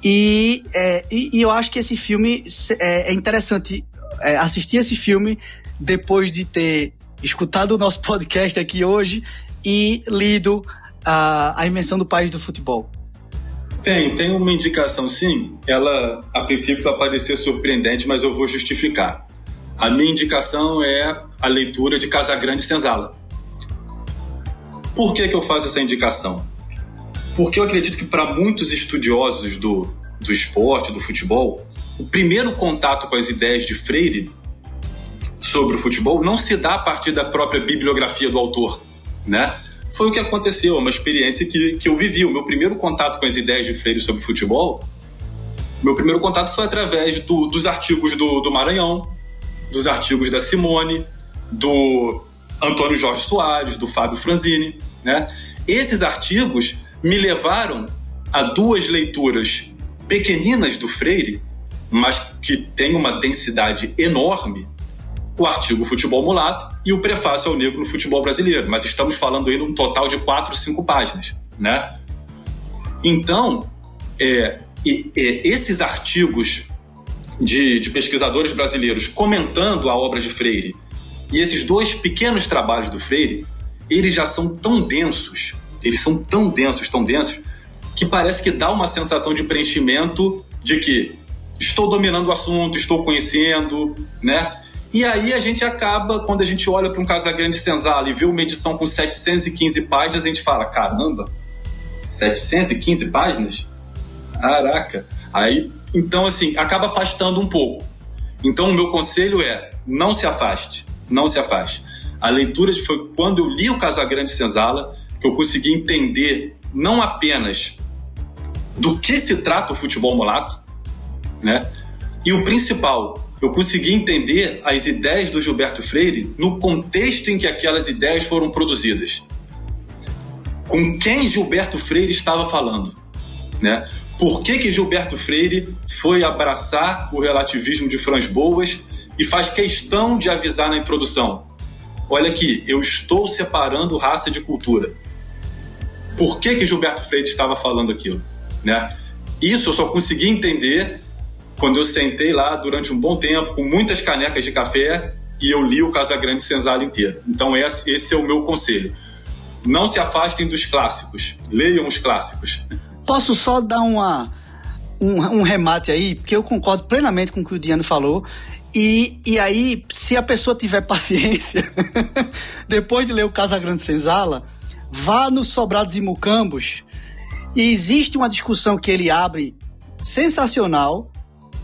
S3: E, é, e, e, eu acho que esse filme é, é interessante é, assistir esse filme depois de ter escutado o nosso podcast aqui hoje e lido a, a invenção do país do futebol.
S4: Tem, tem uma indicação sim. Ela, a princípio, vai parecer surpreendente, mas eu vou justificar. A minha indicação é a leitura de Casagrande Senzala. Por que, que eu faço essa indicação? Porque eu acredito que para muitos estudiosos do, do esporte, do futebol, o primeiro contato com as ideias de Freire sobre o futebol não se dá a partir da própria bibliografia do autor, né? Foi o que aconteceu, é uma experiência que, que eu vivi. O meu primeiro contato com as ideias de Freire sobre futebol, meu primeiro contato foi através do, dos artigos do, do Maranhão, dos artigos da Simone, do Antônio Jorge Soares, do Fábio Franzini, né? Esses artigos me levaram a duas leituras pequeninas do Freire, mas que têm uma densidade enorme, o artigo Futebol Mulato e o prefácio ao Negro no Futebol Brasileiro. Mas estamos falando aí um total de quatro, cinco páginas, né? Então, é, é, esses artigos de, de pesquisadores brasileiros comentando a obra de Freire e esses dois pequenos trabalhos do Freire, eles já são tão densos, eles são tão densos, tão densos, que parece que dá uma sensação de preenchimento de que estou dominando o assunto, estou conhecendo, né? E aí a gente acaba, quando a gente olha para um Casagrande Senzala e vê uma edição com 715 páginas, a gente fala, caramba, 715 páginas? Caraca. Aí, então assim, acaba afastando um pouco. Então o meu conselho é, não se afaste, não se afaste. A leitura foi quando eu li o Casagrande Senzala que eu consegui entender não apenas do que se trata o futebol mulato, né? E o principal, eu consegui entender as ideias do Gilberto Freire no contexto em que aquelas ideias foram produzidas. Com quem Gilberto Freire estava falando, né? Por que, que Gilberto Freire foi abraçar o relativismo de Franz Boas e faz questão de avisar na introdução? Olha aqui, eu estou separando raça de cultura. Por que, que Gilberto Freire estava falando aquilo? Né? Isso eu só consegui entender quando eu sentei lá durante um bom tempo, com muitas canecas de café, e eu li o Casagrande Senzala inteiro. Então esse, é o meu conselho. Não se afastem dos clássicos, leiam os clássicos.
S3: Posso só dar uma, um, um remate aí, porque eu concordo plenamente com o que o Diano falou. E, e aí, se a pessoa tiver paciência, depois de ler o Casagrande Senzala, vá nos Sobrados e Mucambos. E existe uma discussão que ele abre sensacional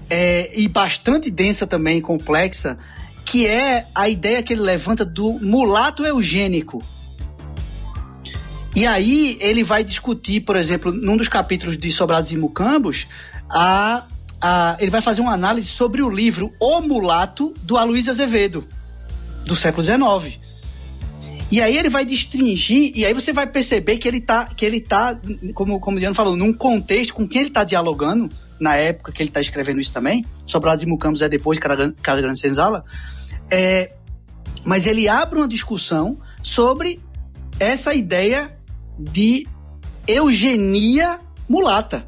S3: é, e bastante densa também, complexa, que é a ideia que ele levanta do mulato eugênico. E aí ele vai discutir, por exemplo, num dos capítulos de Sobrados e Mucambos, a, a, ele vai fazer uma análise sobre o livro O Mulato, do Aloysio Azevedo, do século XIX. E aí ele vai destringir, e aí você vai perceber que ele tá, que ele tá como, como o Diano falou, num contexto com quem ele tá dialogando, na época que ele tá escrevendo isso também, Sobrados e Mucambos é depois de Casa Grande Senzala, é, mas ele abre uma discussão sobre essa ideia de eugenia mulata,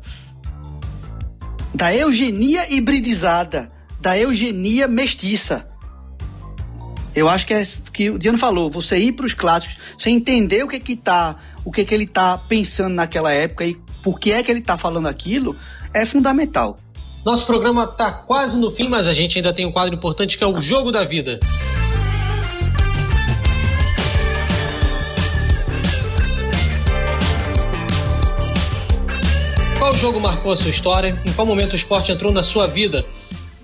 S3: da eugenia hibridizada, da eugenia mestiça. Eu acho que é que o Diano falou, você ir para os clássicos, você entender o que que tá, o que que ele tá pensando naquela época e por que é que ele tá falando aquilo, é fundamental.
S1: Nosso programa tá quase no fim, mas a gente ainda tem um quadro importante que é o jogo da vida. Jogo marcou a sua história? Em qual momento o esporte entrou na sua vida?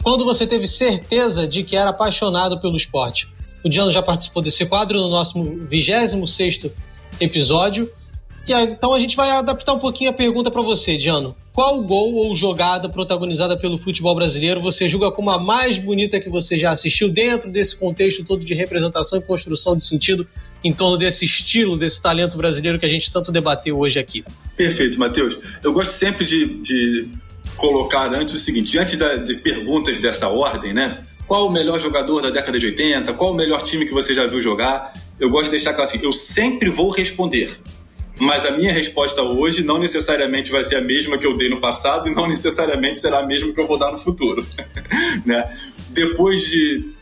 S1: Quando você teve certeza de que era apaixonado pelo esporte? O Diano já participou desse quadro no nosso 26 episódio. E então a gente vai adaptar um pouquinho a pergunta para você, Diano. Qual gol ou jogada protagonizada pelo futebol brasileiro você julga como a mais bonita que você já assistiu dentro desse contexto todo de representação e construção de sentido em torno desse estilo, desse talento brasileiro que a gente tanto debateu hoje aqui?
S4: Perfeito, Matheus. Eu gosto sempre de, de colocar antes o seguinte: diante da, de perguntas dessa ordem, né? Qual o melhor jogador da década de 80? Qual o melhor time que você já viu jogar? Eu gosto de deixar claro assim: eu sempre vou responder. Mas a minha resposta hoje não necessariamente vai ser a mesma que eu dei no passado e não necessariamente será a mesma que eu vou dar no futuro. né? Depois de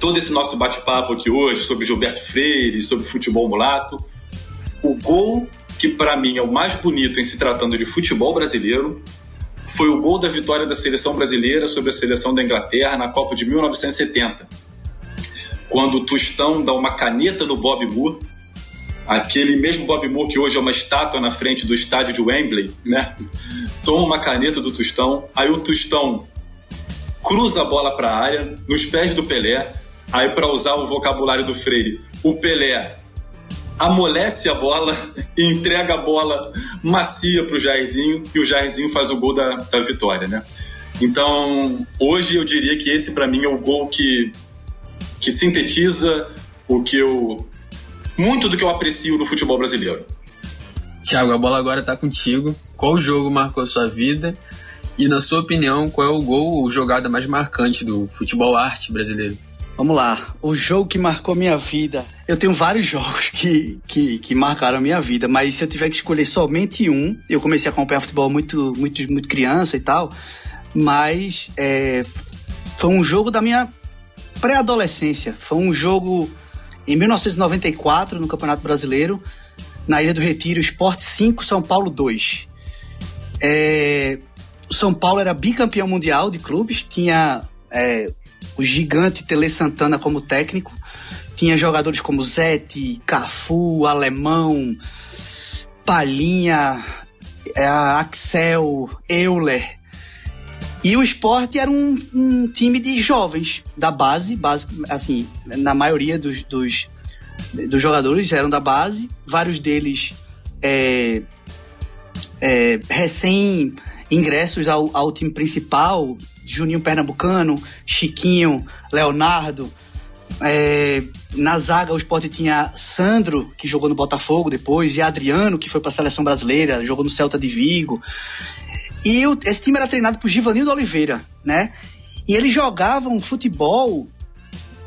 S4: todo esse nosso bate-papo aqui hoje sobre Gilberto Freire, sobre futebol mulato, o gol que para mim é o mais bonito em se tratando de futebol brasileiro foi o gol da vitória da seleção brasileira sobre a seleção da Inglaterra na Copa de 1970. Quando o Tostão dá uma caneta no Bob Moore, aquele mesmo Bob Moore que hoje é uma estátua na frente do estádio de Wembley, né? Toma uma caneta do Tostão, aí o Tostão cruza a bola para a área, nos pés do Pelé, aí para usar o vocabulário do Freire, o Pelé amolece a bola e entrega a bola macia para o Jairzinho e o Jairzinho faz o gol da, da vitória, né? Então, hoje eu diria que esse para mim é o gol que, que sintetiza o que eu muito do que eu aprecio no futebol brasileiro.
S2: Thiago, a bola agora está contigo. Qual jogo marcou a sua vida? E na sua opinião, qual é o gol ou jogada mais marcante do futebol arte brasileiro?
S3: Vamos lá, o jogo que marcou minha vida. Eu tenho vários jogos que, que, que marcaram a minha vida, mas se eu tiver que escolher somente um, eu comecei a acompanhar futebol muito, muito, muito criança e tal, mas é, foi um jogo da minha pré-adolescência. Foi um jogo em 1994 no Campeonato Brasileiro, na Ilha do Retiro, Esporte 5, São Paulo 2. É, o São Paulo era bicampeão mundial de clubes, tinha é, o gigante Tele Santana como técnico, tinha jogadores como Zete, Cafu, Alemão, Palhinha, é, Axel, Euler. E o esporte era um, um, time de jovens, da base, base assim, na maioria dos, dos, dos jogadores eram da base, vários deles é, é, recém ingressos ao, ao time principal, Juninho Pernambucano, Chiquinho, Leonardo. É, na zaga o esporte tinha Sandro, que jogou no Botafogo depois, e Adriano, que foi para a seleção brasileira, jogou no Celta de Vigo. E esse time era treinado por Givanildo Oliveira, né? E eles jogavam futebol.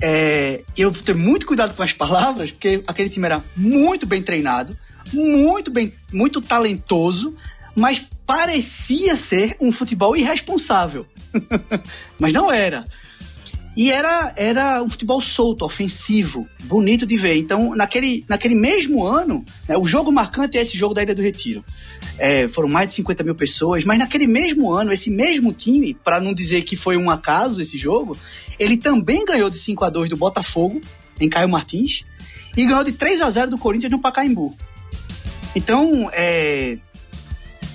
S3: É, eu vou ter muito cuidado com as palavras, porque aquele time era muito bem treinado, muito bem, muito talentoso, mas parecia ser um futebol irresponsável. Mas não era. E era, era um futebol solto, ofensivo, bonito de ver. Então, naquele, naquele mesmo ano, né, o jogo marcante é esse jogo da Ilha do Retiro. É, foram mais de 50 mil pessoas, mas naquele mesmo ano, esse mesmo time, para não dizer que foi um acaso esse jogo, ele também ganhou de 5 a 2 do Botafogo, em Caio Martins, e ganhou de 3 a 0 do Corinthians no Pacaembu. Então, é,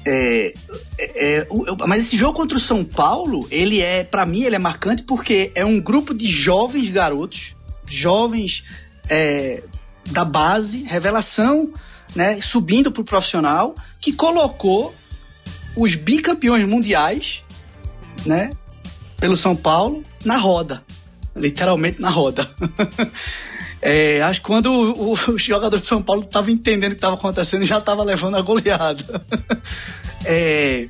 S3: é, é, é mas esse jogo contra o São Paulo, ele é, para mim, ele é marcante porque é um grupo de jovens garotos, jovens é, da base, revelação, né, subindo pro profissional, que colocou os bicampeões mundiais, né, pelo São Paulo na roda, literalmente na roda. É, acho que quando o, o, jogador de São Paulo estava entendendo o que estava acontecendo, já estava levando a goleada. é,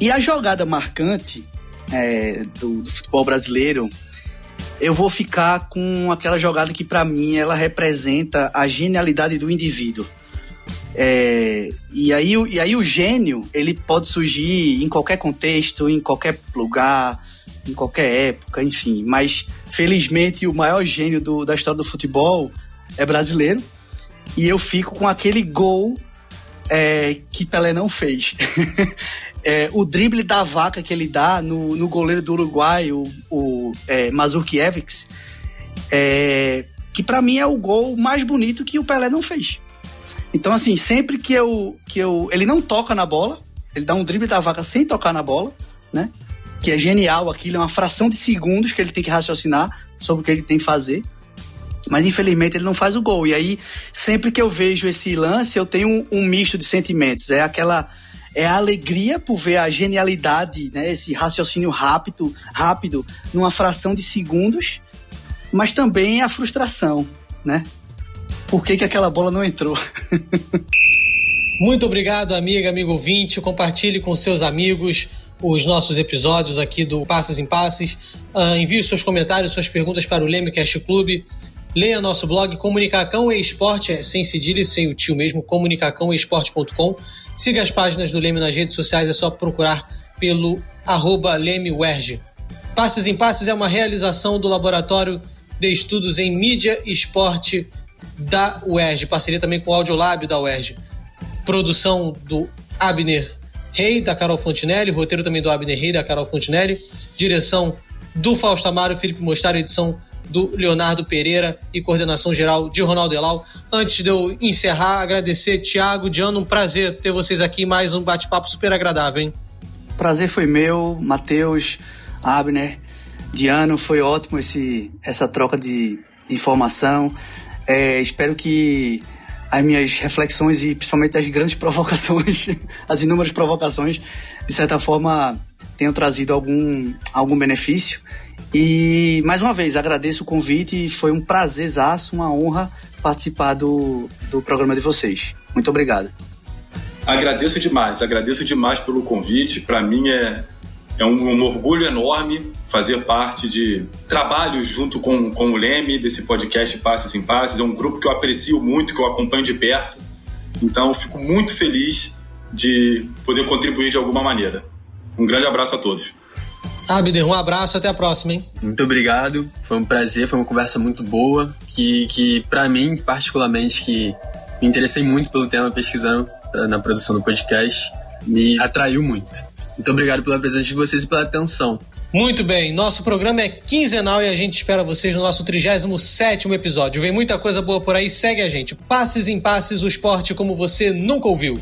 S3: e a jogada marcante é, do, do, futebol brasileiro, eu vou ficar com aquela jogada que para mim ela representa a genialidade do indivíduo. É, e, aí, e aí o gênio ele pode surgir em qualquer contexto, em qualquer lugar em qualquer época, enfim. Mas, felizmente, o maior gênio do, da história do futebol é brasileiro. E eu fico com aquele gol é, que Pelé não fez. é, o drible da vaca que ele dá no, no goleiro do Uruguai, o, o é, Mazurkiewicz, é, que para mim é o gol mais bonito que o Pelé não fez. Então, assim, sempre que eu, que eu. Ele não toca na bola, ele dá um drible da vaca sem tocar na bola, né? Que é genial aquilo, é uma fração de segundos que ele tem que raciocinar sobre o que ele tem que fazer. Mas infelizmente ele não faz o gol. E aí, sempre que eu vejo esse lance, eu tenho um, um misto de sentimentos. É aquela é a alegria por ver a genialidade, né, esse raciocínio rápido, rápido, numa fração de segundos, mas também a frustração, né? Por que, que aquela bola não entrou?
S1: Muito obrigado, amiga, amigo ouvinte. Compartilhe com seus amigos os nossos episódios aqui do Passes em Passes. Uh, envie seus comentários, suas perguntas para o Lemecast Clube. Leia nosso blog Comunicacão e Esporte, é sem cedilha e sem o tio mesmo, comunicacãoesporte.com. Siga as páginas do Leme nas redes sociais, é só procurar pelo arroba LemeWerge. Passes em Passes é uma realização do Laboratório de Estudos em Mídia e Esporte da UERJ, parceria também com o Audiolab da UERJ. Produção do Abner Rei, da Carol Fontinelli, roteiro também do Abner Rei, da Carol Fontinelli, direção do Fausto Amaro, Felipe Mostar, edição do Leonardo Pereira e coordenação geral de Ronaldo Elal. Antes de eu encerrar, agradecer Thiago, Diano, um prazer ter vocês aqui, mais um bate-papo super agradável, hein?
S3: Prazer foi meu, Matheus, Abner, Diano, foi ótimo esse, essa troca de informação. É, espero que as minhas reflexões e principalmente as grandes provocações, as inúmeras provocações, de certa forma tenham trazido algum, algum benefício. E mais uma vez agradeço o convite, foi um prazerzaço, uma honra participar do, do programa de vocês. Muito obrigado.
S4: Agradeço demais, agradeço demais pelo convite. Para mim é, é um, um, orgulho enorme fazer parte de trabalhos junto com, com o Leme, desse podcast Passes em Passes. É um grupo que eu aprecio muito, que eu acompanho de perto. Então, eu fico muito feliz de poder contribuir de alguma maneira. Um grande abraço a todos.
S1: Abner, um abraço, até a próxima, hein?
S2: Muito obrigado, foi um prazer, foi uma conversa muito boa, que, que para mim, particularmente, que me interessei muito pelo tema pesquisando na produção do podcast, me atraiu muito. Muito obrigado pela presença de vocês e pela atenção.
S1: Muito bem, nosso programa é quinzenal e a gente espera vocês no nosso 37 episódio. Vem muita coisa boa por aí, segue a gente. Passes em passes, o esporte como você nunca ouviu.